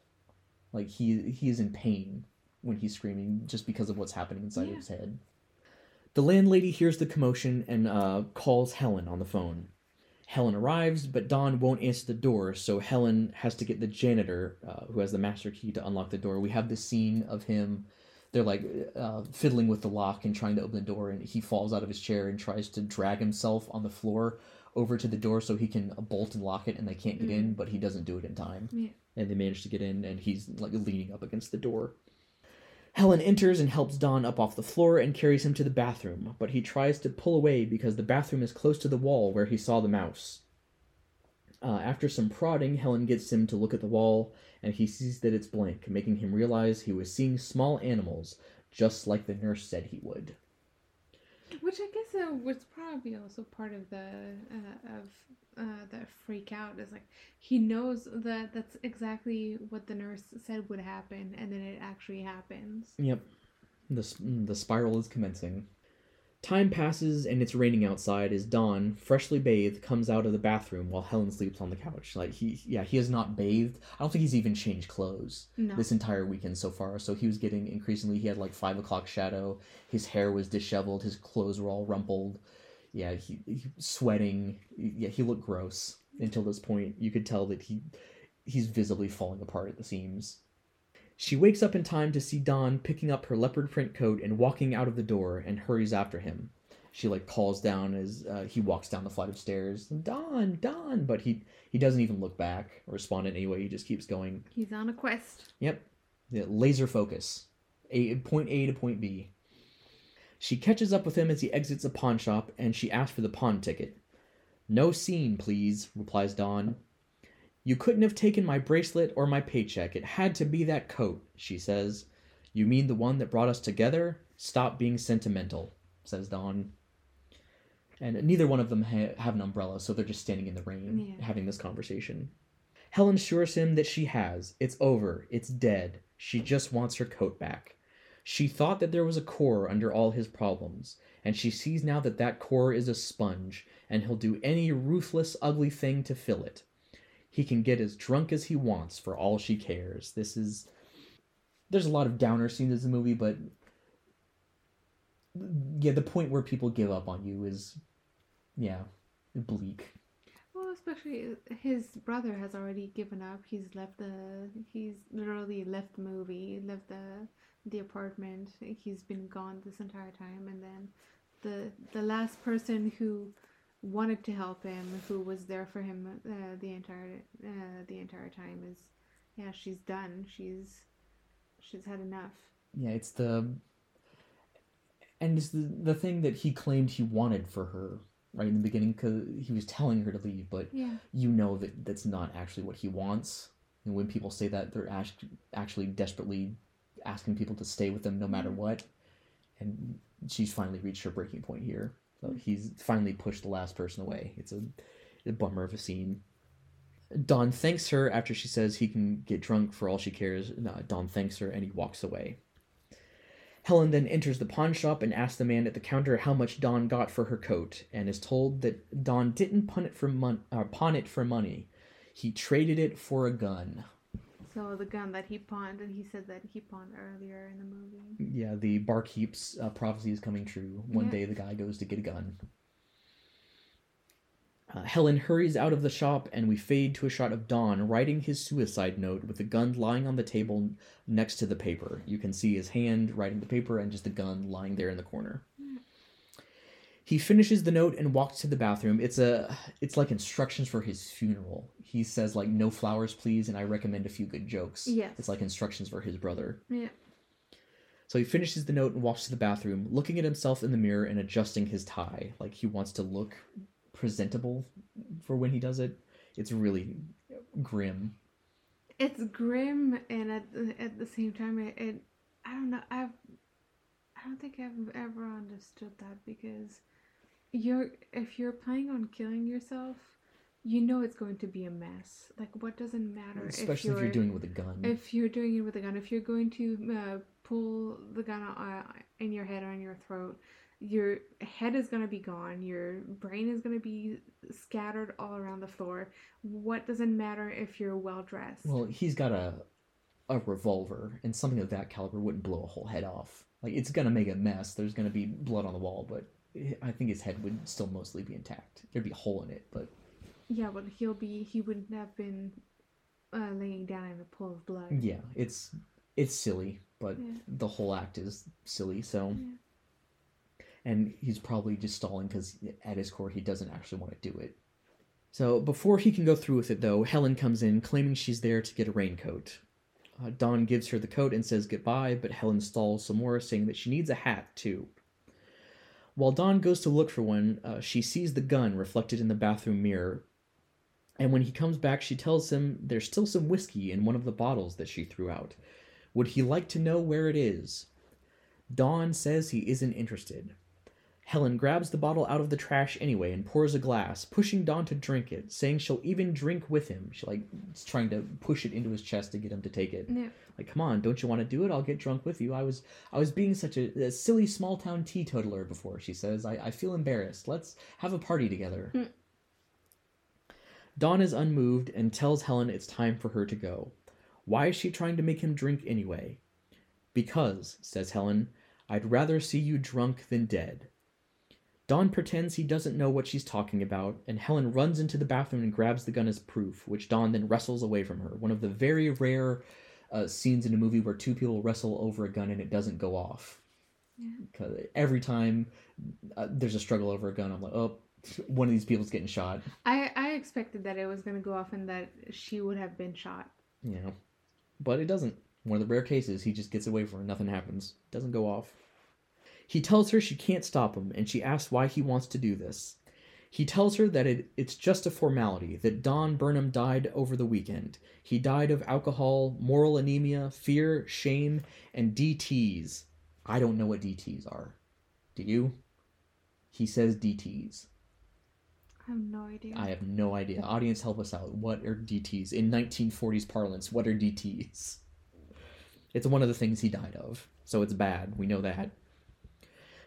Speaker 1: like he he is in pain when he's screaming just because of what's happening inside
Speaker 2: Yeah.
Speaker 1: his head the landlady hears the commotion and uh, calls helen on the phone helen arrives but don won't answer the door so helen has to get the janitor uh, who has the master key to unlock the door. We have this scene of him they're like uh, fiddling with the lock and trying to open the door and he falls out of his chair and tries to drag himself on the floor over to the door so he can bolt and lock it and they can't get in but he doesn't do it in time.
Speaker 2: Yeah.
Speaker 1: and they manage to get in and he's like leaning up against the door helen enters and helps don up off the floor and carries him to the bathroom but he tries to pull away because the bathroom is close to the wall where he saw the mouse. Uh, after some prodding helen gets him to look at the wall and he sees that it's blank making him realize he was seeing small animals just like the nurse said he would
Speaker 2: Which I guess uh, was probably also part of the uh, of uh, the freak out is like he knows that that's exactly what the nurse said would happen, and then it actually happens.
Speaker 1: Yep. The, mm, the spiral is commencing. Time passes and it's raining outside as Don, freshly bathed, comes out of the bathroom while Helen sleeps on the couch. Like he yeah, he has not bathed. I don't think he's even changed clothes
Speaker 2: No.
Speaker 1: this entire weekend so far. So he was getting increasingly he had like five o'clock shadow, his hair was disheveled, his clothes were all rumpled. yeah, he, he sweating. Yeah, he looked gross until this point. You could tell that he he's visibly falling apart at the seams. She wakes up in time to see Don picking up her leopard print coat and walking out of the door and hurries after him. She like calls down as uh, he walks down the flight of stairs, Don, Don, but he he doesn't even look back or respond in any way. He just keeps going.
Speaker 2: He's on a quest.
Speaker 1: Yep, yeah, laser focus, a point A to point B. She catches up with him as he exits a pawn shop and she asks for the pawn ticket. No scene, please, replies Don. You couldn't have taken my bracelet or my paycheck. It had to be that coat, she says. You mean the one that brought us together? Stop being sentimental, says Don. And neither one of them ha- have an umbrella, so they're just standing in the rain
Speaker 2: Yeah.
Speaker 1: having this conversation. Helen assures him that she has. It's over. It's dead. She just wants her coat back. She thought that there was a core under all his problems, and she sees now that that core is a sponge, and he'll do any ruthless, ugly thing to fill it. He can get as drunk as he wants for all she cares. This is. There's a lot of downer scenes in the movie, but. Yeah, the point where people give up on you is. Yeah, bleak.
Speaker 2: Well, especially his brother has already given up. He's left the. He's literally left the movie, left the the apartment. He's been gone this entire time, and then the the last person who wanted to help him, who was there for him uh, the entire uh, the entire time, is yeah, she's done. She's she's had enough.
Speaker 1: Yeah, it's the and it's the the thing that he claimed he wanted for her right in the beginning because he was telling her to leave, but
Speaker 2: Yeah,
Speaker 1: you know that that's not actually what he wants. And when people say that, they're act- actually desperately asking people to stay with them no matter what. And she's finally reached her breaking point here. He's finally pushed the last person away. It's a, a bummer of a scene. Don thanks her after she says he can get drunk for all she cares. No, Don thanks her and he walks away. Helen then enters the pawn shop and asks the man at the counter how much Don got for her coat, and is told that Don didn't pawn it for mon- uh, pawn it for money. He traded it for a gun.
Speaker 2: So the gun that he pawned, and he said that he pawned earlier in the movie.
Speaker 1: Yeah, the barkeep's uh, prophecy is coming true. One
Speaker 2: Yeah.
Speaker 1: day the guy goes to get a gun. Uh, Helen hurries out of the shop, and we fade to a shot of Don writing his suicide note with the gun lying on the table next to the paper. You can see his hand writing the paper and just the gun lying there in the corner. He finishes the note and walks to the bathroom. It's a it's like instructions for his funeral. He says like no flowers please and I recommend a few good jokes.
Speaker 2: Yes.
Speaker 1: It's like instructions for his brother.
Speaker 2: Yeah.
Speaker 1: So he finishes the note and walks to the bathroom, looking at himself in the mirror and adjusting his tie. Like he wants to look presentable for when he does it. It's really grim.
Speaker 2: it's grim and at the, at the same time it, it i don't know i've i don't think i've ever understood that because you're if you're planning on killing yourself you know it's going to be a mess like what doesn't matter
Speaker 1: Especially if you're, doing it with a gun.
Speaker 2: if you're doing it with a gun if you're going to uh, pull the gun uh, in your head or in your throat your head is going to be gone your brain is going to be scattered all around the floor what doesn't matter if you're well dressed
Speaker 1: well, he's got a a revolver, and something of that caliber wouldn't blow a whole head off. Like it's gonna make a mess. There's gonna be blood on the wall, but I think his head would still mostly be intact. There'd be a hole in it, but
Speaker 2: yeah but he'll be he wouldn't have been uh, laying down in a pool of blood
Speaker 1: yeah, it's it's silly, but
Speaker 2: Yeah.
Speaker 1: the whole act is silly. So,
Speaker 2: Yeah.
Speaker 1: and he's probably just stalling because at his core he doesn't actually want to do it. So before he can go through with it, though, Helen comes in claiming she's there to get a raincoat. Uh, Don gives her the coat and says goodbye, but Helen stalls some more, saying that she needs a hat too. While Don goes to look for one, uh, she sees the gun reflected in the bathroom mirror. And when he comes back, she tells him there's still some whiskey in one of the bottles that she threw out. Would he like to know where it is? Don says he isn't interested. Helen grabs the bottle out of the trash anyway and pours a glass, pushing Don to drink it, saying she'll even drink with him. She like is trying to push it into his chest to get him to take it.
Speaker 2: Yeah.
Speaker 1: Like, come on, don't you want to do it? I'll get drunk with you. I was I was being such a, a silly small town teetotaler before, she says. I, I feel embarrassed. Let's have a party together.
Speaker 2: Hmm.
Speaker 1: Don is unmoved and tells Helen it's time for her to go. Why is she trying to make him drink anyway? Because, says Helen, I'd rather see you drunk than dead. Don pretends he doesn't know what she's talking about, and Helen runs into the bathroom and grabs the gun as proof, which Don then wrestles away from her. One of the very rare uh, scenes in a movie where two people wrestle over a gun and it doesn't go off.
Speaker 2: Yeah.
Speaker 1: Every time uh, there's a struggle over a gun, I'm like, oh, one of these people's getting shot.
Speaker 2: I I expected that it was gonna go off and that she would have been shot.
Speaker 1: Know, but it doesn't. One of the rare cases, he just gets away from her. Nothing happens. Doesn't go off. He tells her she can't stop him, and she asks why he wants to do this. He tells her that it, it's just a formality, that Don Birnam died over the weekend. He died of alcohol, moral anemia, fear, shame, and DTs. I don't know what DTs are. Do you? He says DTs.
Speaker 2: I have no idea.
Speaker 1: I have no idea. Audience, help us out. What are DTs? In 1940s parlance, what are DTs? It's one of the things he died of, so it's bad. We know that.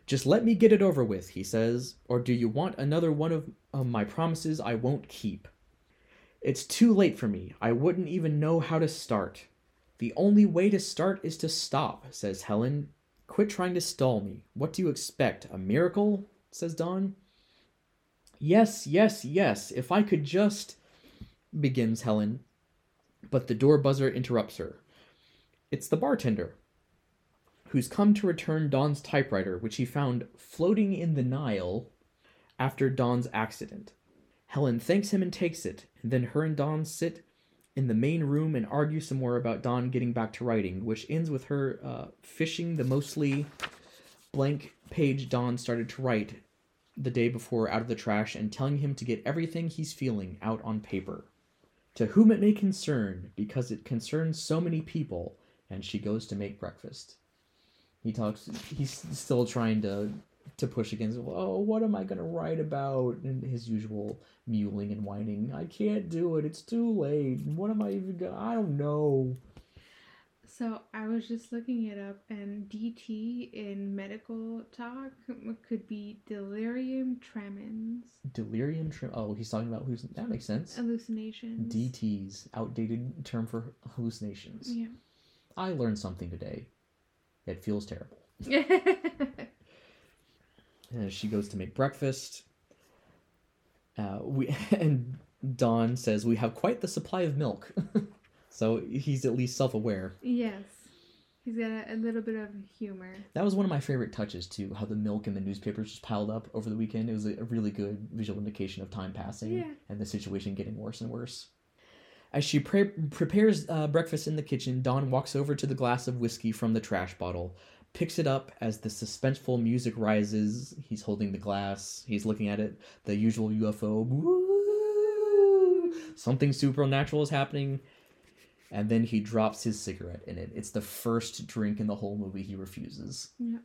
Speaker 1: Just let me get it over with, he says, or do you want another one of my promises I won't keep? It's too late for me. I wouldn't even know how to start. The only way to start is to stop, says Helen. Quit trying to stall me. What do you expect? A miracle? says Don. Yes, yes, yes. If I could just. begins Helen. But the door buzzer interrupts her. It's the bartender, who's come to return Don's typewriter, which he found floating in the Nile after Don's accident. Helen thanks him and takes it, and then her and Don sit in the main room and argue some more about Don getting back to writing, which ends with her uh, fishing the mostly blank page Don started to write the day before out of the trash and telling him to get everything he's feeling out on paper. To whom it may concern, because it concerns so many people, and she goes to make breakfast. He talks. He's still trying to to push against. Oh, what am I gonna write about? And his usual mewling and whining. I can't do it. It's too late. What am I even gonna? I don't know.
Speaker 2: So I was just looking it up, and DT in medical talk could be delirium tremens,
Speaker 1: Delirium. Trim- oh, he's talking about who's that makes sense.
Speaker 2: hallucinations.
Speaker 1: DTs, outdated term for hallucinations.
Speaker 2: Yeah.
Speaker 1: I learned something today. It feels terrible. And she goes to make breakfast. Uh, we and Don says we have quite the supply of milk, so he's at least self-aware.
Speaker 2: yes. He's got a, a little bit of humor.
Speaker 1: That was one of my favorite touches too. How the milk in the newspapers just piled up over the weekend. It was a, a really good visual indication of time passing
Speaker 2: Yeah.
Speaker 1: and the situation getting worse and worse. As she pre- prepares uh, breakfast in the kitchen, Don walks over to the glass of whiskey from the trash bottle, picks it up as the suspenseful music rises. He's holding the glass. He's looking at it. The usual UFO. Woo! Something supernatural is happening. And then he drops his cigarette in it. It's the first drink in the whole movie he refuses. Yeah.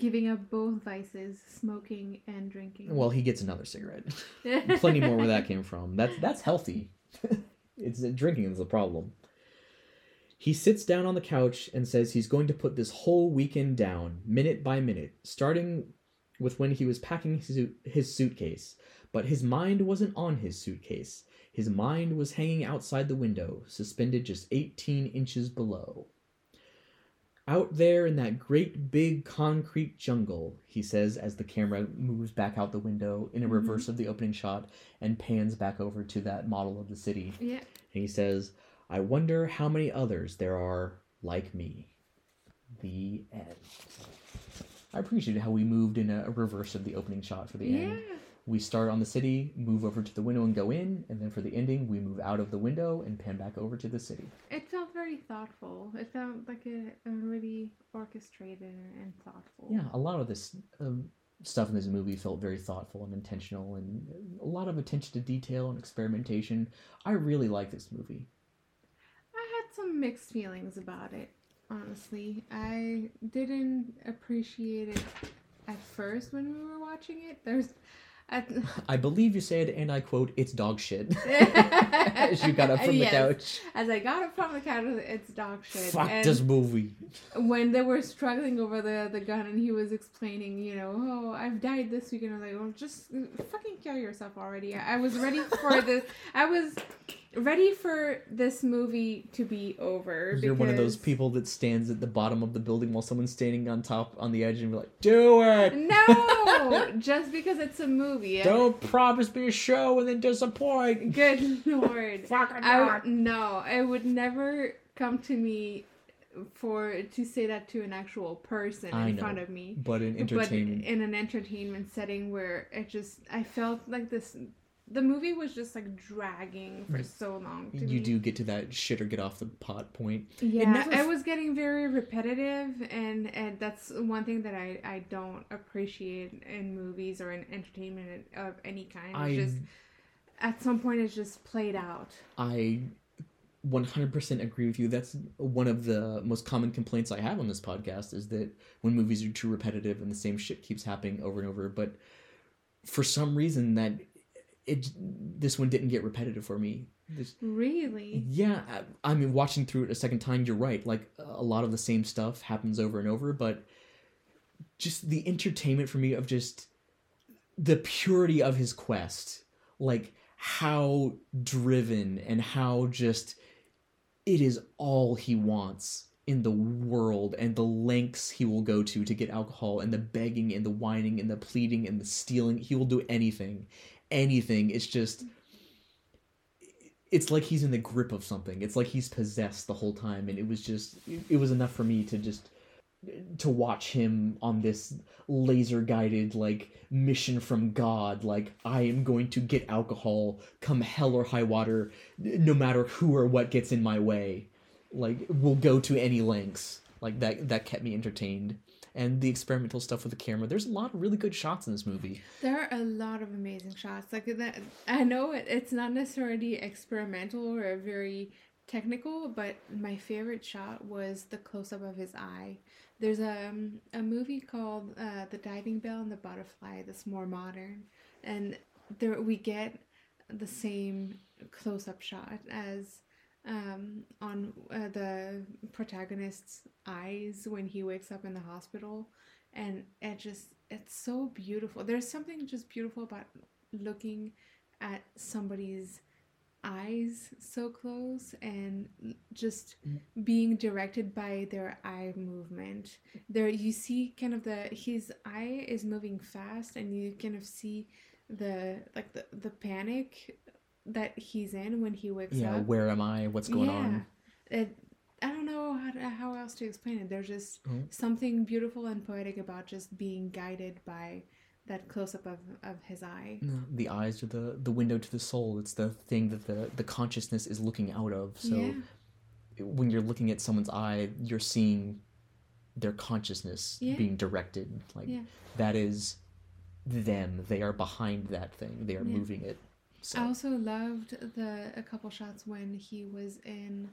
Speaker 2: Giving up both vices, smoking and drinking.
Speaker 1: Well, he gets another cigarette. Plenty more where that came from. That's that's healthy. it's drinking is the problem. He sits down on the couch and says he's going to put this whole weekend down, minute by minute, starting with when he was packing his, suitcase. But his mind wasn't on his suitcase. His mind was hanging outside the window, suspended just 18 inches below. Out there in that great big concrete jungle, he says as the camera moves back out the window in a
Speaker 2: Mhm.
Speaker 1: reverse of the opening shot and pans back over to that model of the city.
Speaker 2: yeah.
Speaker 1: And he says, I wonder how many others there are like me. The end. I appreciated how we moved in a reverse of the opening shot for the
Speaker 2: Yeah.
Speaker 1: end. We start on the city, move over to the window and go in, and then for the ending, we move out of the window and pan back over to the city.
Speaker 2: It felt very thoughtful. It felt like a, a really orchestrated and thoughtful.
Speaker 1: Yeah, a lot of this um, stuff in this movie felt very thoughtful and intentional, and a lot of attention to detail and experimentation. I really like this movie.
Speaker 2: I had some mixed feelings about it, honestly. I didn't appreciate it at first when we were watching it. There's.
Speaker 1: I believe you said, and I quote, "It's dog shit." As you got up from
Speaker 2: Yes.
Speaker 1: the couch.
Speaker 2: As I got up from the couch, it's dog shit.
Speaker 1: Fuck
Speaker 2: and
Speaker 1: this movie.
Speaker 2: when they were struggling over the, the gun and he was explaining, you know, oh, I've died this week, and I was like, well, just uh, fucking kill yourself already. I I was ready for this. I was. Ready for this movie to be over.
Speaker 1: You're one of those people that stands at the bottom of the building while someone's standing on top on the edge and be like, "Do it!
Speaker 2: No, just because it's a movie.
Speaker 1: Don't promise me a show and then disappoint."
Speaker 2: Good lord.
Speaker 1: Fucking
Speaker 2: I, no, it would never come to me for to say that to an actual person
Speaker 1: I
Speaker 2: in
Speaker 1: know.
Speaker 2: front of me.
Speaker 1: But in entertainment,
Speaker 2: But in an entertainment setting where it just, I felt like this, the movie was just like dragging for so long. To
Speaker 1: you
Speaker 2: me.
Speaker 1: do get to that shit or get off the pot point.
Speaker 2: Yeah,
Speaker 1: never
Speaker 2: it was getting very repetitive, and, and that's one thing that I, I don't appreciate in movies or in entertainment of any kind. It's
Speaker 1: I
Speaker 2: just at some point it's just played out.
Speaker 1: I 100% agree with you. That's one of the most common complaints I have on this podcast is that when movies are too repetitive and the same shit keeps happening over and over, but for some reason that it this one didn't get repetitive for me. This,
Speaker 2: Really?
Speaker 1: yeah, I, I mean watching through it a second time, you're right. Like a lot of the same stuff happens over and over, but just the entertainment for me of just the purity of his quest like how driven and how just it is all he wants in the world and the lengths he will go to to get alcohol and the begging and the whining and the pleading and the stealing he will do anything anything it's just it's like he's in the grip of something. It's like he's possessed the whole time and it was just it was enough for me to just to watch him on this laser guided like mission from god like i am going to get alcohol come hell or high water no matter who or what gets in my way. Like we'll go to any lengths. Like that that kept me entertained and the experimental stuff with the camera there's a lot of really good shots in this movie
Speaker 2: There are a lot of amazing shots. Like that, I know it, it's not necessarily experimental or very technical, but my favorite shot was the close up of his eye. There's a um, a movie called uh, The Diving Bell and the Butterfly that's more modern, and there we get the same close up shot as um, on uh, the protagonist's eyes when he wakes up in the hospital. And it just it's so beautiful. There's something just beautiful about looking at somebody's eyes so close and just being directed by their eye movement. There you see kind of the his eye is moving fast and you kind of see the like the, the panic that he's in when he wakes
Speaker 1: yeah
Speaker 2: up Yeah,
Speaker 1: where am i what's going on
Speaker 2: it, I don't know how, to, how else to explain it. There's just
Speaker 1: Mhm.
Speaker 2: something beautiful and poetic about just being guided by that close up of, of his eye.
Speaker 1: The eyes are the the window to the soul it's the thing that the the consciousness is looking out of so
Speaker 2: yeah.
Speaker 1: when you're looking at someone's eye, you're seeing their consciousness
Speaker 2: Yeah.
Speaker 1: being directed. Like
Speaker 2: Yeah.
Speaker 1: that is them. They are behind that thing. They are
Speaker 2: Yeah.
Speaker 1: moving it. So
Speaker 2: I also loved the a couple shots when he was in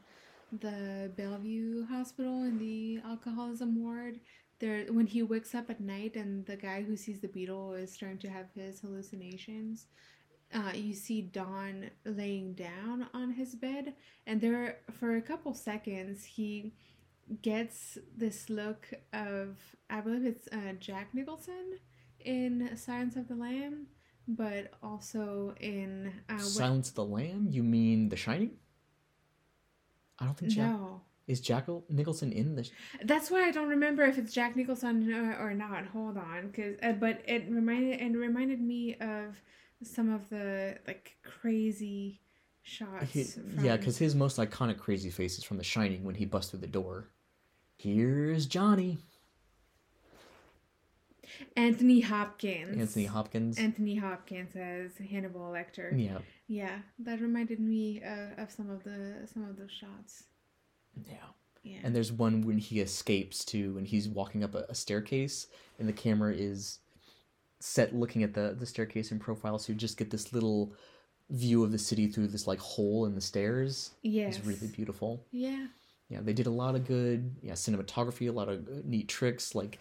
Speaker 2: the Bellevue Hospital in the alcoholism ward. There, when he wakes up at night and the guy who sees the beetle is starting to have his hallucinations, uh, you see Don laying down on his bed, and there for a couple seconds he gets this look of I believe it's uh, Jack Nicholson in Silence of the Lamb, but also in uh,
Speaker 1: Silence of the Lamb? You mean The Shining? I don't think Jack
Speaker 2: no.
Speaker 1: is Jack Nicholson in the.
Speaker 2: That's why I don't remember if it's Jack Nicholson or, or not. Hold on, cause uh, but it reminded and reminded me of some of the like crazy shots.
Speaker 1: He-
Speaker 2: from,
Speaker 1: yeah, because his most iconic crazy face is from The Shining when he busts through the door. Here's Johnny.
Speaker 2: Anthony Hopkins.
Speaker 1: Anthony Hopkins.
Speaker 2: Anthony Hopkins as Hannibal Lecter.
Speaker 1: yeah,
Speaker 2: Yeah, that reminded me uh, of some of the some of those shots.
Speaker 1: yeah.
Speaker 2: Yeah.
Speaker 1: And there's one when he escapes too, and he's walking up a, a staircase, and the camera is set looking at the the staircase in profile, so you just get this little view of the city through this like hole in the stairs.
Speaker 2: Yeah,
Speaker 1: It's really beautiful.
Speaker 2: Yeah.
Speaker 1: Yeah, they did a lot of good yeah cinematography, a lot of uh, neat tricks, like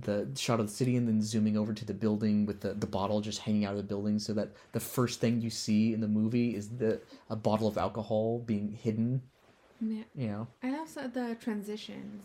Speaker 1: the shot of the city and then zooming over to the building with the, the bottle just hanging out of the building, so that the first thing you see in the movie is the a bottle of alcohol being hidden.
Speaker 2: Yeah.
Speaker 1: You know,
Speaker 2: I also the transitions,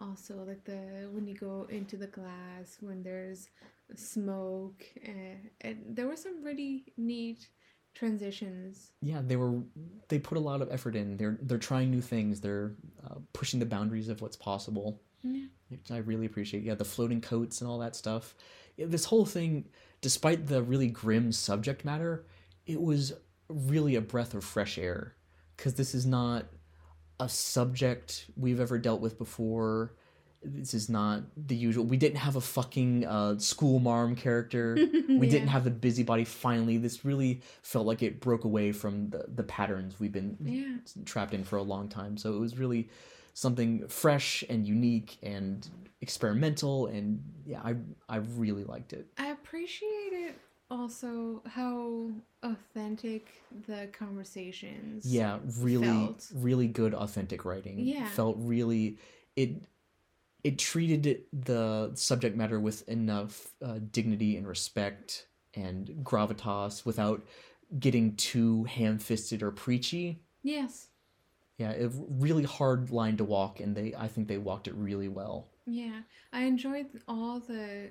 Speaker 2: also like the when you go into the glass when there's smoke, uh, and there were some really neat transitions.
Speaker 1: yeah they were they put a lot of effort in they're they're trying new things they're uh, pushing the boundaries of what's possible
Speaker 2: Yeah.
Speaker 1: which i really appreciate. Yeah the floating coats and all that stuff. This whole thing despite the really grim subject matter it was really a breath of fresh air. Because this is not a subject we've ever dealt with before. This is not the usual we didn't have a fucking uh, school marm character. We
Speaker 2: Yeah.
Speaker 1: didn't have the busybody. Finally this really felt like it broke away from the, the patterns we've been
Speaker 2: Yeah.
Speaker 1: trapped in for a long time. So it was really something fresh and unique and experimental and yeah i i really liked it
Speaker 2: I appreciated also how authentic the conversations.
Speaker 1: yeah really
Speaker 2: felt.
Speaker 1: really good authentic writing
Speaker 2: Yeah.
Speaker 1: felt really it it treated the subject matter with enough uh, dignity and respect and gravitas without getting too ham-fisted or preachy
Speaker 2: Yes.
Speaker 1: Yeah a really hard line to walk and they i think they walked it really well
Speaker 2: Yeah. I enjoyed all the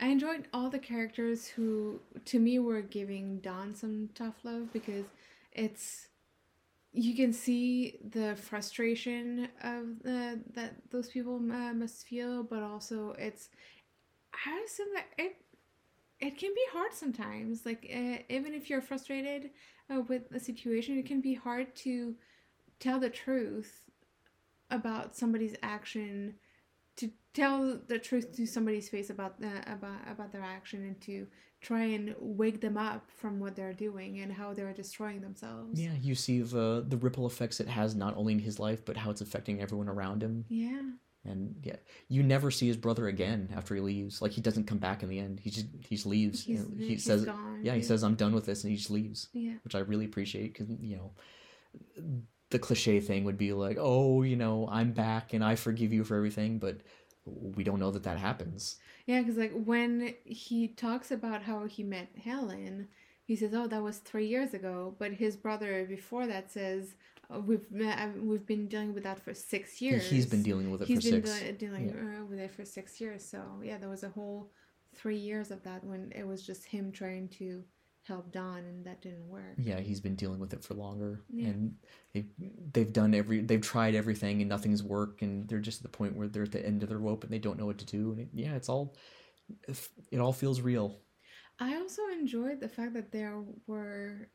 Speaker 2: I enjoyed all the characters who to me were giving Don some tough love because it's you can see the frustration of the that those people uh, must feel but also it's I assume that it it can be hard sometimes like uh, even if you're frustrated uh, with a situation it can be hard to tell the truth about somebody's action to tell the truth to somebody's face about the, about about their action and to try and wake them up from what they're doing and how they're destroying themselves.
Speaker 1: yeah you see the the ripple effects it has not only in his life but how it's affecting everyone around him
Speaker 2: Yeah.
Speaker 1: and yeah you never see his brother again after he leaves like he doesn't come back in the end he just he just leaves
Speaker 2: He's,
Speaker 1: he
Speaker 2: he's
Speaker 1: says
Speaker 2: gone.
Speaker 1: yeah he says i'm done with this and he just leaves
Speaker 2: Yeah.
Speaker 1: which i really appreciate because you know the cliche thing would be like oh you know i'm back and i forgive you for everything but we don't know that that happens
Speaker 2: Yeah, because like when he talks about how he met Helen, he says, "Oh, that was three years ago." But his brother before that says, oh, "We've met, we've been dealing with that for six years."
Speaker 1: he's been dealing with it
Speaker 2: He's
Speaker 1: for
Speaker 2: been
Speaker 1: six
Speaker 2: de- dealing
Speaker 1: Yeah.
Speaker 2: uh, with it for six years. So yeah, there was a whole three years of that when it was just him trying to help Don, and that didn't work.
Speaker 1: yeah he's been dealing with it for longer
Speaker 2: Yeah.
Speaker 1: and they've, they've done every they've tried everything and nothing's worked and they're just at the point where they're at the end of their rope and they don't know what to do and it, yeah it's all it all feels real
Speaker 2: I also enjoyed the fact that there were,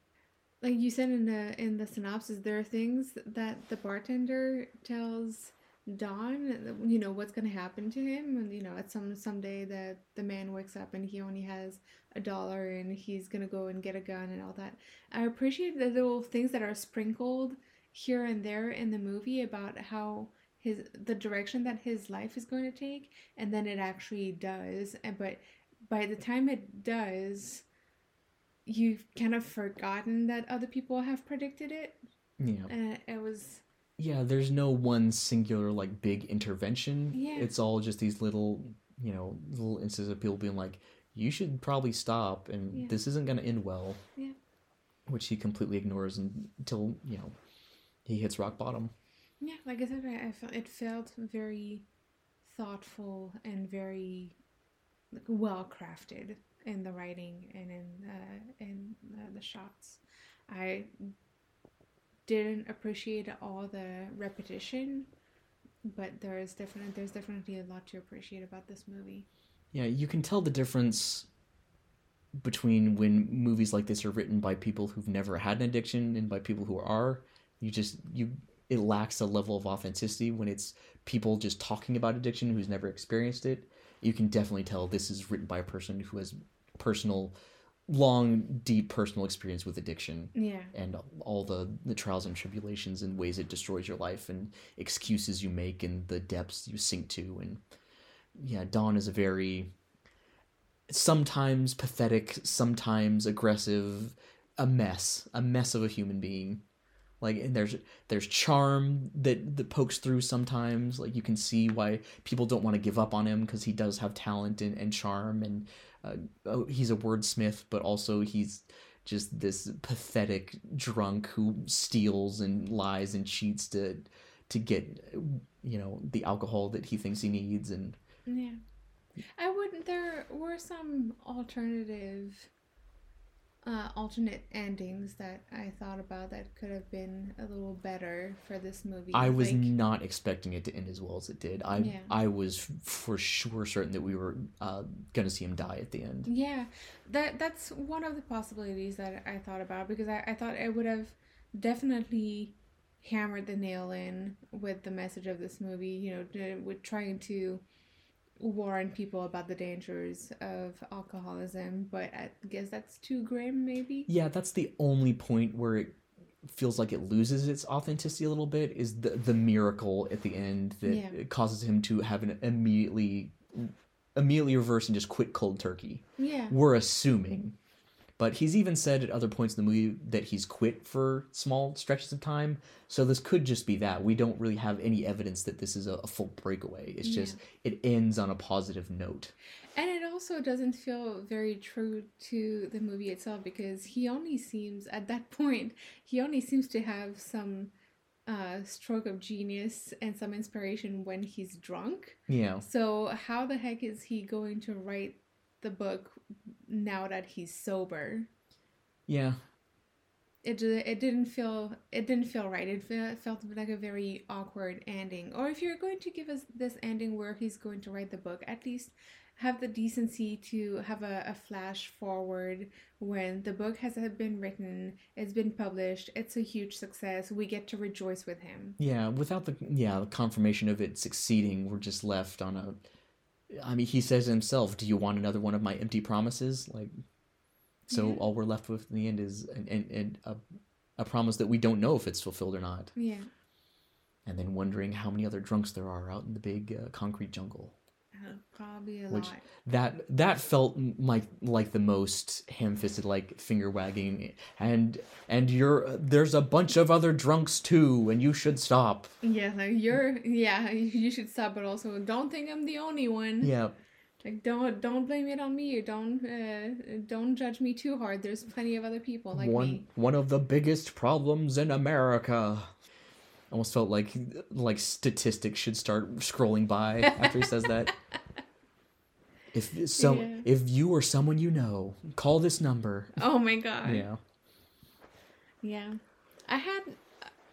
Speaker 2: like you said in the in the synopsis, there are things that the bartender tells Don, you know, what's gonna happen to him, and you know, at some someday that the man wakes up and he only has a dollar and he's gonna go and get a gun and all that. I appreciate the little things that are sprinkled here and there in the movie about how his the direction that his life is going to take, and then it actually does, and but by the time it does, you've kind of forgotten that other people have predicted it.
Speaker 1: yeah
Speaker 2: And it was,
Speaker 1: yeah there's no one singular like big intervention
Speaker 2: Yeah.
Speaker 1: it's all just these little you know little instances of people being like you should probably stop and
Speaker 2: Yeah.
Speaker 1: this isn't going to end well
Speaker 2: Yeah.
Speaker 1: which he completely ignores until you know he hits rock bottom
Speaker 2: yeah, like I said, I felt it felt very thoughtful and very like, well crafted in the writing and in uh, in uh, the shots. I didn't appreciate all the repetition, but there is definitely there's definitely a lot to appreciate about this movie.
Speaker 1: Yeah, you can tell the difference between when movies like this are written by people who've never had an addiction and by people who are. You just you it lacks a level of authenticity when it's people just talking about addiction who's never experienced it. You can definitely tell this is written by a person who has personal long deep personal experience with addiction
Speaker 2: Yeah.
Speaker 1: and all the the trials and tribulations and ways it destroys your life and excuses you make and the depths you sink to. And yeah Don is a very sometimes pathetic sometimes aggressive a mess a mess of a human being. Like and there's there's charm that that pokes through sometimes. Like you can see why people don't want to give up on him because he does have talent and, and charm and uh, oh, he's a wordsmith but also he's just this pathetic drunk who steals and lies and cheats to to get you know the alcohol that he thinks he needs and
Speaker 2: Yeah. I wouldn't there were some alternative uh, alternate endings that I thought about that could have been a little better for this movie.
Speaker 1: I was
Speaker 2: Like,
Speaker 1: not expecting it to end as well as it did. I
Speaker 2: Yeah.
Speaker 1: I was for sure certain that we were uh, gonna see him die at the end.
Speaker 2: Yeah, that that's one of the possibilities that I thought about because I, I thought it would have definitely hammered the nail in with the message of this movie. You know, to- with trying to warn people about the dangers of alcoholism, but I guess that's too grim, maybe.
Speaker 1: Yeah, that's the only point where it feels like it loses its authenticity a little bit. Is the the miracle at the end that
Speaker 2: Yeah.
Speaker 1: causes him to have an immediately immediately reverse and just quit cold turkey.
Speaker 2: Yeah,
Speaker 1: We're assuming. But he's even said at other points in the movie that he's quit for small stretches of time. So this could just be that. We don't really have any evidence that this is a, a full breakaway. It's just it ends on a positive note.
Speaker 2: and it also doesn't feel very true to the movie itself because he only seems at that point he only seems to have some uh, stroke of genius and some inspiration when he's drunk.
Speaker 1: Yeah.
Speaker 2: So how the heck is he going to write the book now that he's sober?
Speaker 1: Yeah.
Speaker 2: It it didn't feel it didn't feel right. It fe- felt like a very awkward ending. Or if you're going to give us this ending where he's going to write the book, at least have the decency to have a, a flash forward when the book has been written, it's been published, it's a huge success. We get to rejoice with him.
Speaker 1: Yeah, without the yeah, the confirmation of it succeeding, we're just left on a I mean, he says himself, "Do you want another one of my empty promises?" Like so
Speaker 2: Yeah.
Speaker 1: all we're left with in the end is an, an, an, a a promise that we don't know if it's fulfilled or not.
Speaker 2: Yeah.
Speaker 1: And then wondering how many other drunks there are out in the big uh, concrete jungle.
Speaker 2: Probably a
Speaker 1: Which-
Speaker 2: lot.
Speaker 1: That that felt like like the most ham-fisted like finger wagging and and you're there's a bunch of other drunks too and you should stop.
Speaker 2: Yeah, like you're yeah, you should stop but also don't think I'm the only one.
Speaker 1: Yeah.
Speaker 2: Like don't don't blame it on me. Don't uh, don't judge me too hard. There's plenty of other people like
Speaker 1: one
Speaker 2: me.
Speaker 1: one of the biggest problems in America. Almost felt like like statistics should start scrolling by after he says that. If some
Speaker 2: Yeah.
Speaker 1: if you or someone you know, call this number.
Speaker 2: Oh my god.
Speaker 1: Yeah.
Speaker 2: Yeah. I had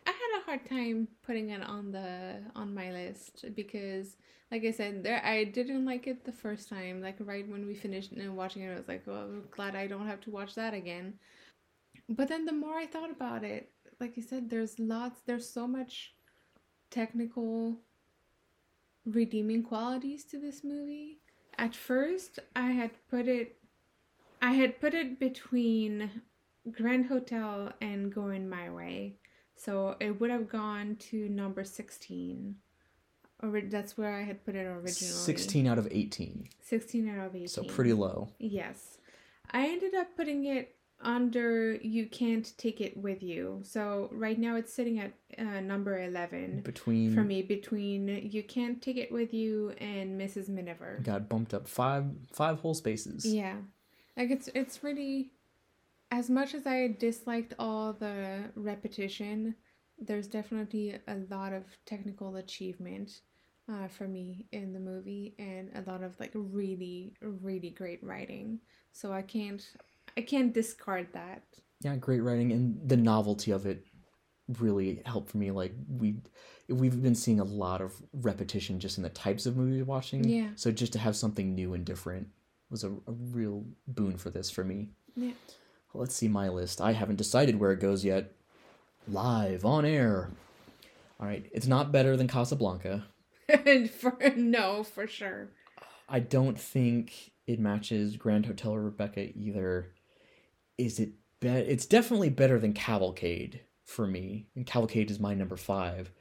Speaker 2: I had a hard time putting it on the on my list because like I said, there I didn't like it the first time. Like right when we finished and watching it, I was like, well, I'm glad I don't have to watch that again. But then the more I thought about it, like you said, there's lots there's so much technical redeeming qualities to this movie. At first, I had put it I had put it between Grand Hotel and Going My Way. So it would have gone to number 16. Or that's where I had put it originally.
Speaker 1: 16 out of 18.
Speaker 2: 16 out of 18.
Speaker 1: So pretty low.
Speaker 2: Yes. I ended up putting it under You Can't Take It With You. So right now it's sitting at uh, number 11
Speaker 1: Between
Speaker 2: for me between You Can't Take It With You and Mrs. Miniver.
Speaker 1: got bumped up 5 5 whole spaces.
Speaker 2: Yeah. Like it's it's really as much as I disliked all the repetition, there's definitely a lot of technical achievement uh, for me in the movie and a lot of like really really great writing. So I can't I can't discard that.
Speaker 1: Yeah, great writing and the novelty of it really helped for me like we we've been seeing a lot of repetition just in the types of movies we're watching.
Speaker 2: Yeah.
Speaker 1: So just to have something new and different was a, a real boon for this for me.
Speaker 2: Yeah.
Speaker 1: Let's see my list. I haven't decided where it goes yet. Live on air. All right, it's not better than Casablanca.
Speaker 2: for no, for sure.
Speaker 1: I don't think it matches Grand Hotel or Rebecca either. Is it be- it's definitely better than Cavalcade for me. And Cavalcade is my number 5.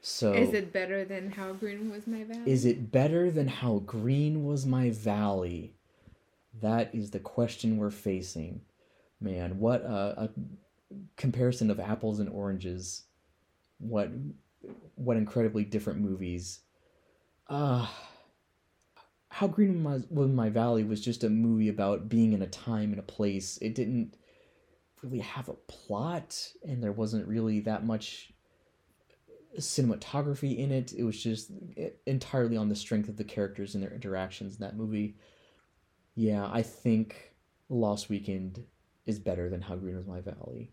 Speaker 1: So
Speaker 2: Is it better than How Green Was My Valley?
Speaker 1: is it better than How Green Was My Valley? That is the question we're facing. Man, what a, a comparison of apples and oranges. What what incredibly different movies. Uh How Green Was, My Valley was just a movie about being in a time and a place. It didn't really have a plot and there wasn't really that much cinematography in it. It was just entirely on the strength of the characters and their interactions in that movie. Yeah, I think Lost Weekend is better than How Green Was My Valley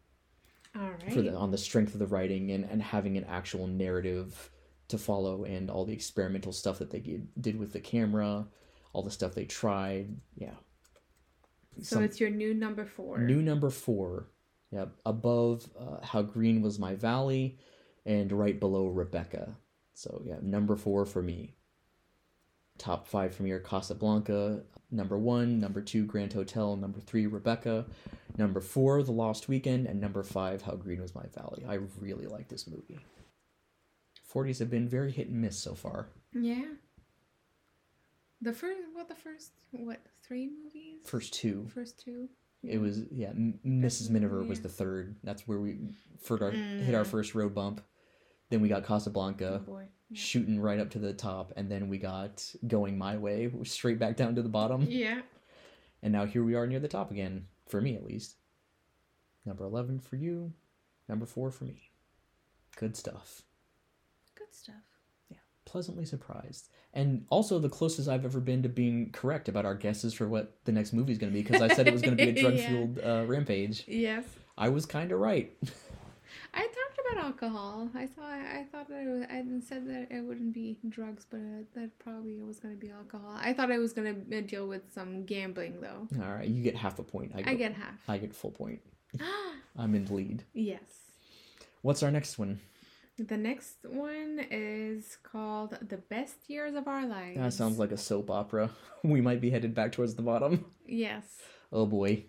Speaker 2: All right.
Speaker 1: for the on the strength of the writing and and having an actual narrative to follow and all the experimental stuff that they did, with the camera, all the stuff they tried. Yeah.
Speaker 2: so
Speaker 1: Some-
Speaker 2: it's your new number four.
Speaker 1: New number four. Yep. Above uh, How Green Was My Valley and right below Rebecca. So, yeah, number four for me. Top five from are Casablanca. Number one, number two, Grand Hotel. Number three, Rebecca. Number four, The Lost Weekend. And number five, How Green Was My Valley. I really like this movie. 40s have been very hit and miss so far.
Speaker 2: Yeah. The first, what the first, what three movies?
Speaker 1: First two.
Speaker 2: First two.
Speaker 1: It was yeah. M- Mrs. Miniver was the third. That's where we for our, hit our
Speaker 2: Mm.
Speaker 1: first road bump. Then we got
Speaker 2: Oh
Speaker 1: Casablanca
Speaker 2: boy. Yeah.
Speaker 1: shooting right up to the top, and then we got Going My Way straight back down to the bottom.
Speaker 2: Yeah.
Speaker 1: And now here we are near the top again for me at least. Number eleven for you, number four for me. Good stuff.
Speaker 2: Good Yeah,
Speaker 1: Pleasantly surprised, and also the closest I've ever been to being correct about our guesses for what the next movie is going to be because I said it was going to be a drug-fueled uh, rampage.
Speaker 2: Yes.
Speaker 1: I was kind of right.
Speaker 2: I talked about alcohol. I thought I thought that it was, I said that it wouldn't be drugs, but uh, that probably it was going to be alcohol. I thought I was going to deal with some gambling though.
Speaker 1: All right, you get half a point. I,
Speaker 2: I get half.
Speaker 1: I get full point. I'm in the lead.
Speaker 2: yes.
Speaker 1: What's our next one?
Speaker 2: The next one is called "The Best Years of Our Lives."
Speaker 1: That sounds like a soap opera. We might be headed back towards the bottom.
Speaker 2: yes.
Speaker 1: Oh boy.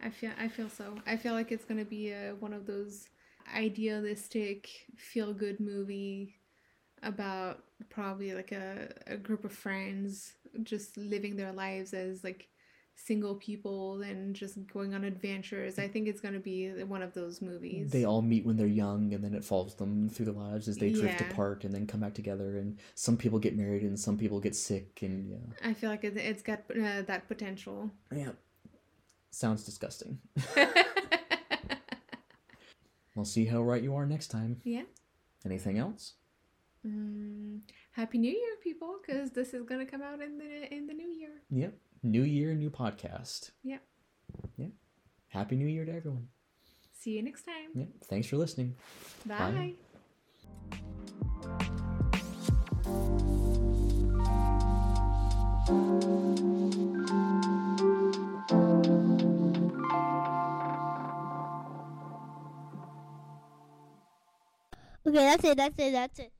Speaker 2: I feel I feel so. I feel like it's gonna be a, one of those idealistic feel good movie about probably like a, a group of friends just living their lives as like single people and just going on adventures. I think it's gonna be one of those movies.
Speaker 1: They all meet when they're young, and then it follows them through their lives as they drift
Speaker 2: Yeah.
Speaker 1: apart and then come back together. And some people get married, and some people get sick, and yeah,
Speaker 2: I feel like it, it's got uh, that potential.
Speaker 1: yeah. Sounds disgusting. We'll see how right you are next time.
Speaker 2: yeah.
Speaker 1: Anything else?
Speaker 2: Mm, Happy New Year, people, because this is gonna come out in the in the new year.
Speaker 1: Yep. New year, new podcast.
Speaker 2: Yep.
Speaker 1: Yeah. Happy New Year to everyone.
Speaker 2: See you next time.
Speaker 1: Yep. Thanks for listening.
Speaker 2: Bye.
Speaker 3: Okay, that's it. That's it. That's it.